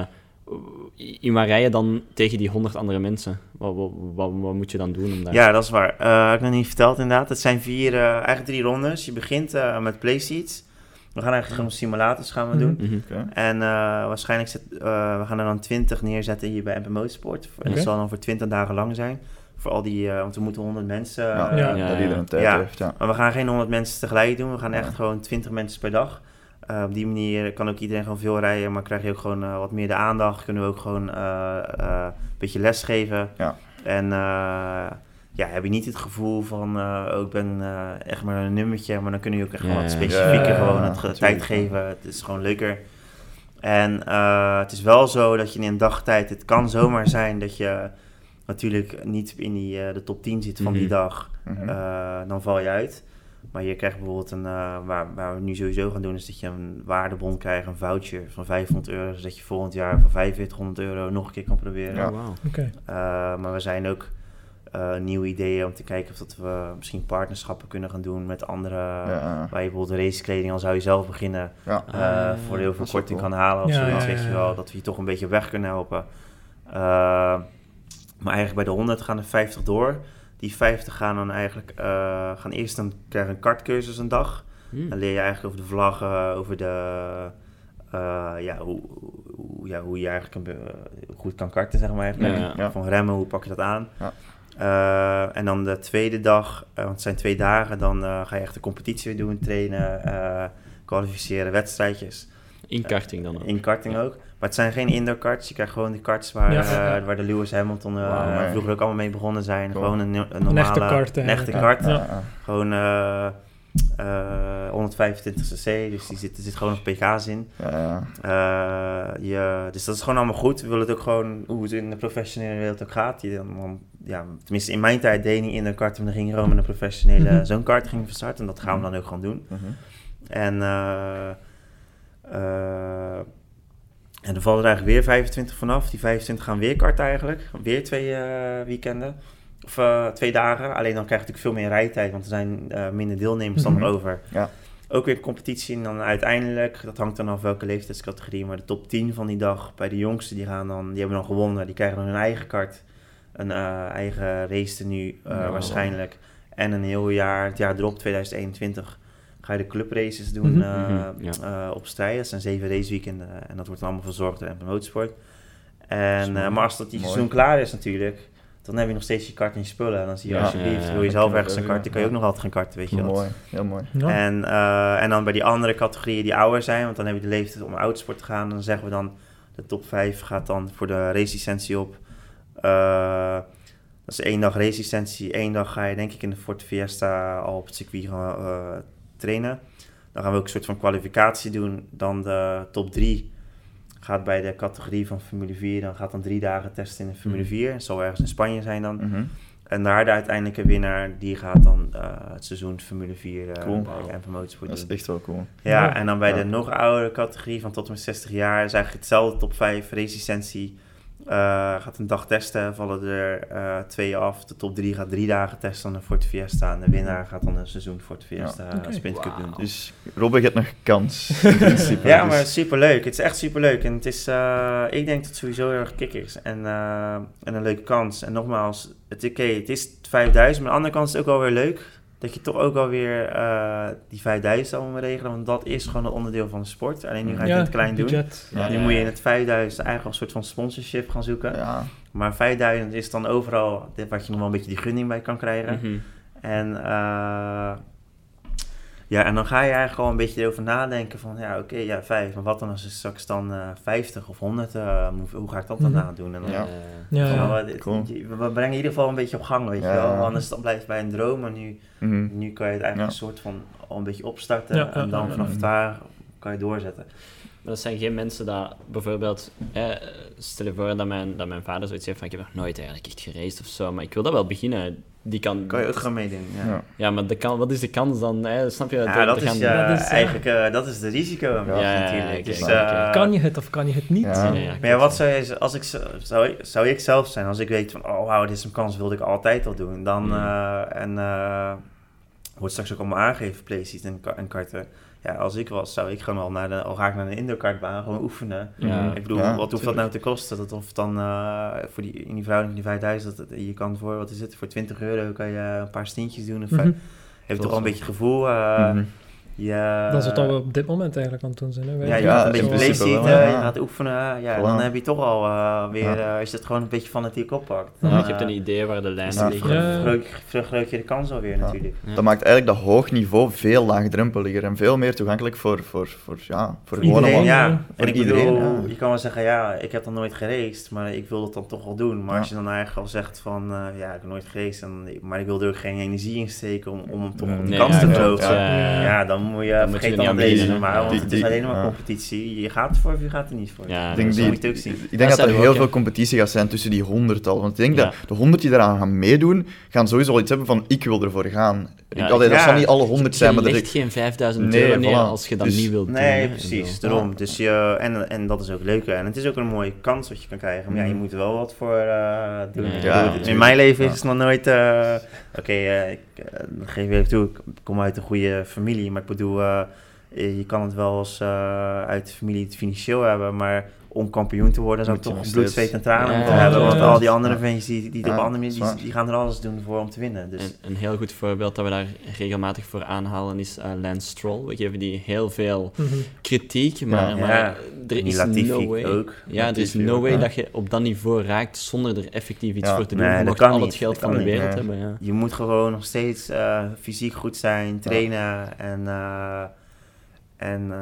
in waar rij je dan tegen die 100 andere mensen? Wat, wat, wat, wat moet je dan doen om daar... Ja, dat is waar. Uh, heb ik nog niet verteld inderdaad. Het zijn vier, uh, eigenlijk drie rondes. Je begint uh, met playseats. We gaan eigenlijk gewoon simulators gaan we doen. Mhm. Okay. En uh, waarschijnlijk zet, uh, we gaan er dan 20 neerzetten hier bij MP Motorsport. En Okay. dat zal dan voor 20 dagen lang zijn. Voor al die, uh, want we moeten 100 mensen. Ja, Ja. dat iedereen tijd Ja. heeft. Ja. Maar we gaan geen 100 mensen tegelijk doen. We gaan echt Ja. gewoon 20 mensen per dag. Uh, op die manier kan ook iedereen gewoon veel rijden, maar krijg je ook gewoon uh, wat meer de aandacht. Kunnen we ook gewoon uh, een beetje les geven. Ja. En uh, ja, heb je niet het gevoel van, oh, ik ben echt maar een nummertje, maar dan kun je ook echt Ja, wat specifieker Ja, gewoon het ge- tijd geven. Het is gewoon leuker En eh, het is wel zo dat je in een dagtijd, het kan zomaar zijn dat je natuurlijk niet in die, eh, de top 10 zit van die Mhm. dag. Mhm. Eh, dan val je uit. Maar je krijgt bijvoorbeeld een, eh, waar, waar we nu sowieso gaan doen, is dat je een waardebon krijgt, een voucher van 500 euro. Zodat je volgend jaar voor 4500 euro nog een keer kan proberen. Ja. Oh. Oké. Eh, maar we zijn ook eh, nieuwe ideeën om te kijken of dat we misschien partnerschappen kunnen gaan doen met andere. Ja. Waar je bijvoorbeeld racekleding, al zou je zelf beginnen, Ja. eh, Ah, voor heel veel korting cool. kan halen of Ja, zoiets, ja, weet je wel. Dat we je toch een beetje weg kunnen helpen. Maar eigenlijk bij de 100 gaan er 50 door. Die 50 gaan dan eigenlijk, eh, gaan eerst dan krijgen een kartcursus een dag. Hm. Dan leer je eigenlijk over de vlaggen, over de, eh, ja, hoe, hoe, ja, hoe je eigenlijk een, be- goed kan karten, zeg maar. Eigenlijk. Ja, ja. Ja. Van remmen, hoe pak je dat aan? Ja. Eh, en dan de tweede dag, eh, want het zijn twee dagen, dan eh, ga je echt de competitie weer doen, trainen, eh, kwalificeren, wedstrijdjes. In karting dan ook. In karting ook. Maar het zijn geen indoor karts. Je krijgt gewoon die karts waar, Ja, eh, waar de Lewis Hamilton eh, Wauw, man. vroeger ook allemaal mee begonnen zijn. Cool. Gewoon een, een normale... echte kart Een echte kart. Ja. Ja. Gewoon eh eh 125 cc, dus die zit, er zit gewoon nog pk's in. Ja, ja. Eh, je, dus dat is gewoon allemaal goed. We willen het ook gewoon, hoe het in de professionele wereld ook gaat. Je, dan, ja, tenminste, in mijn tijd deed je niet in een kart, maar dan ging met een professionele Mhm. zo'n kart ging van start. En dat gaan we dan ook gewoon doen. Mhm. En, eh eh, en er vallen er eigenlijk weer 25 vanaf. Die 25 gaan weer karten eigenlijk. Weer twee eh, weekenden. Of eh, twee dagen. Alleen dan krijg je natuurlijk veel meer rijtijd, want er zijn eh, minder deelnemers dan Mhm. over. Ja. Ook weer competitie en dan uiteindelijk, dat hangt dan af welke leeftijdscategorie, maar de top 10 van die dag bij de jongsten, die, gaan dan, die hebben dan gewonnen. Die krijgen dan hun eigen kart, een eh, eigen race eh, Ja. waarschijnlijk. En een heel jaar, het jaar erop, 2021, ga je de clubraces doen eh, ja. eh, op strijd. Dat zijn zeven raceweekenden en dat wordt dan allemaal verzorgd door MP Motorsport. En, eh, maar als dat die seizoen klaar is natuurlijk, dan heb je nog steeds je kart en je spullen. En dan zie je Ja. alsjeblieft, Ja, ja, wil je zelf ergens een kart, dan kan je ook nog altijd gaan karten, weet je wel. Mooi, heel mooi. Ja. En, eh, en dan bij die andere categorieën die ouder zijn, want dan heb je de leeftijd om autosport te gaan. Dan zeggen we dan, de top 5 gaat dan voor de racelicentie op. Eh, dat is één dag racelicentie. Één dag ga je denk ik in de Ford Fiesta al op het circuit gaan eh, trainen. Dan gaan we ook een soort van kwalificatie doen. Dan de top 3 gaat bij de categorie van Formule 4. Dan gaat dan drie dagen testen in de Formule Mhm. 4. Het zal ergens in Spanje zijn dan. Mhm. En daar de uiteindelijke winnaar, die gaat dan eh, het seizoen Formule 4 eh Cool. bij MP Motorsport Dat is echt wel cool. Ja, Ja. en dan bij Ja. de nog oudere categorie van tot en met 60 jaar is eigenlijk hetzelfde top 5 race-licentie. Eh, gaat een dag testen, vallen er eh, twee af. De top 3 gaat drie dagen testen aan de Ford Fiesta. En de winnaar gaat dan een seizoen Ford Fiesta Ja. Sprint Cup doen. Dus Robin heeft nog kans, in principe. Ja, Dus- maar superleuk. Het is echt superleuk. En het is, eh, ik denk dat het sowieso heel erg kick is. En, en een leuke kans. En nogmaals, het, oké, het is 5000, maar aan de andere kant is het ook wel weer leuk. Dat je toch ook wel weer eh, die 5000 allemaal moet regelen. Want dat is gewoon een onderdeel van de sport. Alleen nu ga je het in het klein doen. Ja. nu moet je in het 5000 eigenlijk een soort van sponsorship gaan zoeken. Ja, Maar 5000 is dan overal dit wat je nog wel een beetje die gunning bij kan krijgen. Mhm. En, eh, ja, en dan ga je eigenlijk al een beetje erover nadenken van, ja, oké, ja, vijf. Maar wat dan als het straks dan eh 50 of 100, eh, hoe, hoe ga ik dat dan Mhm. nadoen? En dan, Ja. Ja, van, ja. Cool. we brengen in ieder geval een beetje op gang, weet je wel. Anders dan blijft het bij een droom, maar nu, mhm. nu kan je het eigenlijk Ja. een soort van al een beetje opstarten. En dan ja, vanaf ja. daar kan je doorzetten. Maar dat zijn geen mensen dat bijvoorbeeld... Eh, stel je voor dat mijn, dat mijn vader zoiets heeft van... Ik heb nog nooit eigenlijk echt geraced of zo, maar ik wil dat wel beginnen. Die kan... Kan je ook gewoon meedoen, ja. Ja. Maar de kan, wat is de kans dan? Hè? Snap je? Ja, dat is, gaan- ja, dat is, eh, eigenlijk eh, dat is de risico Ja, natuurlijk. dus, eh. Kan je het of kan je het niet? Ja. Nee, ja, Maar ja, wat zou je, als ik, zou, ik, zou ik zelf zijn, als ik weet van, oh wauw, dit is een kans, wilde ik altijd al doen. Dan, Mm. eh, en eh, wordt straks ook allemaal aangegeven, PlayStation en, en karten. Ja, als ik was, zou ik gewoon al naar de, al ga ik naar de indoorkartbaan, gewoon oefenen. Ja. Ik bedoel, Ja, wat hoeft dat nou te kosten? Dat of dan eh, voor die, in die verhouding die 5000, dat, je kan voor, wat is het, voor 20 euro kan je een paar stintjes doen. Of. Heb je toch wel een beetje gevoel. eh, Mhm. Je, Dat is wat we op dit moment eigenlijk aan het doen zijn. Hè? Wij- ja, je Ja, gaat een beetje wel, ja. je gaat oefenen. Ja, dan heb je toch al eh, weer, Ja. eh, als je het gewoon een beetje fanatiek oppakt. Ja. Dan, Je hebt een idee waar de lijn Ja. ligt. Ja. vergroot, je de kans alweer Ja. natuurlijk. Ja. Dat maakt eigenlijk dat hoog niveau veel laagdrempeliger en veel meer toegankelijk voor, voor, voor, ja, voor Iedereen, ja. Voor En ik iedereen, bedoel, ja. je kan wel zeggen, ja, ik heb dan nooit geraced, maar ik wil dat dan toch wel doen. Maar Ja. als je dan eigenlijk al zegt van, eh, ja, ik heb nooit geraced, dan, maar ik wil er ook geen energie in steken om, om hem toch op die Nee, kans ja, te ja, ja, ja. Ja, dan moet je Dan moet je vergeet er dan deze hè. want Die- het is alleen maar ja. competitie. Je gaat ervoor of je gaat er niet voor. Ja, Ik denk, dat die, moet je ook zien. ik Dat denk dat er heel ook, veel competitie gaat zijn tussen die honderdtal. Want ik denk Ja. dat de honderd die eraan gaan meedoen, gaan sowieso al iets hebben van ik wil ervoor gaan. Ja, Ik, allee, dat zal niet alle honderd zijn, maar je legt ik, geen 5000 Nee, euro neer voilà. als je dat Dus- niet wilt doen. Nee, precies. Ik Daarom. Dus je, en, en dat is ook leuk. En het is ook een mooie kans wat je kan krijgen. Maar ja, je Mhm. moet er wel wat voor eh, doen. Ik in mijn leven is het nog nooit... eh, Oké, eh, ik geef eerlijk toe, ik kom uit een goede familie. Maar ik bedoel, eh, je kan het wel eens eh, uit de familie het financieel hebben. Maar om kampioen te worden zou ik toch bloed, zweet en tranen Ja, moeten hebben. Want ja, al die andere ja. ventjes die, die, Ja, op andere manier, die, die gaan er alles doen voor om te winnen. Dus Een, een heel goed voorbeeld dat we daar regelmatig voor aanhalen is eh, Lance Stroll. We geven die heel veel Mhm. kritiek, maar, Ja. maar Ja, er is Latifi no way. ook. Ja, er is no way ja. dat je op dat niveau raakt zonder er effectief iets Ja. voor te doen. Nee, je al niet. het geld van de wereld hebben. Ja. Je moet gewoon nog steeds eh, fysiek goed zijn, trainen en, eh, en eh,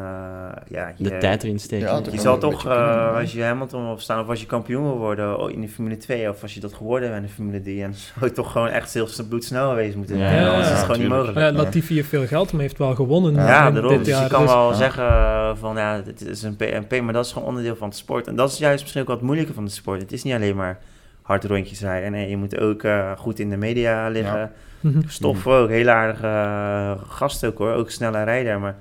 ja, je, De tijd erin steken. Ja. Je zal toch, eh, ja. als je Hamilton of staan of als je kampioen wil worden oh, in de Formule 2 of als je dat geworden bent in de Formule 3, en zou je toch gewoon echt heel bloedsnel geweest moeten Ja, zijn. ja, Anders is het ja, gewoon niet mogelijk. Ja, Latifi heeft veel geld, maar heeft wel gewonnen Ja, daarom. dit Dus je kan dus- wel ja. zeggen eh, van ja, het is een P&P, maar dat is gewoon onderdeel van het sport. En dat is juist misschien ook wat moeilijker van de sport. Het is niet alleen maar hard rondjes rijden. Nee, je moet ook eh, goed in de media liggen. Ja. Mhm. Stof ook, heel aardige gast ook hoor, ook snelle rijder. Maar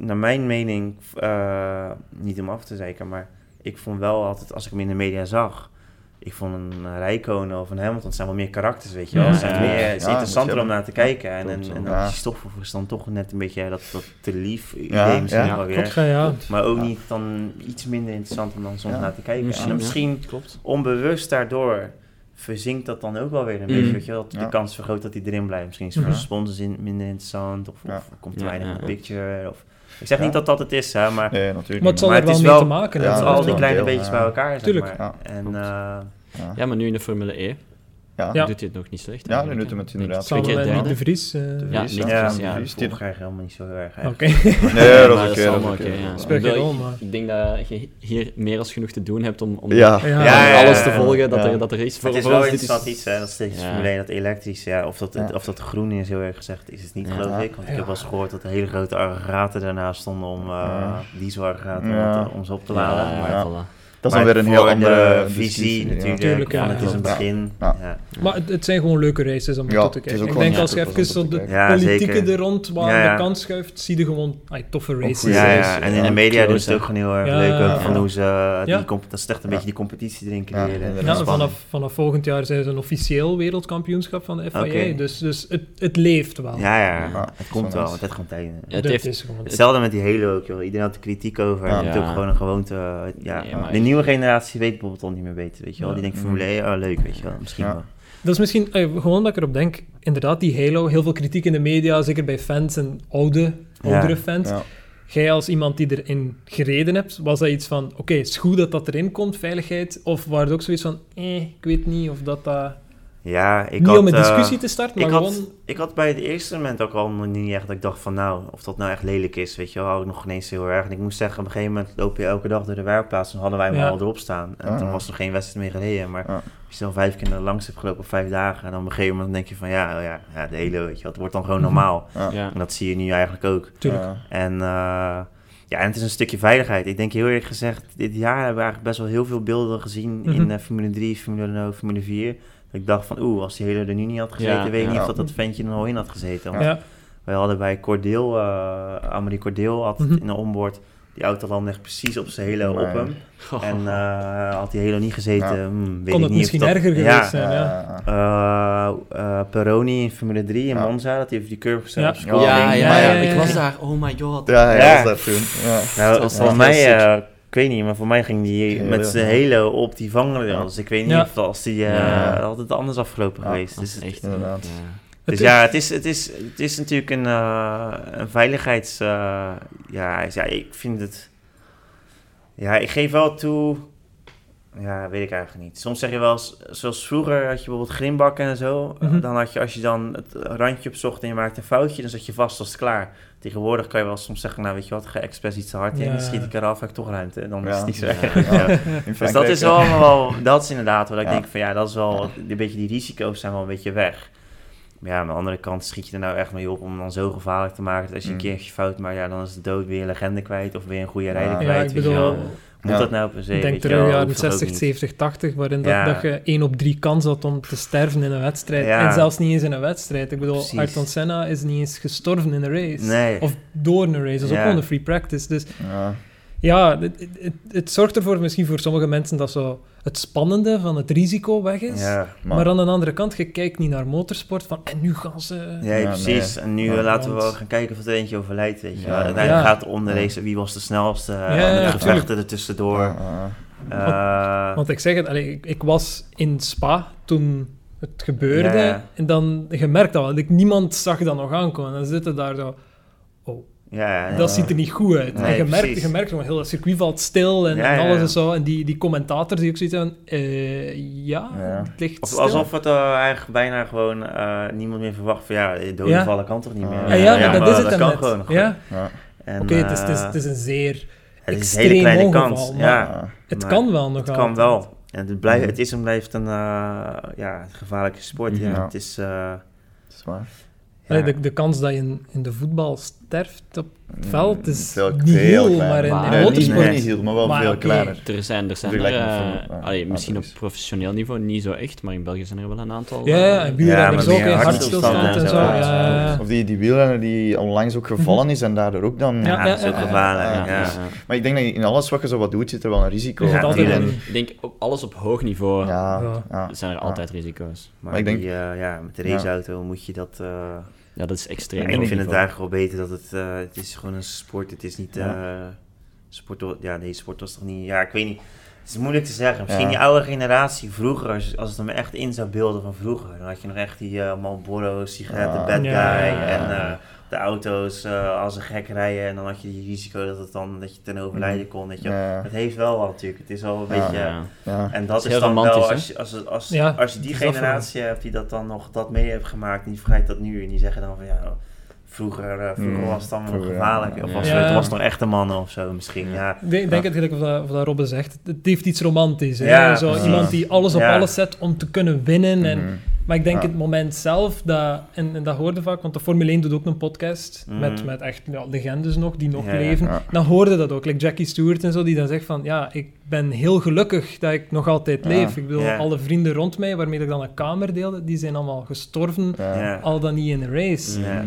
naar mijn mening, eh, niet om af te zeiken, maar ik vond wel altijd, als ik hem in de media zag, ik vond een Rijkonen of een Hamilton, zijn wel meer karakters, weet je wel. Ja, Het, zijn meer, het is Ja, interessanter om naar te kijken. En, en, en, ja. Stoffel is dan toch net een beetje dat, dat te lief idee Ja, misschien ja, wel weer. Klopt, ja, ja. Maar ook Ja. niet dan iets minder interessant om dan soms Ja. naar te kijken. Misschien, en misschien Klopt. onbewust daardoor verzinkt dat dan ook wel weer een Mm. beetje. Weet je, wel, dat Ja. de kans vergroot dat hij erin blijft. Misschien is het voor de sponsors in, minder interessant of, Ja. of komt te Ja, weinig ja, in de picture. Of, ik zeg Ja. niet dat dat het is, hè, maar Nee, natuurlijk Maar het zal Maar er het wel is mee wel- te maken Ja, het is hebben. al die kleine deel, beetjes ja. bij elkaar. Zeg Tuurlijk. maar. Ja, en eh, Ja. Ja, maar nu in de Formule E Ja. Ja. doet hij het nog niet slecht. Ja, nu doet het inderdaad. Twee Samen keer met derde. Nick de Vries. eh, Ja, Vries, de ja, Vries, ja. Vries, die- krijg je helemaal niet zo heel erg. Oké. Nee, Ja, dat is oké. is is ja. Speelt geen Ik- rol, maar- Ik denk dat je hier meer als genoeg te doen hebt om, om Ja. Ja. om Ja, ja, alles ja, te ja. volgen dat, Ja. er, dat er is. Maar het is voor wel interessant iets, hè, dat steeds Ja. Formule 1, dat elektrisch, ja, of dat, Ja. of dat groen is, heel erg gezegd, is het niet, Ja. geloof Ja. ik. Want ik Ja. heb wel eens gehoord dat er hele grote aggregaten daarnaast stonden om Ja. dieselaggregaten Ja. om, ze op te Ja, laden. Dat is dan maar weer een heel andere de visie natuurlijk, Tuurlijk, ja. het is een begin. Ja. Ja. Maar het, het zijn gewoon leuke races om te kijken. Ik denk als je even de politieke er rond waar Ja, aan de kant schuift, zie je gewoon ay, toffe races. Ja, en in de media doen ze het ook gewoon heel erg Ja, leuk. Van hoe ze uh, die Ja. comp- dat is echt een Ja. beetje die competitie erin Ja, creëren. vanaf, vanaf volgend jaar zijn ze een officieel wereldkampioenschap van de FIA. Dus, dus het, het leeft wel. Ja, ja, het komt wel. Het heeft gewoon tijd. Hetzelfde met die Halo ook, joh. Iedereen had er kritiek over. Het is ook gewoon een gewoonte. uh, Ja. Nieuwe generatie weet bijvoorbeeld al niet meer beter, weet je wel. Ja. Die denkt Mhm. Formule 1, oh leuk, weet je wel. Misschien Ja. wel. Dat is misschien, eh, gewoon dat ik erop denk, inderdaad, die Halo, heel veel kritiek in de media, zeker bij fans en oude, oudere fans. Ja. Jij als iemand die erin gereden hebt, was dat iets van, oké, is goed dat dat erin komt, veiligheid? Of was het ook zoiets van, eh, ik weet niet of dat... dat Ja, ik niet had... om een eh, discussie te starten, maar ik had, gewoon... ik had bij het eerste moment ook al nog niet echt dat ik dacht van nou, of dat nou echt lelijk is, weet je wel, hou ik nog geen eens heel erg. En ik moest zeggen, op een gegeven moment loop je elke dag door de werkplaats en hadden wij hem Ja. al erop staan. En Ah. toen was er geen wedstrijd meer gereden, maar Ja. als je dan vijf keer langs hebt gelopen op vijf dagen, en dan op een gegeven moment denk je van ja, oh ja, ja de hele, weet je wel, het wordt dan gewoon Mhm. normaal. Ja. ja. En dat zie je nu eigenlijk ook. Tuurlijk. En eh, ja, en het is een stukje veiligheid. Ik denk heel eerlijk gezegd, dit jaar hebben we eigenlijk best wel heel veel beelden gezien in Mhm. eh, Formule 3, Formule Renault, Formule 4. Dat ik dacht van, oeh, als die hele er nu niet had gezeten, Ja, weet ik ja. niet of dat, dat ventje er al in had gezeten. Want Ja. wij hadden bij Cordeel, uh, Amelie Cordeel had Mhm. in de onboard, die auto landde echt precies op zijn Nee. op hem. En eh, had die halo niet gezeten, Ja. hmm, weet Kon ik het niet misschien of dat, erger ja, geweest zijn, ja. Ja. eh, Peroni in Formule 3 in Ja. Monza, dat hij over die curve Ja. zelf Ja, ja, ja, maar ja, ja, ik ja, was ja. daar. Oh my god. Ja, hij Ja. was daar toen. Ja. Nou, was voor mij, ik weet niet, maar voor mij ging die Heel met zijn goed. halo op die vangrail. Ja. Dus ik weet niet Ja. of dat als die, eh het anders afgelopen Ja, geweest. Dus, echt... inderdaad. ja. dus Het ja, het is, het, is, het is natuurlijk een, eh, een veiligheids... eh, ja, ja, ik vind het... Ja, ik geef wel toe... Ja, weet ik eigenlijk niet. Soms zeg je wel eens, zoals vroeger had je bijvoorbeeld grimbakken en zo. Mhm. Dan had je, als je dan het randje opzocht en je maakte een foutje, dan zat je vast, het klaar. Tegenwoordig kan je wel soms zeggen, nou weet je wat, ga expres iets te hard in, Ja. dan schiet ik eraf, heb ik toch ruimte. En dan is het niet zo Ja. erg. Dus dat is wel allemaal wel, dat is inderdaad wat ik Ja. denk van ja, dat is wel, een beetje die risico's zijn wel een beetje weg. Maar ja, aan de andere kant schiet je er nou echt mee op om dan zo gevaarlijk te maken. Dat als je een Mm. keertje fout maakt, ja, dan is de dood weer een legende kwijt. Of weer een goede rijder Ja. Ja, kwijt. ik weet je bedoel, wel. Moet Ja. dat nou per se? Ik denk terug jaren hoeft dat ook 60, niet. 70, 80, waarin dat, Ja. dat je 1 op 3 kans had om te sterven in een wedstrijd. Ja. En zelfs niet eens in een wedstrijd. Ik bedoel, Precies. Ayrton Senna is niet eens gestorven in een race. Nee. Of door een race. Dat is ook gewoon een free practice. Dus Ja. het, het, het- zorgt ervoor misschien voor sommige mensen dat zo het spannende van het risico weg is. Ja. Maar, Maar aan de andere kant, je kijkt niet naar motorsport van en nu gaan ze... Ja, Ja, precies. nee. En nu Ja, eh, laten we want- wel gaan kijken of er eentje overlijdt, weet je Ja. Uiteindelijk gaat het om de race, wie was de snelste, Ja, ja, ja, de ja, gevechten ertussendoor. Ja, ja. Eh, Want ik zeg het, allee, ik, ik was in Spa toen het gebeurde. Ja, ja. En dan, je merkt dat wel. Ik, niemand zag dat nog aankomen. Dan zitten daar zo... Ja, ja, dat ziet er niet goed uit. Nee, en je merkt, je merkt gewoon, heel dat circuit valt stil en, Ja, en alles ja. is zo. En die, die commentators die ook zoiets hebben... eh, ja, Ja. het ligt Of stil. alsof het uh, eigenlijk bijna gewoon uh, niemand meer verwacht van ja, de doden Ja. vallen kan toch niet meer. Ja, Ja, ja, maar dat is het dat kan net. gewoon. Ja. En, oké, het, is, het, is, eh, het is een zeer... het is een extreem hele kleine ongeval, kans. Ja. Het kan wel nog het kan wel. En het, blijft, het is en blijft een uh, ja, gevaarlijke sport. Ja. Ja. Het is... Uh, Dat is waar. Allee, ja. de, de kans dat je in, in de voetbal sterft op het veld is Veel- niet heel, kleiner. maar in, Maar- in Nee, motorsport... Niet, niet heel, maar wel Maar veel kleiner. Er zijn er, zijn er eh, ja. allee, misschien op professioneel niveau niet zo echt, maar in België zijn er wel een aantal. Ja, ja, en eh, wielrenners maar ook, hartstilstand en zo. Ja, ja, ja. Of die, die wielrenner die onlangs ook gevallen is en daardoor ook dan... Ja, ja, dat is ook ja, ja. gevaarlijk. Ja, Ja, ja. Maar ik denk dat in alles wat je zo wat doet, zit er wel een risico. Ja, Ik denk op alles op hoog niveau Ja, Ja. ja. zijn er altijd risico's. Maar, ik denk- eh, ja, met de raceauto moet je dat... Ja, dat is extreem. Ja, ik vind het eigenlijk wel beter dat het... eh, het is gewoon een sport. Het is niet... Ja. eh sport, ja, nee, sport was toch niet... Ja, ik weet niet. Het is moeilijk te zeggen. Misschien Ja. die oude generatie vroeger, als, als het me echt in zou beelden van vroeger, dan had je nog echt die eh Marlboro, sigaretten, Ja. bad guy Ja, ja, ja. en eh, de auto's eh, als een gek rijden en dan had je die risico dat, het dan, dat je ten overlijden kon. Weet je. Ja. Het heeft wel wat natuurlijk. Het is wel een Ja. beetje... Ja. Ja. En dat is dan wel, als je, als, als, Ja, als je die dat dat generatie hebt die dat dan nog dat mee heeft gemaakt, die vergelijkt dat nu en die zeggen dan van ja, vroeger, eh, vroeger Mm, was het allemaal nog vroeger, gevaarlijk. ja. Of was Ja. het was nog echte mannen of zo misschien. Ja. Ik denk, denk het gelijk of dat, of dat Robbe zegt. Het heeft iets romantisch. Hè? Ja, Zo iemand die alles op Ja. alles zet om te kunnen winnen. En, Mhm. Maar ik denk Ja. het moment zelf, dat, en, en dat hoorde vaak, want de Formule 1 doet ook een podcast Mhm. met, met echt ja, legendes nog, die nog Ja, leven. Ja. Dan hoorde dat ook, like Jackie Stewart en zo, die dan zegt van, ja, ik ben heel gelukkig dat ik nog altijd Ja. leef. Ik bedoel, Ja. alle vrienden rond mij, waarmee ik dan een kamer deelde, die zijn allemaal gestorven, al dan niet in een race. Ja.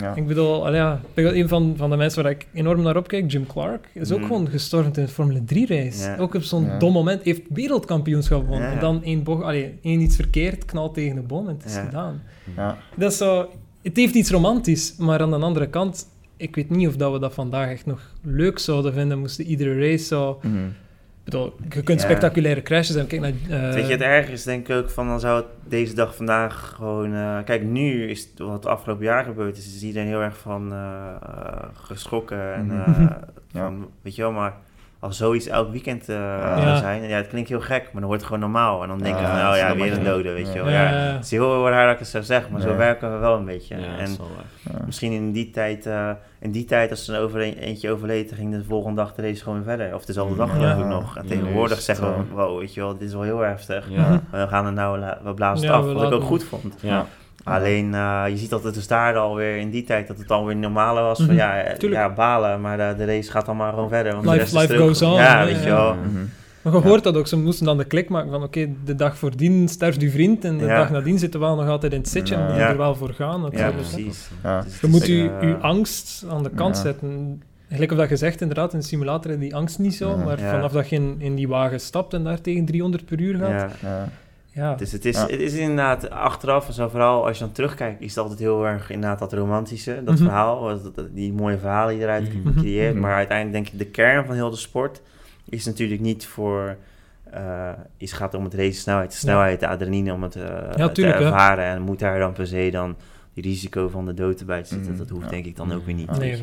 Ja. Ik bedoel, ja, een van, van de mensen waar ik enorm naar opkijk, Jim Clark, is ook Mm. gewoon gestorven in de Formule 3-race. Ja. Ook op zo'n dom moment. Heeft wereldkampioenschap gewonnen. En dan één, bocht, allee, één iets verkeerd, knalt tegen de boom en het is gedaan. Ja. Dat is zo... Het heeft iets romantisch, maar aan de andere kant... Ik weet niet of dat we dat vandaag echt nog leuk zouden vinden, moesten iedere race zo... Mhm. Bedoel, je kunt Ja. spectaculaire crashes hebben. Kijk naar... eh, Weet je, het erg is denk ik ook van dan zou het deze dag vandaag gewoon... eh, kijk, nu is het wat het afgelopen jaar gebeurd is, is iedereen heel erg van eh, eh, geschrokken. En, Mhm. eh, Ja. van, weet je wel, maar als zoiets elk weekend eh Ja. zou zijn, en ja, het klinkt heel gek, maar dan wordt het gewoon normaal. En dan denk je Ja, van, dat oh ja, snap weer ik, een dode, weet je wel. Ja. Het is heel raar dat ik het zo zeg, maar zo werken we wel een beetje. En misschien in die tijd, eh, in die tijd als er een over, eentje overleed, dan ging de volgende dag de race gewoon weer verder. Of dezelfde dag Ja. geloof ik nog. En tegenwoordig zeggen we, wow, weet je wel, dit is wel heel heftig. Ja. We gaan er nou, we blazen het Ja, af, wat ik ook goed vond. Ja. Alleen, eh, je ziet dat het dus daar alweer in die tijd, dat het alweer normaler was van, Mhm, ja, tuurlijk. ja, balen, maar de, de race gaat dan maar gewoon verder. Want de Life- goes on, Ja, weet je ja. wel. Mhm. Maar je Ja. hoort dat ook, ze moesten dan de klik maken van oké, de dag voordien sterft uw vriend en de Ja. dag nadien zitten we wel nog altijd in het zitje en Ja. Ja. er wel voor gaan. Ja, natuurlijk. precies. Ja. Dus Je moet je, je angst aan de kant Ja. zetten. Gelijk of dat je zegt, inderdaad, in de simulator heb je die angst niet zo, Ja. maar Ja. vanaf dat je in, in die wagen stapt en daar tegen 300 per uur gaat, ja. Dus het is, Ja. het is inderdaad achteraf, en zo vooral als je dan terugkijkt, is het altijd heel erg inderdaad dat romantische, dat Mhm. verhaal, die mooie verhalen die eruit Mhm. creëert. Mhm. Maar uiteindelijk denk ik, de kern van heel de sport is natuurlijk niet voor, eh is gaat om het race snelheid, de snelheid, de adrenaline om het eh, Ja, tuurlijk, te hè. ervaren. En moet daar dan per se dan die risico van de dood erbij te zitten, Mhm. dat hoeft Ja. denk ik dan ook weer niet. Nee,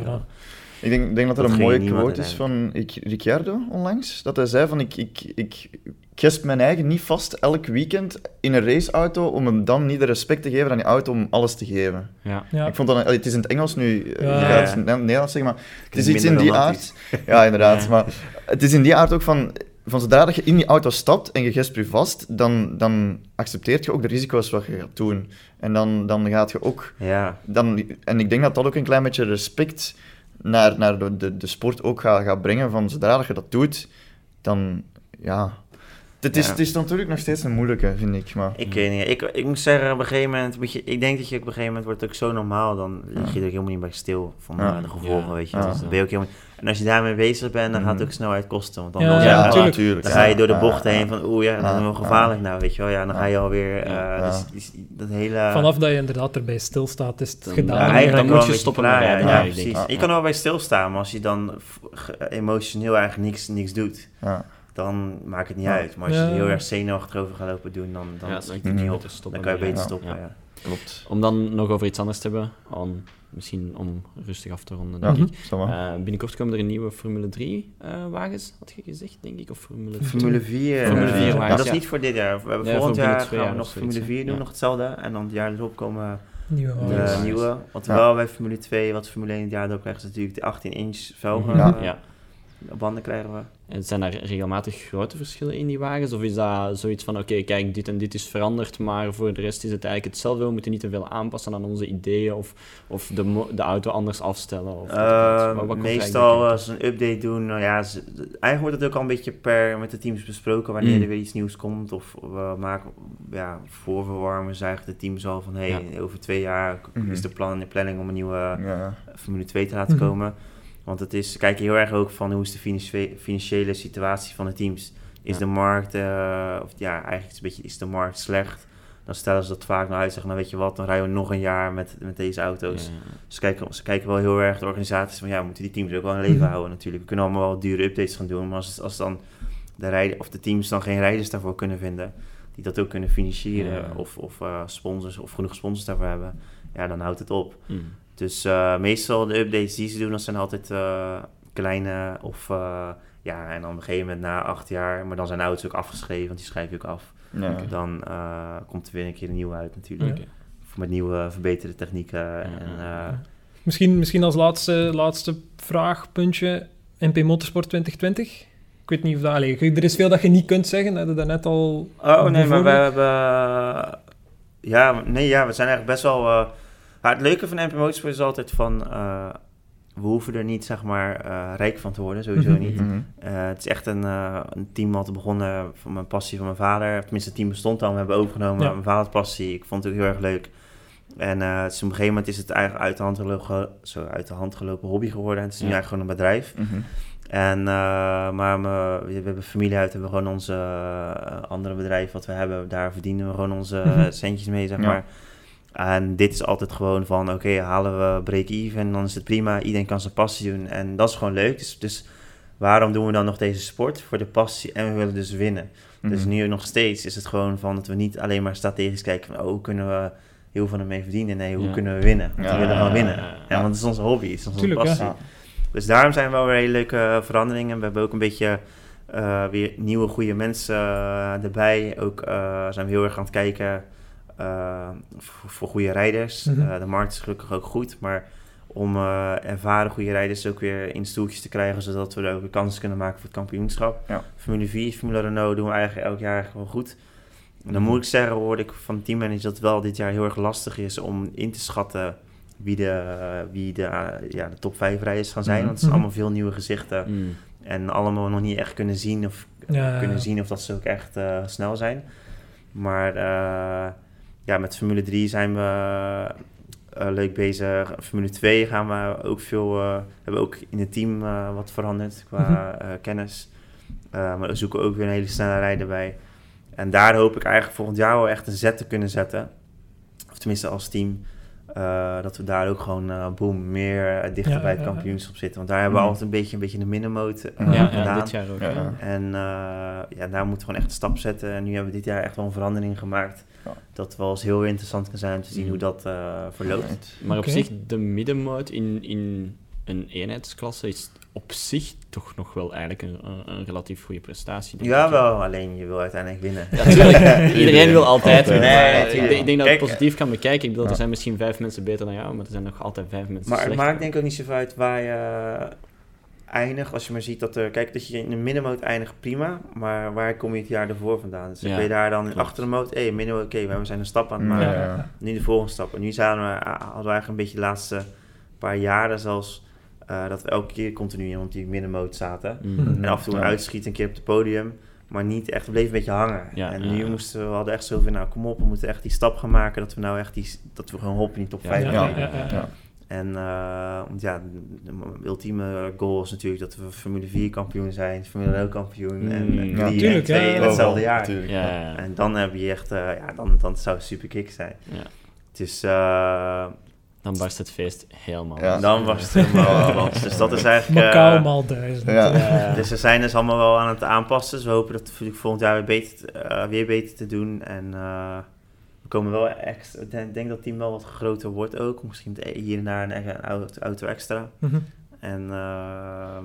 Ik denk, denk dat er Dat een mooie quote is van ik, Ricciardo onlangs. Dat hij zei van ik, ik, ik gesp mijn eigen niet vast elk weekend in een raceauto om hem dan niet de respect te geven aan die auto om alles te geven. Ja. Ja. Ik vond dat, het is in het Engels nu, eh, Ja. gaat het in het Nederlands zeggen, maar het is iets in die aard. Ja, inderdaad. Ja. Maar het is in die aard ook van van zodra dat je in die auto stapt en je gespt je vast, dan, dan accepteert je ook de risico's wat je gaat doen. En dan, dan gaat je ook... Ja, Dan, en ik denk dat dat ook een klein beetje respect naar, naar de, de, de sport ook gaat, gaat brengen. Van zodra dat je dat doet, dan... Ja... Het is, Ja. het is natuurlijk nog steeds een moeilijke, vind ik. Maar, ik weet niet. Ik, ik moet zeggen, op een gegeven moment, moet je, ik denk dat je op een gegeven moment wordt het ook zo normaal, dan lig je er helemaal niet bij stil van Ja. eh, de gevolgen, Ja. weet je. Ja. Dus dan ben je ook helemaal, en als je daarmee bezig bent, dan gaat het Mhm. ook snelheid kosten. Want dan, Ja, wil je- ja, dan- natuurlijk. natuurlijk. Dan ga je door de bochten ja, heen van, oeh ja, dat is wel gevaarlijk nou, weet je wel. Ja, dan ga je alweer, eh Ja. dus, dat hele... Vanaf dat je inderdaad erbij stilstaat, is het Dan- gedaan. Ja, dan eigenlijk moet je stoppen klaar, Ja, ja, precies. Je kan er wel bij stilstaan, maar als je dan emotioneel eigenlijk niks, niks doet, Ja. dan maakt het niet Ja. uit. Maar als je Ja. er heel erg zenuwachtig over gaat lopen doen, dan, dan Ja, schiet dan het niet op. Dan kan je beter stoppen, Ja. ja. Klopt. Om dan nog over iets anders te hebben, misschien om rustig af te ronden, Ja, denk ik. Eh, binnenkort komen er een nieuwe Formule 3 eh, wagens, had je gezegd, denk ik, of Formule 4. Formule 4. Formule eh, 4 ja, wagens, dat is ja. niet voor dit jaar. We hebben Nee, volgend jaar gaan we nog Formule 4 doen, ja. nog hetzelfde. En dan het jaar erop komen Nieuwe de wagens. Ja. nieuwe. Want wel bij Formule 2, wat Formule 1 het jaar erop krijgt, is natuurlijk de 18-inch velgen. Ja. Banden krijgen we. En zijn er regelmatig grote verschillen in die wagens? Of is dat zoiets van, oké, kijk, dit en dit is veranderd, maar voor de rest is het eigenlijk hetzelfde. We moeten niet te veel aanpassen aan onze ideeën of, of de, de auto anders afstellen. Of Eh, wat- wat komt er meestal als ze een update doen, nou ja, ze- eigenlijk wordt het ook al een beetje per met de teams besproken wanneer Mm. er weer iets nieuws komt. Of we maken, ja, voorverwarmen ze eigenlijk de teams al van, hé, hey, over twee jaar Mhm. is de plan, de planning om een nieuwe Ja. Formule 2 te laten Mhm. komen. Want het is, kijk je heel erg ook van hoe is de financiële situatie van de teams. Is Ja. de markt, eh, of ja, eigenlijk is, een beetje, is de markt slecht? Dan stellen ze dat vaak naar uit, zeggen, nou weet je wat, dan rijden we nog een jaar met, met deze auto's. Ja. Ze kijken, ze kijken wel heel erg, de organisaties, van ja, we moeten die teams ook wel in leven Mhm. houden natuurlijk. We kunnen allemaal wel dure updates gaan doen, maar als, als dan de, rijden, of de teams dan geen rijders daarvoor kunnen vinden, die dat ook kunnen financieren, Ja. of, of eh, sponsors, of genoeg sponsors daarvoor hebben, ja, dan houdt het op. Mm. Dus eh, meestal de updates die ze doen, dat zijn altijd eh, kleine of eh, ja, en dan op een gegeven moment na acht jaar, maar dan zijn auto's ook afgeschreven, want die schrijf je ook af. Ja. Dan eh, komt er weer een keer een nieuwe uit natuurlijk. Met nieuwe verbeterde technieken. Ja. eh, Misschien, misschien als laatste, laatste vraagpuntje. MP Motorsport 2020? Ik weet niet of dat... Allee, er is veel dat je niet kunt zeggen. Dat je daarnet al... Oh nee, maar we hebben. Ja, nee, ja, we zijn eigenlijk best wel. Maar het leuke van MP Motorsport is altijd van. eh, we hoeven er niet, zeg maar, eh, rijk van te worden, sowieso Mhm. niet. Mhm. Eh, het is echt een, een team wat begonnen van mijn passie van mijn vader. Tenminste, het team bestond al, we hebben overgenomen Ja. mijn vaders passie. Ik vond het ook heel erg leuk. En op een gegeven moment is het eigenlijk uit de hand gelopen, zo, uit de hand gelopen hobby geworden. En het is nu Ja. eigenlijk gewoon een bedrijf. Mhm. En, maar me- we hebben familie uit, hebben we gewoon onze andere bedrijf wat we hebben, daar verdienen we gewoon onze centjes mee, zeg Ja. maar. En dit is altijd gewoon van, oké, halen we break-even en dan is het prima. Iedereen kan zijn passie doen en dat is gewoon leuk. Dus, dus waarom doen we dan nog deze sport? Voor de passie en we willen dus winnen. Dus Mhm. nu nog steeds is het gewoon van dat we niet alleen maar strategisch kijken van, oh, hoe kunnen we heel veel ermee verdienen? Nee, hoe Ja. kunnen we winnen? Want Ja, we willen gewoon winnen. ja, want het is onze hobby, het is onze Tuurlijk, passie. Dus daarom zijn wel weer hele leuke eh, veranderingen. We hebben ook een beetje eh, weer nieuwe goede mensen eh, erbij. Ook zijn we heel erg aan het kijken voor, voor goede rijders. Mhm. Eh, de markt is gelukkig ook goed, maar om eh, ervaren goede rijders ook weer in stoeltjes te krijgen, zodat we er ook weer kansen kunnen maken voor het kampioenschap. Ja. Formule 4, Formule Renault doen we eigenlijk elk jaar wel goed. En dan moet ik zeggen, hoorde ik van teammanager dat het wel dit jaar heel erg lastig is om in te schatten wie de, eh, wie de, eh, ja, de top 5 rijders gaan zijn. Mhm. Want het zijn Mhm. allemaal veel nieuwe gezichten. Mm. En allemaal nog niet echt kunnen zien of, Ja. kunnen zien of dat ze ook echt eh, snel zijn. Maar eh, ja, met Formule 3 zijn we eh, leuk bezig. Formule 2 gaan we ook veel, eh, hebben ook in het team eh, wat veranderd qua Mhm. kennis. Maar we zoeken ook weer een hele snelle rijder bij. En daar hoop ik eigenlijk volgend jaar wel echt een zet te kunnen zetten. Of tenminste als team. Eh, dat we daar ook gewoon, boom, meer eh, dichter Ja, bij het ja, ja. kampioenschap zitten. Want daar hebben we Mhm. altijd een beetje, een beetje de middenmoot eh, Ja, gedaan. dit jaar ook. Ja. En eh, ja, daar moeten we gewoon echt een stap zetten. En nu hebben we dit jaar echt wel een verandering gemaakt. Ja. Dat wel eens heel interessant kan zijn om te zien Mhm. hoe dat eh, verloopt. Maar op zich, de middenmoot in, in een eenheidsklasse is op zich toch nog wel eigenlijk een, een, een relatief goede prestatie. denk Ja, wel. Alleen je wil uiteindelijk winnen. Ja, tuurlijk. Iedereen wil altijd winnen. Nee, maar ik, denk- ik denk dat je het positief kan bekijken. Ik bedoel, ja. er zijn misschien vijf mensen beter dan jou, maar er zijn nog altijd vijf mensen Maar het slechter. maakt denk ik ook niet zoveel uit waar je... eindig, als je maar ziet dat er... Kijk, dat je in de middenmoot eindigt, prima. Maar waar kom je het jaar ervoor vandaan? Dus Ja, ben je daar dan klopt. achter de moot... Hé, hey, middenmoot, oké, we zijn een stap aan het Ja, maken. ja. Nu de volgende stap. En nu zaten we, hadden we eigenlijk een beetje de laatste paar jaren zelfs... eh, dat we elke keer continu in die middenmoot zaten. Mm. En af en toe een Ja. uitschiet een keer op het podium. Maar niet echt, we bleven een beetje hangen. Ja, en nu ja. moesten we, we hadden echt zo van, nou kom op, we moeten echt die stap gaan maken. Dat we nou echt die, dat we gewoon hoppen in die top Ja, 5 ja, Ja. ja, ja. Ja. En eh, want ja, de ultieme goal is natuurlijk dat we Formule 4 kampioen zijn, Formule 1 kampioen. En Mm. Ja, drie en twee ja. in hetzelfde Oh, jaar. En dan heb je echt, eh, ja, dan, dan zou het super kick zijn. Ja. Het is, eh, Dan barst het feest helemaal. Ja. los. dan was het helemaal los. Dus dat is eigenlijk... eh, Macau maal duizend. Ja. Ja. Dus we zijn dus allemaal wel aan het aanpassen. Dus we hopen dat natuurlijk volgend jaar weer beter, eh, weer beter te doen. En eh, we komen wel extra... Ik denk, denk dat het team wel wat groter wordt ook. Misschien hier en daar een, een auto, auto extra. Mhm. En eh,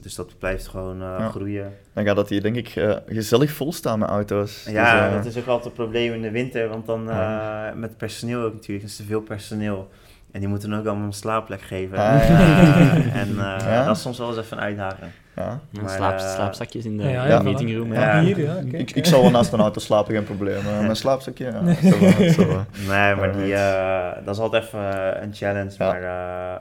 dus dat blijft gewoon eh, Ja. groeien. Dan gaat dat hier denk ik eh, gezellig vol staan met auto's. Ja, Dus, eh, dat is ook altijd een probleem in de winter. Want dan eh, met personeel ook natuurlijk. Er is te veel personeel. En die moeten dan ook allemaal een slaapplek geven. Ah, ja. en eh, Ja. dat is soms wel eens even een uitdaging. ja. Ja, Maar, slaap, eh, slaapzakjes in de, Ja, ja, in de ja, meetingroom. Ja. Hier, ja. Ik, ik zou wel naast een auto slapen, geen probleem. Mijn slaapzakje, ja. zou wel. Nee, maar die, eh, dat is altijd even een challenge. Ja. Maar eh,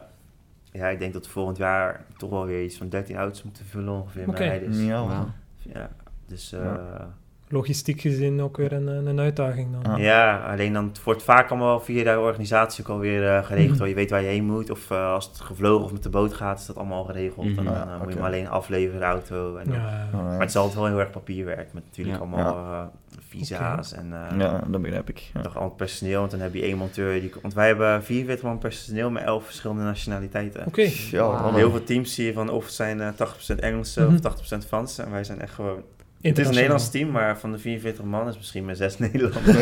ja, ik denk dat we volgend jaar toch wel weer iets van 13 auto's moeten vullen ongeveer. Oké. met rijders. Ja, Wauw. wel. Ja, dus eh, Ja. Logistiek gezien ook weer een, een uitdaging dan. Ja. ja, alleen dan het wordt vaak allemaal via de organisatie ook alweer eh, geregeld. Hoor. Je weet waar je heen moet. Of eh, als het gevlogen of met de boot gaat, is dat allemaal al geregeld. Mhm. En dan eh, moet je hem alleen afleveren, de auto. En Ja. Maar het is altijd wel heel erg papierwerk. Met natuurlijk Ja. allemaal eh, visa's en eh, Ja, dat begrijp ik. Ja. nog al het personeel. Want dan heb je één monteur. Die, want wij hebben 44 man personeel met 11 verschillende nationaliteiten. Oké. Heel veel teams zie je van of het zijn eh, 80% Engelse Mhm. of 80% Franse. En wij zijn echt gewoon... Het is een. Nederlands team, maar van de 44 man is misschien maar 6 Nederlanders.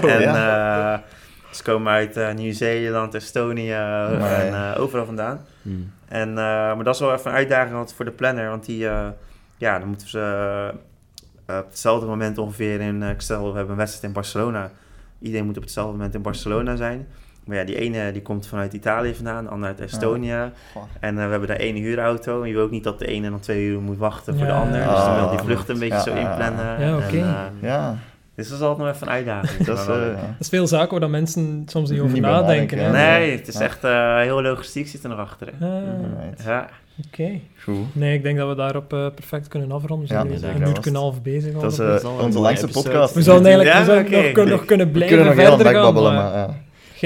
en Ja. eh, ze komen uit eh, Nieuw-Zeeland, Estonië Maar- en eh, overal vandaan. Hmm. En, eh, maar dat is wel even een uitdaging voor de planner. Want die, eh, ja, dan moeten ze eh, op hetzelfde moment ongeveer in... eh, ik stel, we hebben een wedstrijd in Barcelona. Iedereen moet op hetzelfde moment in Barcelona zijn. Maar ja, die ene die komt vanuit Italië vandaan, de ander uit Estonië. En eh, we hebben daar één huurauto. En je wil ook niet dat de ene dan twee uur moet wachten voor de Ja. ander. Dus dan wil die Ah, vlucht een beetje ja, zo ja, inplannen. ja, oké. Eh, Ja, dus dat is altijd nog even een uitdaging. dat is... Eh. Dat is veel zaken waar dat mensen soms niet over Niet nadenken. hè. Nee, het is Ja. echt eh, heel logistiek zit er nog achter. Hè? Ah. Ja. Oké. Goed. Nee, ik denk dat we daarop eh, perfect kunnen afronden. We Ja, zijn nu een Dat uur was en een het. half bezig. Dat is dat onze langste podcast. we zouden eigenlijk we Ja, zouden oké. nog, kunnen, nog kunnen We blijven kunnen nog heel verder lang gaan. babbelen, maar maar ja.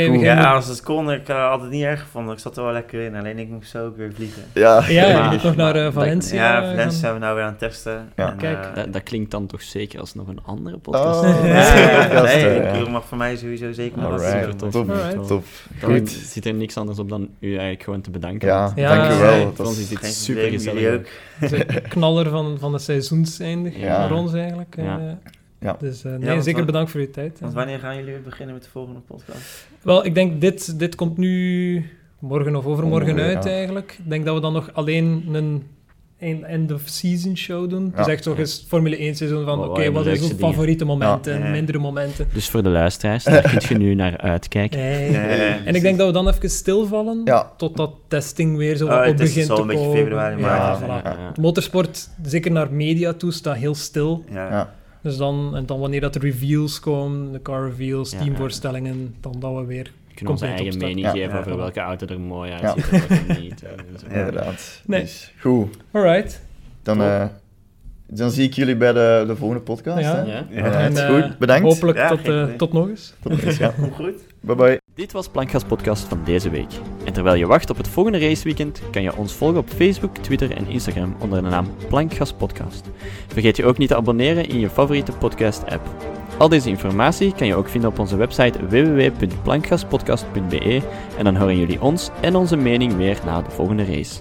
Ja, als het kon, ik uh, had het niet erg gevonden. Ik zat er wel lekker in. Alleen ik moest zo ook weer vliegen. Ja, Ja, nog naar eh, maar- Valencia. Ja, gaan. Valencia zijn we nou weer aan het testen. Ja. En, Kijk. eh, Dat, dat klinkt dan toch zeker als nog een andere podcast. Oh, Ja, is ja, podcast, nee, eh, ik ja. mag voor mij sowieso zeker nog Alright, wat tof. top, Alright. top. Dan Goed. zit er niks anders op dan u eigenlijk gewoon te bedanken. Ja, Ja, dankjewel. ja, Dat voor ons is- dit super gezellig. ook. Knaller van, van de seizoenseindig Ja. voor ons eigenlijk. Eh. Ja. Dus eh, nee, zeker wat- bedankt voor uw tijd. Want wanneer gaan jullie weer beginnen met de volgende podcast? Wel, ik denk dit, dit komt nu morgen of overmorgen Ongeveer, uit ja. eigenlijk. Ik denk dat we dan nog alleen een een end-of-season show doen. Ja. Dus echt zo eens Formule 1 seizoen van, Wat oké, wat is leukste onze favoriete momenten, mindere momenten. Dus voor de luisteraars, daar kun je nu naar uitkijken. Nee. En ik denk dat we dan even stilvallen, Ja. totdat testing weer zo Oh, op het is begint zo te een beetje komen. februari, Ja. voilà. Ja. Motorsport, zeker naar media toe, staat heel stil. Ja. Ja. Dus dan, en dan wanneer dat de reveals komen, de car reveals, Ja, teamvoorstellingen, dan dat we weer... We kunnen onze eigen opstarten. mening Ja. geven Ja, over welke auto er mooi Ja. uitziet en welke niet. en zo. Ja. Inderdaad. Nee. Dus, goed. Alright. Dan, Top. Dan zie ik jullie bij de, de volgende podcast. Ja. hè? Ja. Ja. En, eh, goed, bedankt. Hopelijk Ja, tot, eh, tot nog eens. Tot ziens, ja. Goed, goed. Bye bye. Dit was Plankgas Podcast van deze week. En terwijl je wacht op het volgende raceweekend, kan je ons volgen op Facebook, Twitter en Instagram onder de naam Plankgas Podcast. Vergeet je ook niet te abonneren in je favoriete podcast-app. Al deze informatie kan je ook vinden op onze website www.plankgaspodcast.be en dan horen jullie ons en onze mening weer na de volgende race.